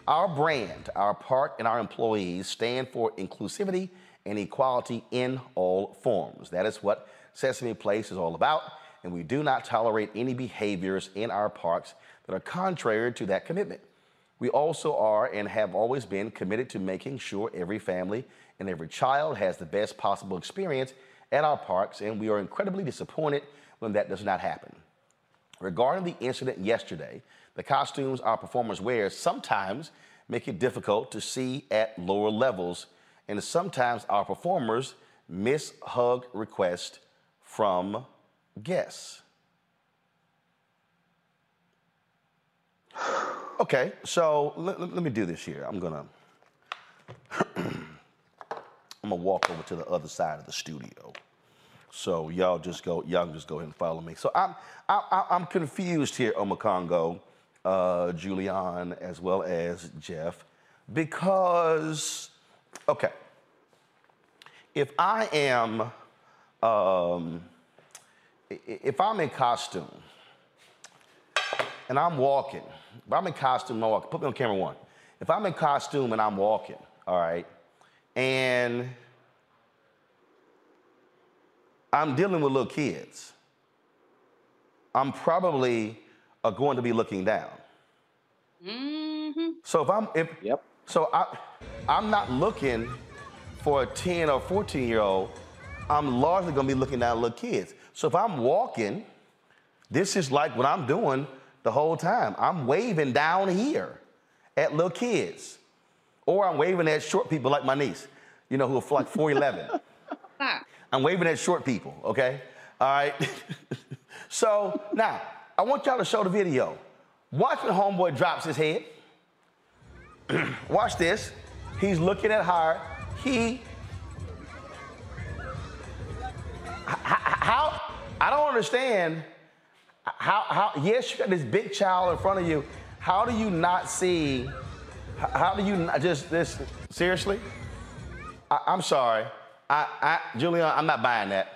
Our brand, our park, and our employees stand for inclusivity and equality in all forms. That is what Sesame Place is all about, and we do not tolerate any behaviors in our parks that are contrary to that commitment. We also are and have always been committed to making sure every family and every child has the best possible experience at our parks, and we are incredibly disappointed when that does not happen. Regarding the incident yesterday, the costumes our performers wear sometimes make it difficult to see at lower levels, and sometimes our performers miss hug requests from guests. Okay, so let, let- me do this here. I'm gonna I'm gonna walk over to the other side of the studio. So y'all just go, y'all just go ahead and follow me. So I'm I, I'm confused here, Omekongo, uh, Julian, as well as Jeff, because okay, if I am um, if I'm in costume and I'm walking, if I'm in costume I'm walking, put me on camera one. If I'm in costume and I'm walking, all right, and I'm dealing with little kids, I'm probably uh, going to be looking down. Mm-hmm. So if I'm if yep. So I I'm not looking for a 10 or 14 year old. I'm largely gonna be looking down at little kids. So if I'm walking, this is like what I'm doing the whole time. I'm waving down here at little kids. Or I'm waving at short people like my niece, you know, who are like 4'11. I'm waving at short people, okay? All right. so now I want y'all to show the video. Watch when homeboy drops his head. Watch this. He's looking at her. He. How? I don't understand. How? How? Yes, you got this big child in front of you. How do you not see? How do you just this? Seriously? I, I'm sorry. I, I, Julian, I'm not buying that.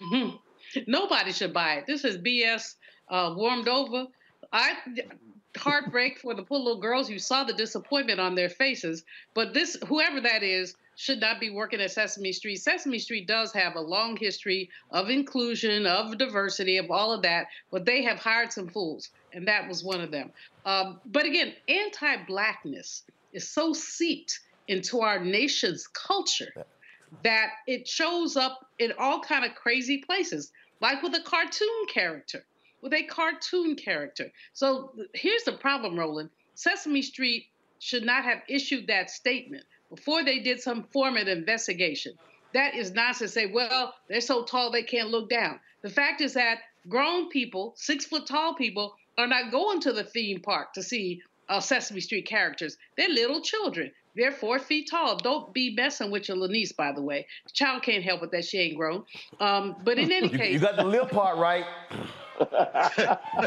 Mhm. Nobody should buy it. This is BS uh, warmed over. I heartbreak for the poor little girls. You saw the disappointment on their faces. But this, whoever that is, should not be working at Sesame Street. Sesame Street does have a long history of inclusion, of diversity, of all of that. But they have hired some fools, and that was one of them. Um, but again, anti-blackness is so seeped into our nation's culture that it shows up in all kind of crazy places. like with a cartoon character, with a cartoon character. So here's the problem, Roland. Sesame Street should not have issued that statement before they did some form of investigation. That is nonsense. To say, well, they're so tall they can't look down. The fact is that grown people, six foot tall people, are not going to the theme park to see uh, Sesame Street characters. They're little children. They're four feet tall. Don't be messing with your Lanice, by the way. The child can't help it that she ain't grown. Um, but in any case, you got the little part right. you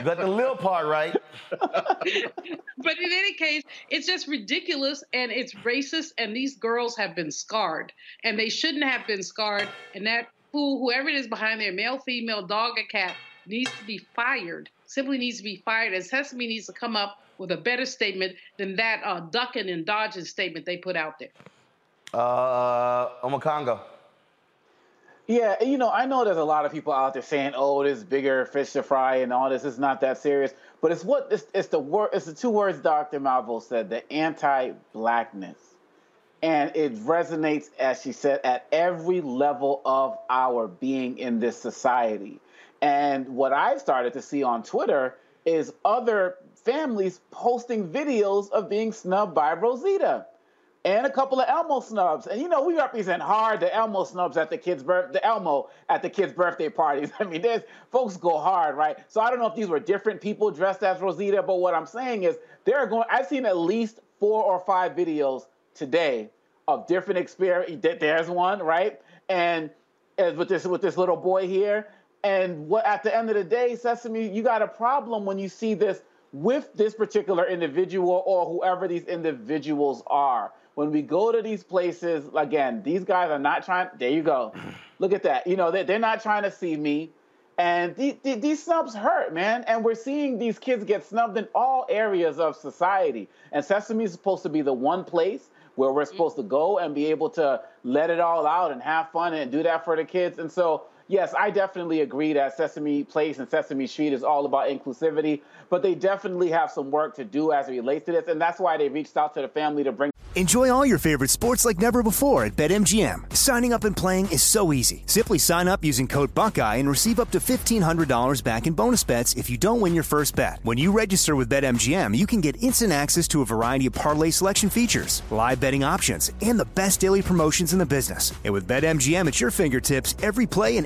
got the little part right. but in any case, it's just ridiculous and it's racist. And these girls have been scarred, and they shouldn't have been scarred. And that fool, whoever it is behind there, male, female, dog, or cat, needs to be fired. Simply needs to be fired. And Sesame needs to come up with a better statement than that uh, ducking and dodging statement they put out there. Uh, Omekongo. Yeah, you know, I know there's a lot of people out there saying, "Oh, this bigger fish to fry and all this is not that serious." But it's what it's, it's the word. It's the two words Dr. Malveaux said: the anti-blackness, and it resonates, as she said, at every level of our being in this society. And what I've started to see on Twitter is other families posting videos of being snubbed by Rosita and a couple of Elmo snubs. And you know, we represent hard the Elmo snubs at the kids' birth, the Elmo at the kids' birthday parties. I mean, there's folks go hard, right? So I don't know if these were different people dressed as Rosita, but what I'm saying is they're going. I've seen at least four or five videos today of different experience. There's one, right? And with this with this little boy here. And what at the end of the day, Sesame, you got a problem when you see this with this particular individual or whoever these individuals are. When we go to these places, again, these guys are not trying. There you go. Look at that. You know, they, they're not trying to see me. And these, these snubs hurt, man. And we're seeing these kids get snubbed in all areas of society. And Sesame is supposed to be the one place where we're supposed to go and be able to let it all out and have fun and do that for the kids. And so yes, I definitely agree that Sesame Place and Sesame Street is all about inclusivity, but they definitely have some work to do as it relates to this, and that's why they reached out to the family to bring. Enjoy all your favorite sports like never before at BetMGM. Signing up and playing is so easy. Simply sign up using code Buckeye and receive up to $1,500 back in bonus bets if you don't win your first bet. When you register with BetMGM, you can get instant access to a variety of parlay selection features, live betting options, and the best daily promotions in the business. And with BetMGM at your fingertips, every play and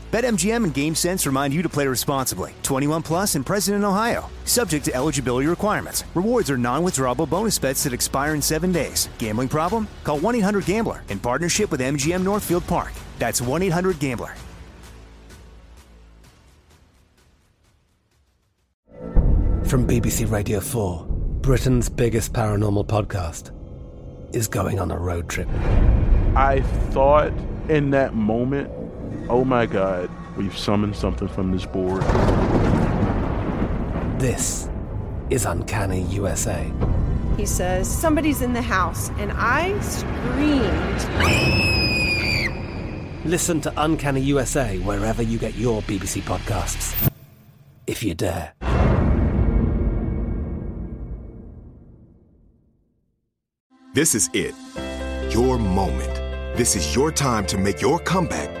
BetMGM and GameSense remind you to play responsibly. 21 plus and present in Ohio. Subject to eligibility requirements. Rewards are non-withdrawable bonus bets that expire in seven days. Gambling problem? Call 1-800-GAMBLER in partnership with MGM Northfield Park. That's 1-800-GAMBLER. From BBC Radio 4, Britain's biggest paranormal podcast is going on a road trip. I thought in that moment, oh my God, we've summoned something from this board. This is Uncanny USA. He says, Somebody's in the house, and I screamed. Listen to Uncanny USA wherever you get your BBC podcasts, if you dare. This is it. Your moment. This is your time to make your comeback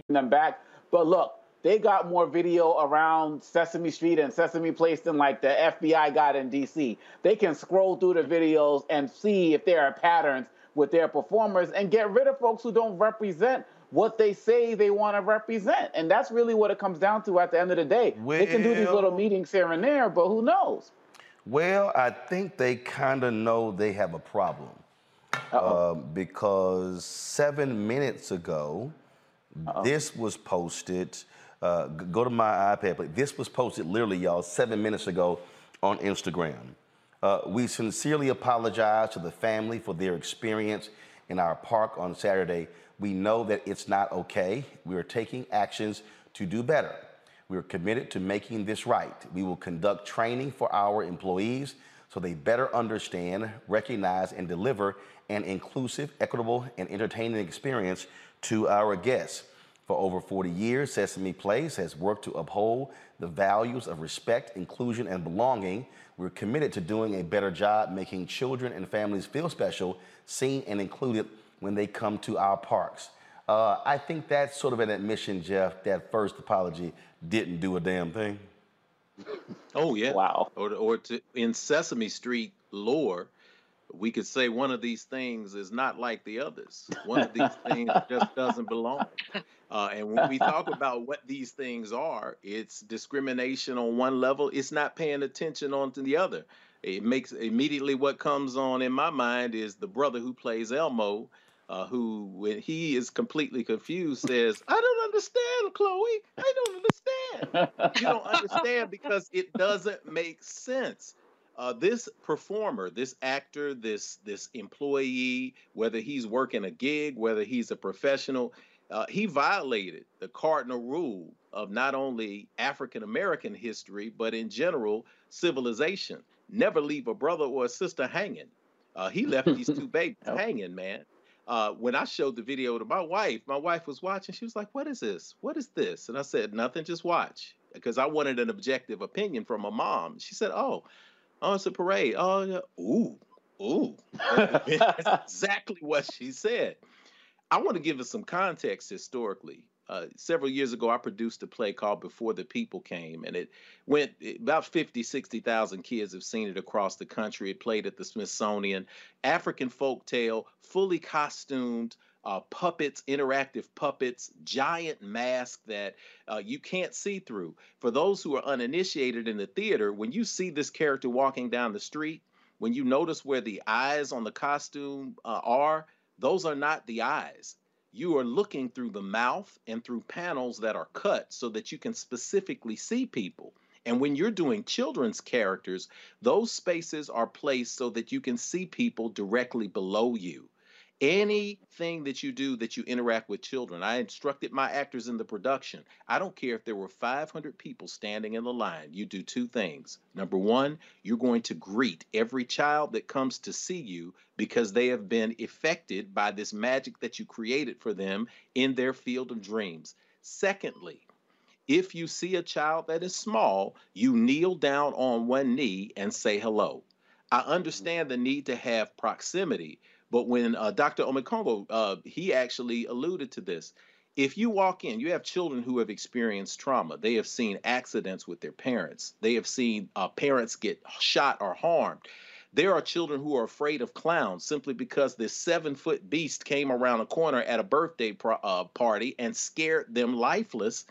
them back. But look, they got more video around Sesame Street and Sesame Place than like the FBI got in DC. They can scroll through the videos and see if there are patterns with their performers and get rid of folks who don't represent what they say they want to represent. And that's really what it comes down to at the end of the day. Well, they can do these little meetings here and there, but who knows? Well, I think they kind of know they have a problem. Uh, because seven minutes ago, This was posted. Uh, go to my iPad, but this was posted literally, y'all, seven minutes ago on Instagram. Uh, we sincerely apologize to the family for their experience in our park on Saturday. We know that it's not okay. We are taking actions to do better. We are committed to making this right. We will conduct training for our employees so they better understand, recognize, and deliver an inclusive, equitable, and entertaining experience to our guests. For over 40 years, Sesame Place has worked to uphold the values of respect, inclusion, and belonging. We're committed to doing a better job making children and families feel special, seen, and included when they come to our parks. Uh, I think that's sort of an admission, Jeff, that first apology didn't do a damn thing. Oh, yeah. Wow. Or, or to, in Sesame Street lore, we could say one of these things is not like the others. One of these things just doesn't belong. Uh, and when we talk about what these things are, it's discrimination on one level. It's not paying attention on to the other. It makes immediately what comes on in my mind is the brother who plays Elmo, uh, who when he is completely confused says, "I don't understand, Chloe. I don't understand. you don't understand because it doesn't make sense." Uh, this performer, this actor, this this employee, whether he's working a gig, whether he's a professional, uh, he violated the cardinal rule of not only African American history but in general civilization. Never leave a brother or a sister hanging. Uh, he left these two babies hanging, man. Uh, when I showed the video to my wife, my wife was watching. She was like, "What is this? What is this?" And I said, "Nothing. Just watch." Because I wanted an objective opinion from a mom. She said, "Oh, Oh, it's a parade. Oh, yeah. ooh, ooh. That's exactly what she said. I want to give us some context historically. Uh, several years ago, I produced a play called Before the People Came, and it went about 50, 60,000 kids have seen it across the country. It played at the Smithsonian. African folk tale, fully costumed, uh, puppets, interactive puppets, giant mask that uh, you can't see through. For those who are uninitiated in the theater, when you see this character walking down the street, when you notice where the eyes on the costume uh, are, those are not the eyes. You are looking through the mouth and through panels that are cut so that you can specifically see people. And when you're doing children's characters, those spaces are placed so that you can see people directly below you anything that you do that you interact with children. I instructed my actors in the production. I don't care if there were 500 people standing in the line. You do two things. Number one you're going to greet every child that comes to see you because they have been affected by this magic that you created for them in their field of dreams. Secondly if you see a child that is small you kneel down on one knee and say hello. I mm-hmm. understand the need to have proximity, but when uh, Dr. Omekongo, uh, he actually alluded to this. If you walk in, you have children who have experienced trauma. They have seen accidents with their parents. They have seen uh, parents get shot or harmed. There are children who are afraid of clowns simply because this seven foot beast came around a corner at a birthday pro- uh, party and scared them lifeless.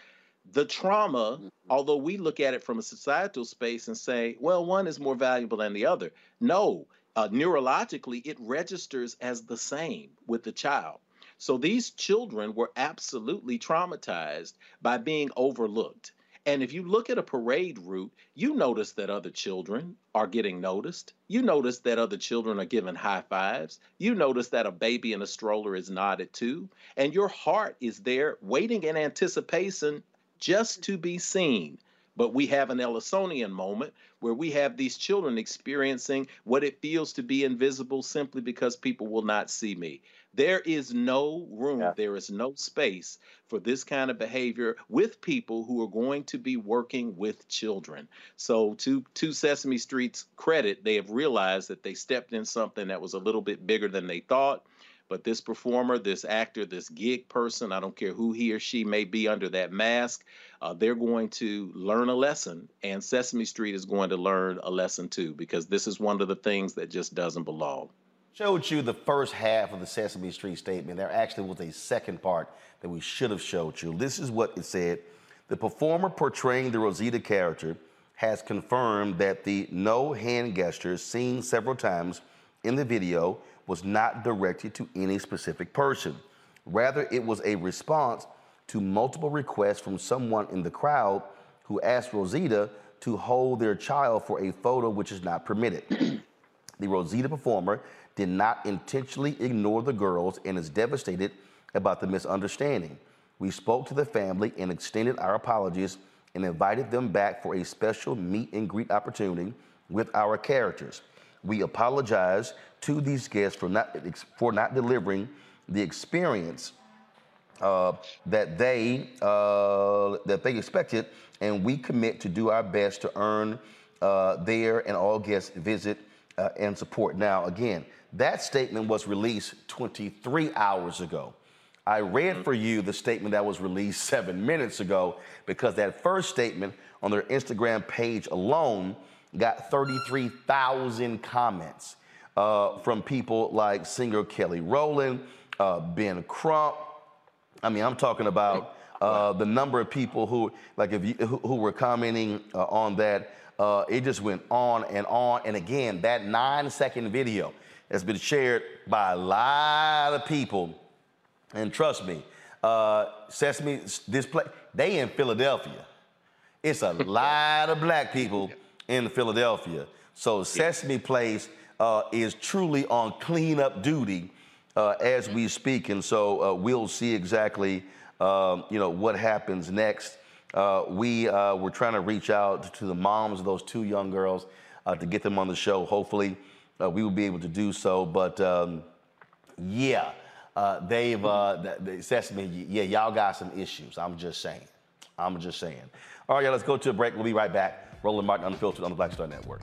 The trauma, mm-hmm. although we look at it from a societal space and say, well, one is more valuable than the other. No, uh, neurologically, it registers as the same with the child. So these children were absolutely traumatized by being overlooked. And if you look at a parade route, you notice that other children are getting noticed. You notice that other children are given high fives. You notice that a baby in a stroller is nodded to. And your heart is there waiting in anticipation just to be seen. But we have an Ellisonian moment where we have these children experiencing what it feels to be invisible simply because people will not see me. There is no room, yeah. there is no space for this kind of behavior with people who are going to be working with children. So, to, to Sesame Street's credit, they have realized that they stepped in something that was a little bit bigger than they thought. But this performer, this actor, this gig person, I don't care who he or she may be under that mask, uh, they're going to learn a lesson. And Sesame Street is going to learn a lesson too, because this is one of the things that just doesn't belong showed you the first half of the Sesame Street statement. There actually was a second part that we should have showed you. This is what it said. The performer portraying the Rosita character has confirmed that the no hand gestures seen several times in the video was not directed to any specific person. Rather, it was a response to multiple requests from someone in the crowd who asked Rosita to hold their child for a photo which is not permitted. the Rosita performer did not intentionally ignore the girls and is devastated about the misunderstanding. We spoke to the family and extended our apologies and invited them back for a special meet and greet opportunity with our characters. We apologize to these guests for not, for not delivering the experience uh, that they uh, that they expected, and we commit to do our best to earn uh, their and all guests visit uh, and support. Now, again, that statement was released 23 hours ago. I read for you the statement that was released seven minutes ago because that first statement on their Instagram page alone got 33,000 comments uh, from people like singer Kelly Rowland, uh, Ben Crump. I mean, I'm talking about uh, the number of people who, like, if you, who, who were commenting uh, on that. Uh, it just went on and on. And again, that nine second video has been shared by a lot of people. And trust me, uh, Sesame, this place, they in Philadelphia. It's a lot of black people in Philadelphia. So Sesame Place uh, is truly on cleanup duty uh, as we speak. And so uh, we'll see exactly, um, you know, what happens next. Uh, we uh, were trying to reach out to the moms of those two young girls to get them on the show. Hopefully, uh, we will be able to do so. But um, yeah, uh, they've uh, the, Sesame, yeah, y'all got some issues. I'm just saying. I'm just saying. All right, y'all, let's go to a break. We'll be right back. Roland Martin Unfiltered on the Black Star Network.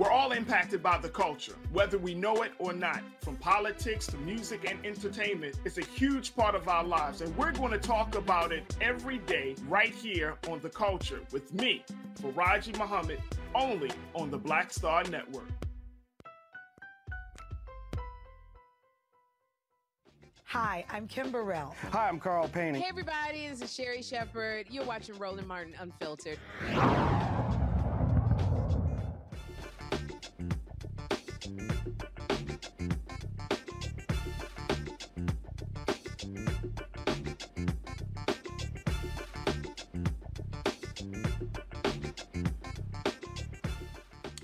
We're all impacted by the culture, whether we know it or not. From politics to music and entertainment, it's a huge part of our lives, and we're going to talk about it every day right here on The Culture with me, Faraji Muhammad, only on the Black Star Network. Hi, I'm Kim Burrell. Hi, I'm Carl Payne. Hey, everybody, this is Sherri Shepherd. You're watching Roland Martin Unfiltered.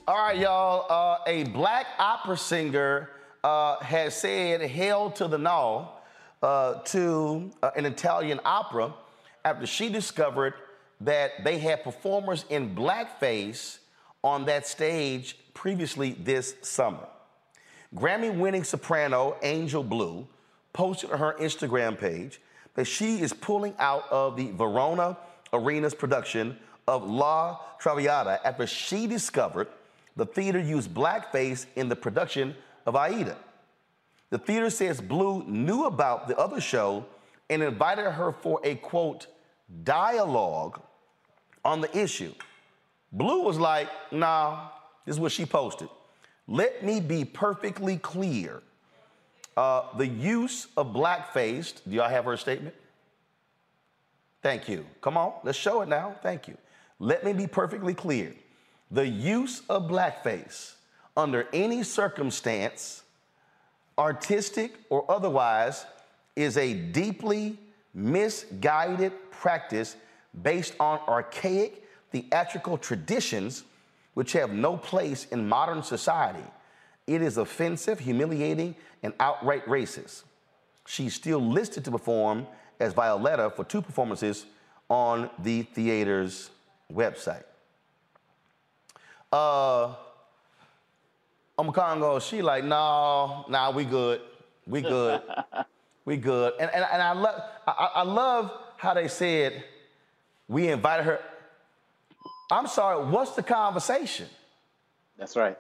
All right, y'all. Uh, a black opera singer uh, has said "Hail to the No" uh, to uh, an Italian opera after she discovered that they had performers in blackface on that stage previously this summer. Grammy-winning soprano Angel Blue posted on her Instagram page that she is pulling out of the Verona Arena's production of La Traviata after she discovered the theater used blackface in the production of Aida. The theater says Blue knew about the other show and invited her for a quote, dialogue on the issue. Blue was like, nah, this is what she posted. Let me be perfectly clear. Uh, the use of blackface, do y'all have her statement? Thank you. Come on, let's show it now. Thank you. Let me be perfectly clear. The use of blackface under any circumstance, artistic or otherwise, is a deeply misguided practice based on archaic theatrical traditions which have no place in modern society. It is offensive, humiliating, and outright racist. She's still listed to perform as Violetta for two performances on the theater's website. Uh, Omekongo, she like, no, nah, we good. We good. we good. And, and, and I, love, I, I love how they said we invited her. I'm sorry, what's the conversation? That's right.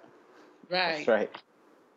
Right. That's right.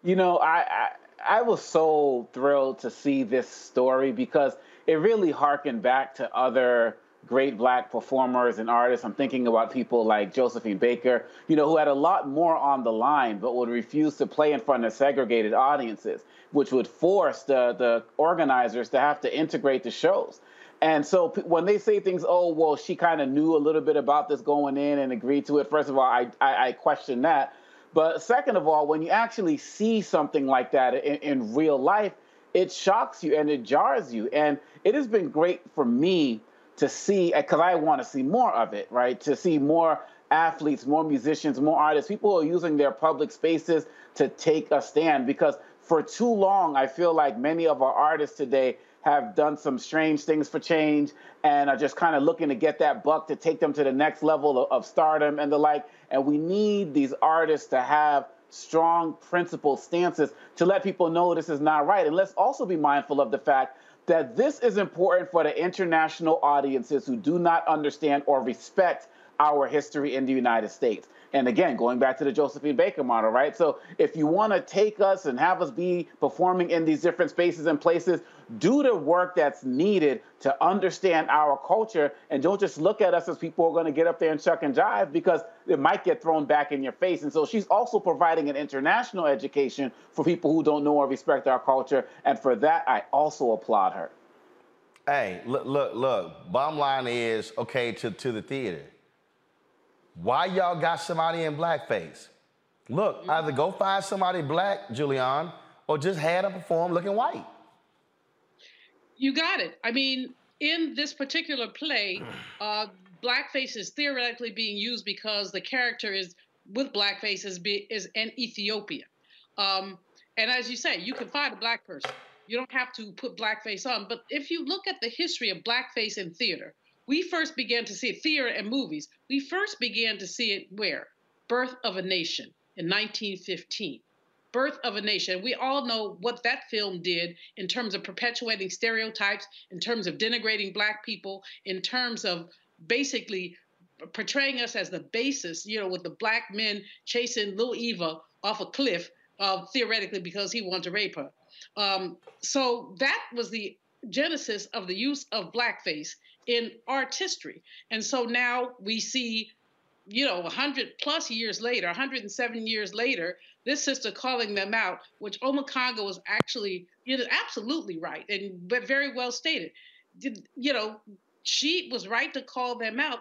You know, I, I I was so thrilled to see this story because it really harkened back to other great black performers and artists. I'm thinking about people like Josephine Baker, you know, who had a lot more on the line but would refuse to play in front of segregated audiences, which would force the, the organizers to have to integrate the shows. And so when they say things, oh, well, she kind of knew a little bit about this going in and agreed to it, first of all, I, I, I question that. But second of all, when you actually see something like that in, in real life, it shocks you and it jars you. And it has been great for me to see, because I want to see more of it, right? To see more athletes, more musicians, more artists, people are using their public spaces to take a stand. Because for too long, I feel like many of our artists today have done some strange things for change and are just kind of looking to get that buck to take them to the next level of, of stardom and the like. And we need these artists to have strong principled stances to let people know this is not right. And let's also be mindful of the fact that this is important for the international audiences who do not understand or respect our history in the United States. And again, going back to the Josephine Baker model, right? So if you want to take us and have us be performing in these different spaces and places, do the work that's needed to understand our culture and don't just look at us as people who are going to get up there and chuck and jive because it might get thrown back in your face. And so she's also providing an international education for people who don't know or respect our culture. And for that, I also applaud her. Hey, look, look, look. Bottom line is okay to, to the theater why y'all got somebody in blackface? Look, mm-hmm. either go find somebody black, Julian, or just had them perform looking white. You got it. I mean, in this particular play, uh, blackface is theoretically being used because the character is with blackface is be, is an Ethiopian. Um, and as you say, you can find a black person. You don't have to put blackface on. But if you look at the history of blackface in theater, we first began to see it, theater and movies. We first began to see it where? Birth of a Nation in 1915. Birth of a Nation. We all know what that film did in terms of perpetuating stereotypes, in terms of denigrating Black people, in terms of basically portraying us as the basis, you know, with the black men chasing little Eva off a cliff, uh, theoretically because he wanted to rape her. Um, so that was the genesis of the use of blackface in art history. And so now we see, you know, 100 plus years later, 107 years later, this sister calling them out, which Omekongo was actually, you know, absolutely right and but very well stated. Did, you know, she was right to call them out,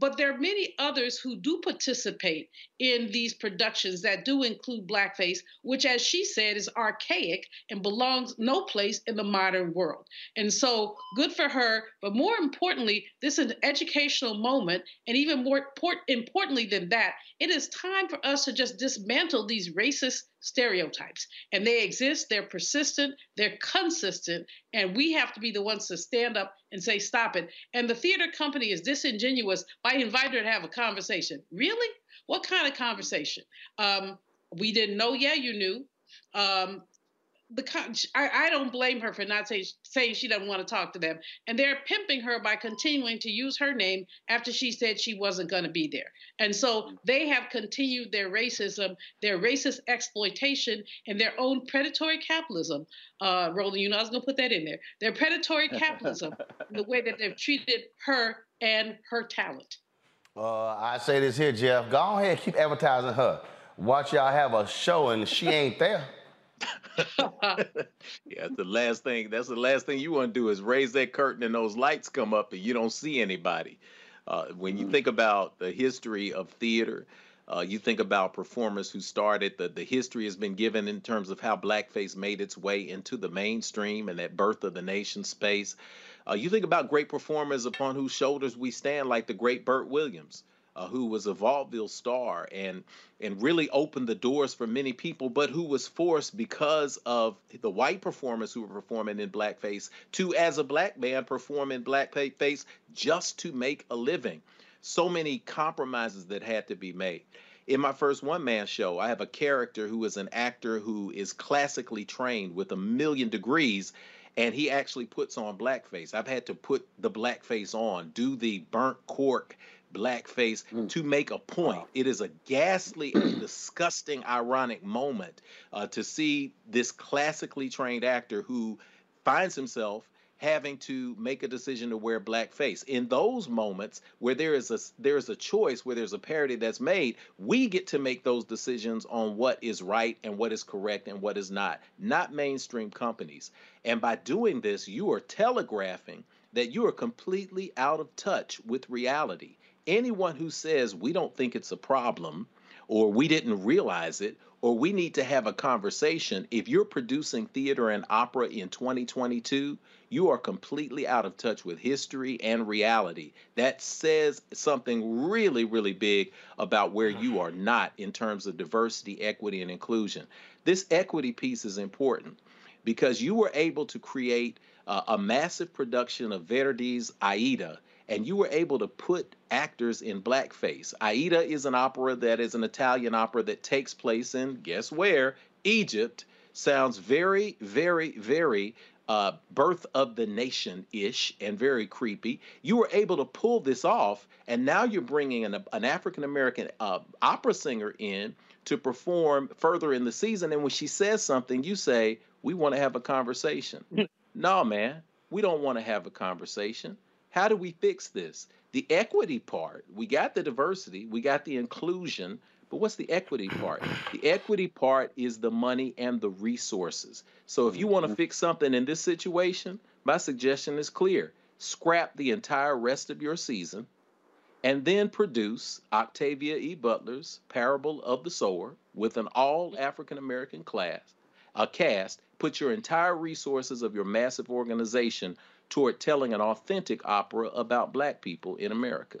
but there are many others who do participate in these productions that do include blackface, which, as she said, is archaic and belongs no place in the modern world. And so, good for her. But more importantly, this is an educational moment. And even more importantly than that, it is time for us to just dismantle these racist stereotypes. And they exist, they're persistent, they're consistent, and we have to be the ones to stand up and say, stop it. And the theater company is disingenuous by inviting her to have a conversation. Really? What kind of conversation? Um, we didn't know, yeah, you knew. Um, the I, I don't blame her for not say, saying she doesn't want to talk to them, and they're pimping her by continuing to use her name after she said she wasn't going to be there. And so they have continued their racism, their racist exploitation, and their own predatory capitalism. Uh, Roland, you know I was going to put that in there. Their predatory capitalism, the way that they've treated her and her talent. Uh, I say this here, Jeff. Go ahead, keep advertising her. Watch y'all have a show and she ain't there. yeah, the last thing. That's the last thing you want to do is raise that curtain and those lights come up and you don't see anybody. Uh, when you mm. think about the history of theater, uh, you think about performers who started. The the history has been given in terms of how blackface made its way into the mainstream and that birth of the nation space. Uh, you think about great performers upon whose shoulders we stand, like the great Bert Williams uh, who was a vaudeville star and and really opened the doors for many people, but who was forced because of the white performers who were performing in blackface to, as a black man, perform in blackface just to make a living. So many compromises that had to be made. In my first one man show, I have a character who is an actor who is classically trained with a million degrees and he actually puts on blackface. I've had to put the blackface on, do the burnt cork blackface mm. to make a point. It is a ghastly and disgusting, ironic moment uh, to see this classically trained actor who finds himself having to make a decision to wear blackface. In those moments where there is a there is a choice, where there's a parody that's made, we get to make those decisions on what is right and what is correct and what is not, not mainstream companies. And by doing this, you are telegraphing that you are completely out of touch with reality anyone who says we don't think it's a problem or we didn't realize it or we need to have a conversation, if you're producing theater and opera in 2022, you are completely out of touch with history and reality. That says something really, really big about where you are not in terms of diversity, equity, and inclusion. This equity piece is important because you were able to create uh, a massive production of Verdi's Aida and you were able to put actors in blackface. Aida is an opera that is an Italian opera that takes place in, guess where? Egypt. Sounds very, very, very uh, birth of the nation ish and very creepy. You were able to pull this off, and now you're bringing an, an African American uh, opera singer in to perform further in the season. And when she says something, you say, We want to have a conversation. no, man, we don't want to have a conversation. How do we fix this? The equity part, we got the diversity, we got the inclusion, but what's the equity part? The equity part is the money and the resources. So if you want to mm-hmm. fix something in this situation, my suggestion is clear. Scrap the entire rest of your season and then produce Octavia E. Butler's Parable of the Sower with an all African American class, a cast, put your entire resources of your massive organization toward telling an authentic opera about black people in America.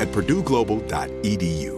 at purdueglobal.edu.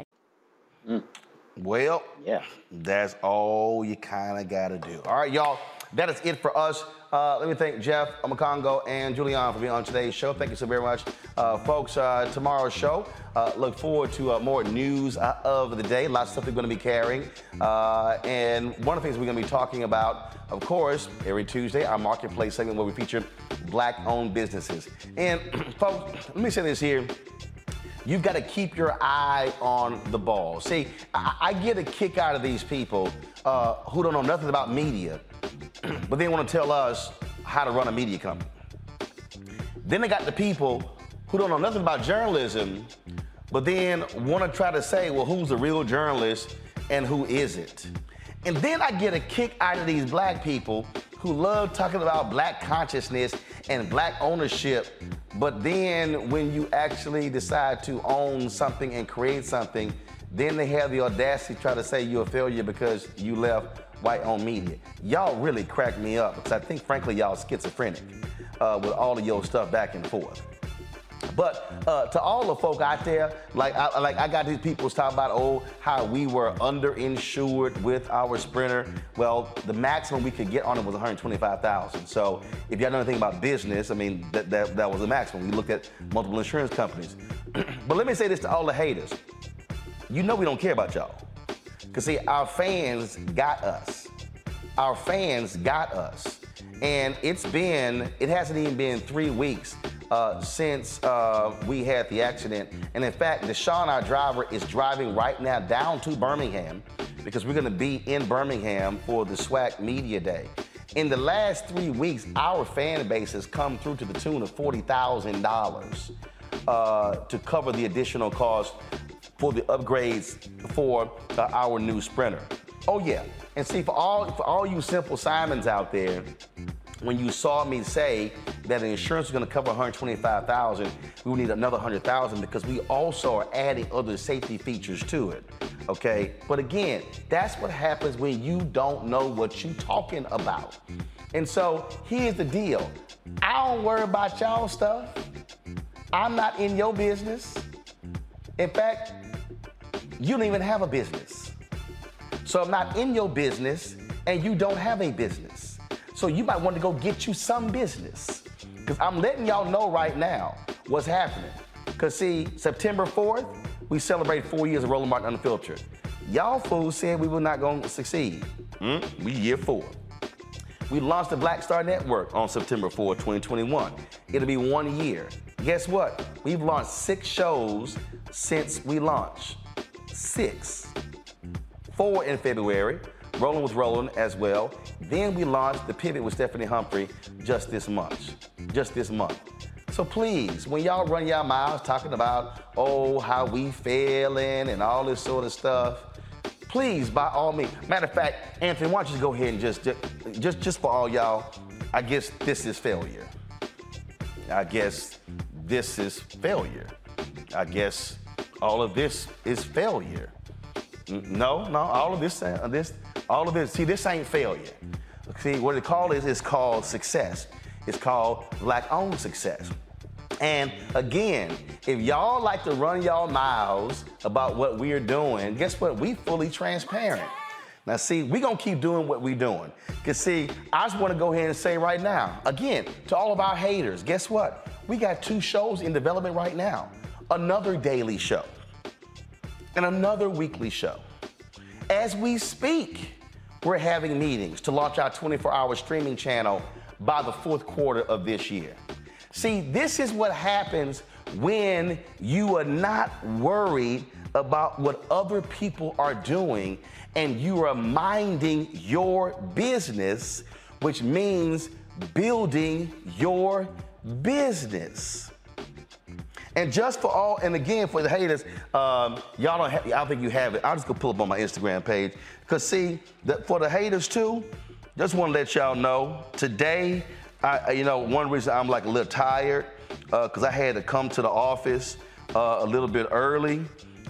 Well, yeah, that's all you kind of got to do. All right, y'all, that is it for us. Uh, let me thank Jeff Omekongo and Julian for being on today's show. Thank you so very much, uh, folks. Uh, tomorrow's show, uh, look forward to uh, more news uh, of the day. Lots of stuff we're going to be carrying, uh, and one of the things we're going to be talking about, of course, every Tuesday, our marketplace segment where we feature black-owned businesses. And folks, let me say this here. You've got to keep your eye on the ball. See, I, I get a kick out of these people uh, who don't know nothing about media, but they want to tell us how to run a media company. Then they got the people who don't know nothing about journalism, but then want to try to say, well, who's the real journalist and who isn't? And then I get a kick out of these black people who love talking about black consciousness and black ownership, but then when you actually decide to own something and create something, then they have the audacity to try to say you're a failure because you left white owned media. Y'all really crack me up because I think, frankly, y'all schizophrenic uh, with all of your stuff back and forth. But uh, to all the folk out there, like I, like I got these people talking about, oh, how we were underinsured with our Sprinter. Well, the maximum we could get on it was 125,000. So if y'all know anything about business, I mean, that, that, that was the maximum. We looked at multiple insurance companies. but let me say this to all the haters. You know we don't care about y'all. Because see, our fans got us. Our fans got us. And it's been, it hasn't even been three weeks uh, since uh, we had the accident. And in fact, Deshaun, our driver, is driving right now down to Birmingham because we're going to be in Birmingham for the SWAC Media Day. In the last three weeks, our fan base has come through to the tune of $40,000 uh, to cover the additional cost for the upgrades for uh, our new Sprinter. Oh yeah, and see for all for all you simple Simons out there, when you saw me say that the insurance is going to cover 125,000, we will need another 100,000 because we also are adding other safety features to it. Okay, but again, that's what happens when you don't know what you're talking about. And so here's the deal: I don't worry about y'all stuff. I'm not in your business. In fact, you don't even have a business. So I'm not in your business, and you don't have a business. So you might want to go get you some business. Because I'm letting y'all know right now what's happening. Because see, September 4th, we celebrate four years of Roland Martin Unfiltered. Y'all fools said we were not going to succeed. Mm, we year four. We launched the Black Star Network on September 4, 2021. It'll be one year. Guess what? We've launched six shows since we launched. Six. Four in February. Rolling with Roland as well. Then we launched the Pivot with Stephanie Humphrey just this month. Just this month. So please, when y'all run y'all mouths talking about, oh, how we failing and all this sort of stuff, please, by all means. Matter of fact, Anthony, why don't you go ahead and just, just, just, for all y'all, I guess this is failure. I guess this is failure. I guess all of this is failure. No, no, all of this, uh, this, all of this. See, this ain't failure. See, what it called is it's called success. It's called black-owned success. And again, if y'all like to run y'all mouths about what we're doing, guess what? We fully transparent. Now, see, we're gonna keep doing what we're doing. Cause see, I just wanna go ahead and say right now, again, to all of our haters, guess what? We got two shows in development right now. Another daily show and another weekly show. As we speak, we're having meetings to launch our 24 hour streaming channel by the fourth quarter of this year. See, this is what happens when you are not worried about what other people are doing and you are minding your business, which means building your business. And just for all, and again for the haters, um, y'all don't have, I don't think you have it. I'll just go pull up on my Instagram page. Cause see, the, for the haters too, just want to let y'all know today, I, you know, one reason I'm like a little tired, because uh, I had to come to the office uh, a little bit early,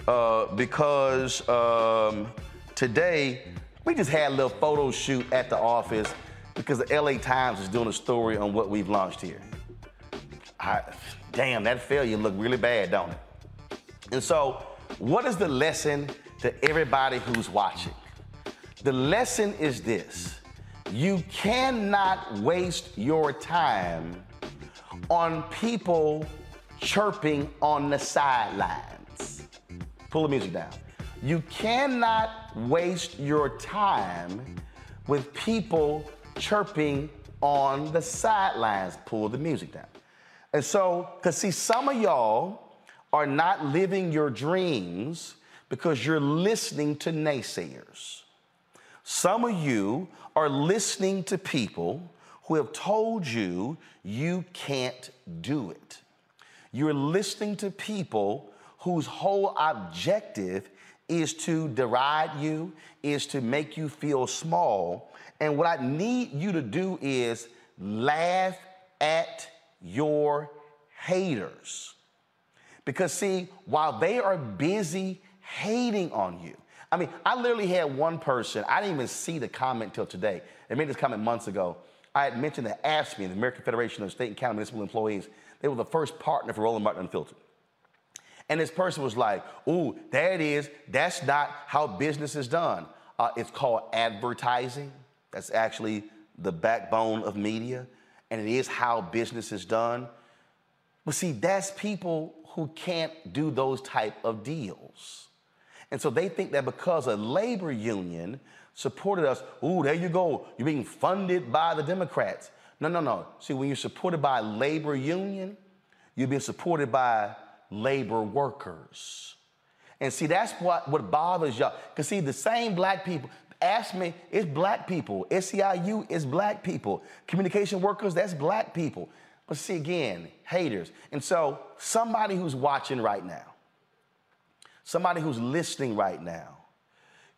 uh, because um, today we just had a little photo shoot at the office because the LA Times is doing a story on what we've launched here. I, damn, that failure looked really bad, don't it? And so, what is the lesson to everybody who's watching? The lesson is this you cannot waste your time on people chirping on the sidelines. Pull the music down. You cannot waste your time with people chirping on the sidelines. Pull the music down. And so, because see, some of y'all are not living your dreams because you're listening to naysayers. Some of you are listening to people who have told you you can't do it. You're listening to people whose whole objective is to deride you, is to make you feel small. And what I need you to do is laugh at your haters. Because, see, while they are busy hating on you, I mean, I literally had one person, I didn't even see the comment till today. They made this comment months ago. I had mentioned that AFSCME, the American Federation of State and County Municipal Employees, they were the first partner for Roland Martin Unfiltered. And this person was like, ooh, it is. That's not how business is done. Uh, it's called advertising. That's actually the backbone of media and it is how business is done. But see, that's people who can't do those type of deals. And so they think that because a labor union supported us, ooh, there you go, you're being funded by the Democrats. No, no, no. See, when you're supported by a labor union, you're being supported by labor workers. And see, that's what, what bothers y'all. Because see, the same black people, AFSCME, it's black people. SEIU is black people. Communication workers, that's black people. But see, again, haters. And so, somebody who's watching right now, somebody who's listening right now,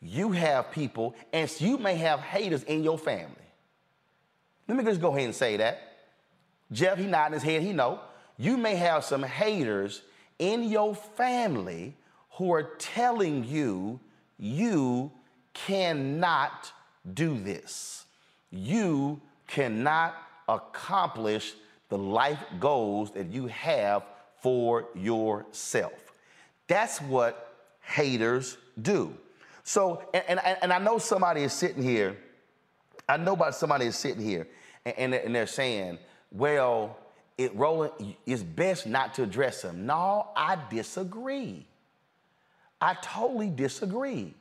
you have people, and you may have haters in your family. Let me just go ahead and say that. Jeff, he nodding his head, he know. You may have some haters in your family who are telling you you cannot do this. You cannot accomplish the life goals that you have for yourself. That's what haters do. So, and, and, and I know somebody is sitting here, I know about somebody is sitting here and, and they're saying, well, it rolling it's best not to address them. No, I disagree. I totally disagree.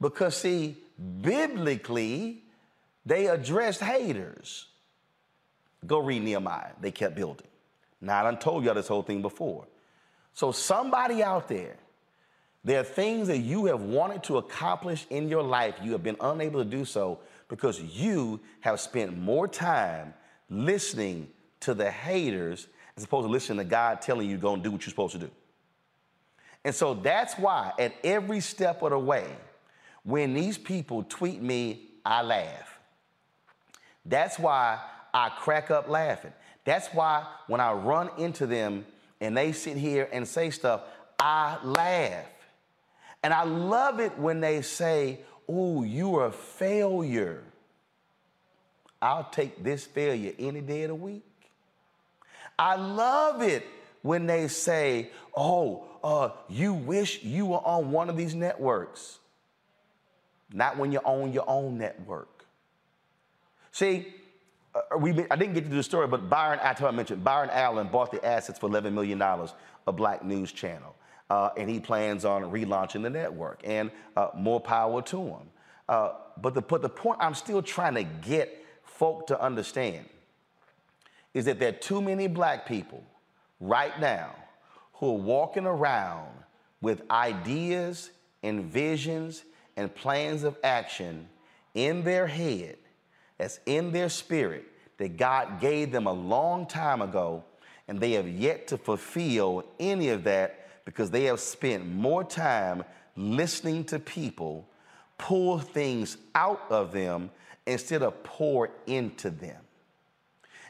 Because, see, biblically, they addressed haters. Go read Nehemiah. They kept building. Now, I done told y'all this whole thing before. So, somebody out there, there are things that you have wanted to accomplish in your life, you have been unable to do so because you have spent more time listening to the haters as opposed to listening to God telling you go and do what you're supposed to do. And so that's why, at every step of the way, when these people tweet me, I laugh. That's why I crack up laughing. That's why when I run into them and they sit here and say stuff, I laugh. And I love it when they say, Oh, you're a failure. I'll take this failure any day of the week. I love it when they say, oh, uh, you wish you were on one of these networks. Not when you own your own network. See, uh, we, I didn't get to the story, but Byron, I told I mentioned, Byron Allen bought the assets for $11 million, a black news channel. Uh, and he plans on relaunching the network, and uh, more power to him. Uh, but, the, but the point I'm still trying to get folk to understand is that there are too many black people right now who are walking around with ideas and visions and plans of action in their head, that's in their spirit, that God gave them a long time ago, and they have yet to fulfill any of that because they have spent more time listening to people pull things out of them instead of pour into them.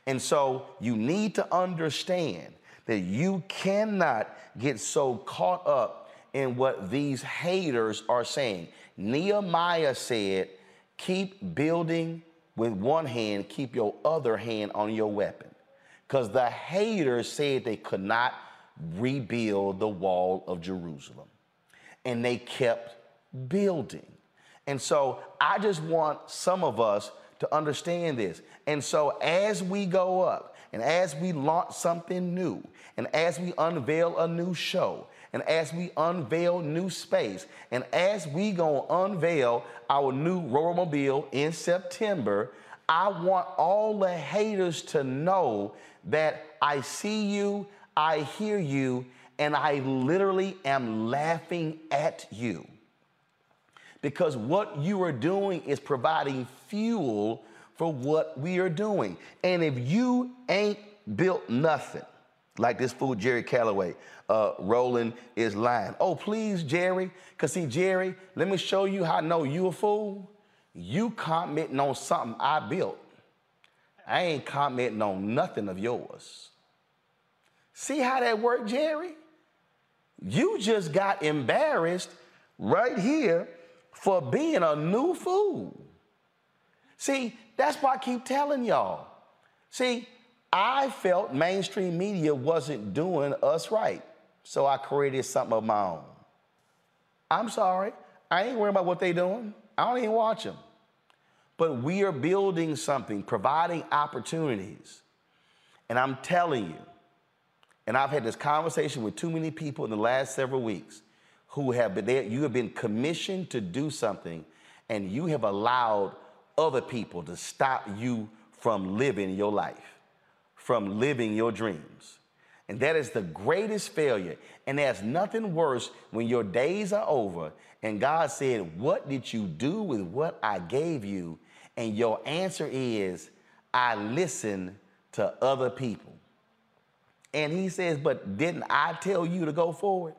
And so you need to understand that you cannot get so caught up in what these haters are saying. Nehemiah said, Keep building with one hand, keep your other hand on your weapon. Because the haters said they could not rebuild the wall of Jerusalem. And they kept building. And so I just want some of us to understand this. And so as we go up and as we launch something new and as we unveil a new show and as we unveil new space and as we go unveil our new Mobile in September, I want all the haters to know that I see you, I hear you, and I literally am laughing at you because what you are doing is providing fuel for what we are doing. And if you ain't built nothing, like this fool Jerry Calloway, uh, Roland is lying. Oh, please, Jerry, because see, Jerry, let me show you how I know you a fool. You commenting on something I built. I ain't commenting on nothing of yours. See how that worked, Jerry? You just got embarrassed right here for being a new fool. See, that's why I keep telling y'all. See, I felt mainstream media wasn't doing us right, so I created something of my own. I'm sorry, I ain't worried about what they doing. I don't even watch them. But we are building something, providing opportunities. And I'm telling you, and I've had this conversation with too many people in the last several weeks who have been there, you have been commissioned to do something, and you have allowed other people to stop you from living your life, from living your dreams. And that is the greatest failure. And there's nothing worse when your days are over and God said, What did you do with what I gave you? And your answer is, I listened to other people. And he says, But didn't I tell you to go forward?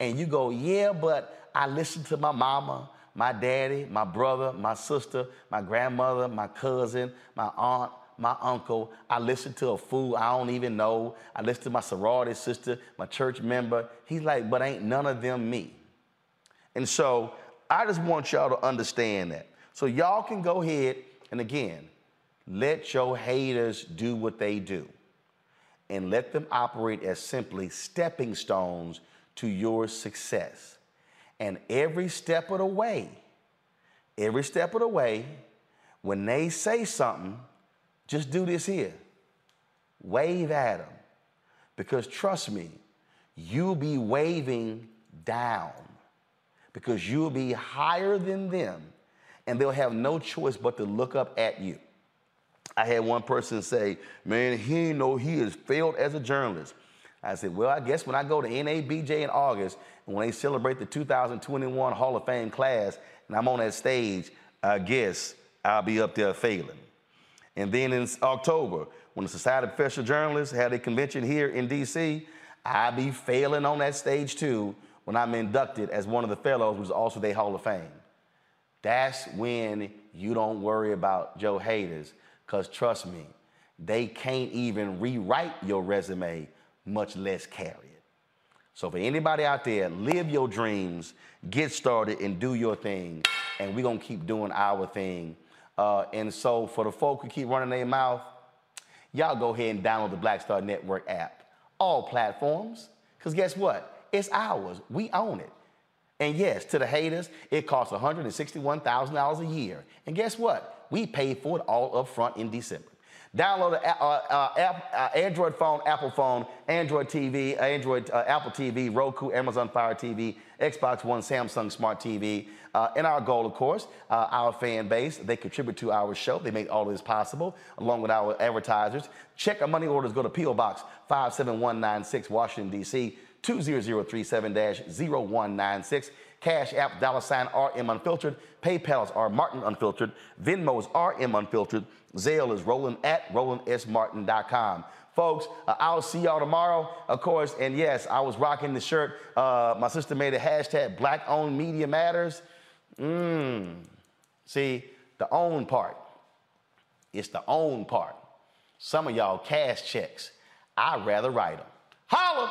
And you go, Yeah, but I listened to my mama, my daddy, my brother, my sister, my grandmother, my cousin, my aunt, my uncle. I listened to a fool I don't even know. I listened to my sorority sister, my church member. He's like, But ain't none of them me. And so I just want y'all to understand that. So y'all can go ahead and again, let your haters do what they do and let them operate as simply stepping stones to your success. And every step of the way, every step of the way, when they say something, just do this here wave at them. Because trust me, you'll be waving down because you'll be higher than them and they'll have no choice but to look up at you. I had one person say, man, he know he has failed as a journalist. I said, well, I guess when I go to NABJ in August and when they celebrate the 2021 Hall of Fame class and I'm on that stage, I guess I'll be up there failing. And then in October, when the Society of Professional Journalists had a convention here in DC, I'll be failing on that stage too when I'm inducted as one of the fellows, is also their Hall of Fame. That's when you don't worry about Joe haters because trust me, they can't even rewrite your resume, much less carry it. So for anybody out there, live your dreams, get started, and do your thing. And we're to keep doing our thing. Uh, and so for the folk who keep running their mouth, y'all go ahead and download the Black Star Network app. All platforms. Because guess what? It's ours. We own it. And yes, to the haters, it costs $161,000 a year. And guess what? We paid for it all up front in December. Download the uh, uh, uh, Android phone, Apple phone, Android TV, Android uh, Apple TV, Roku, Amazon Fire TV, Xbox One, Samsung Smart TV. Uh, and our goal, of course, uh, our fan base, they contribute to our show. They make all of this possible, along with our advertisers. Check our money orders. Go to P.O. Box 57196, Washington, D.C. 20037-0196. Cash App, dollar sign RM Unfiltered. PayPal's R Martin Unfiltered. Venmo's RM Unfiltered. Zelle is Roland at RolandSMartin.com. Folks, uh, I'll see y'all tomorrow, of course. And yes, I was rocking the shirt. Uh, my sister made a hashtag Black Owned Media Matters. Mmm. See, the own part. It's the own part. Some of y'all cash checks. I'd rather write them. Holla!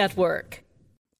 Network.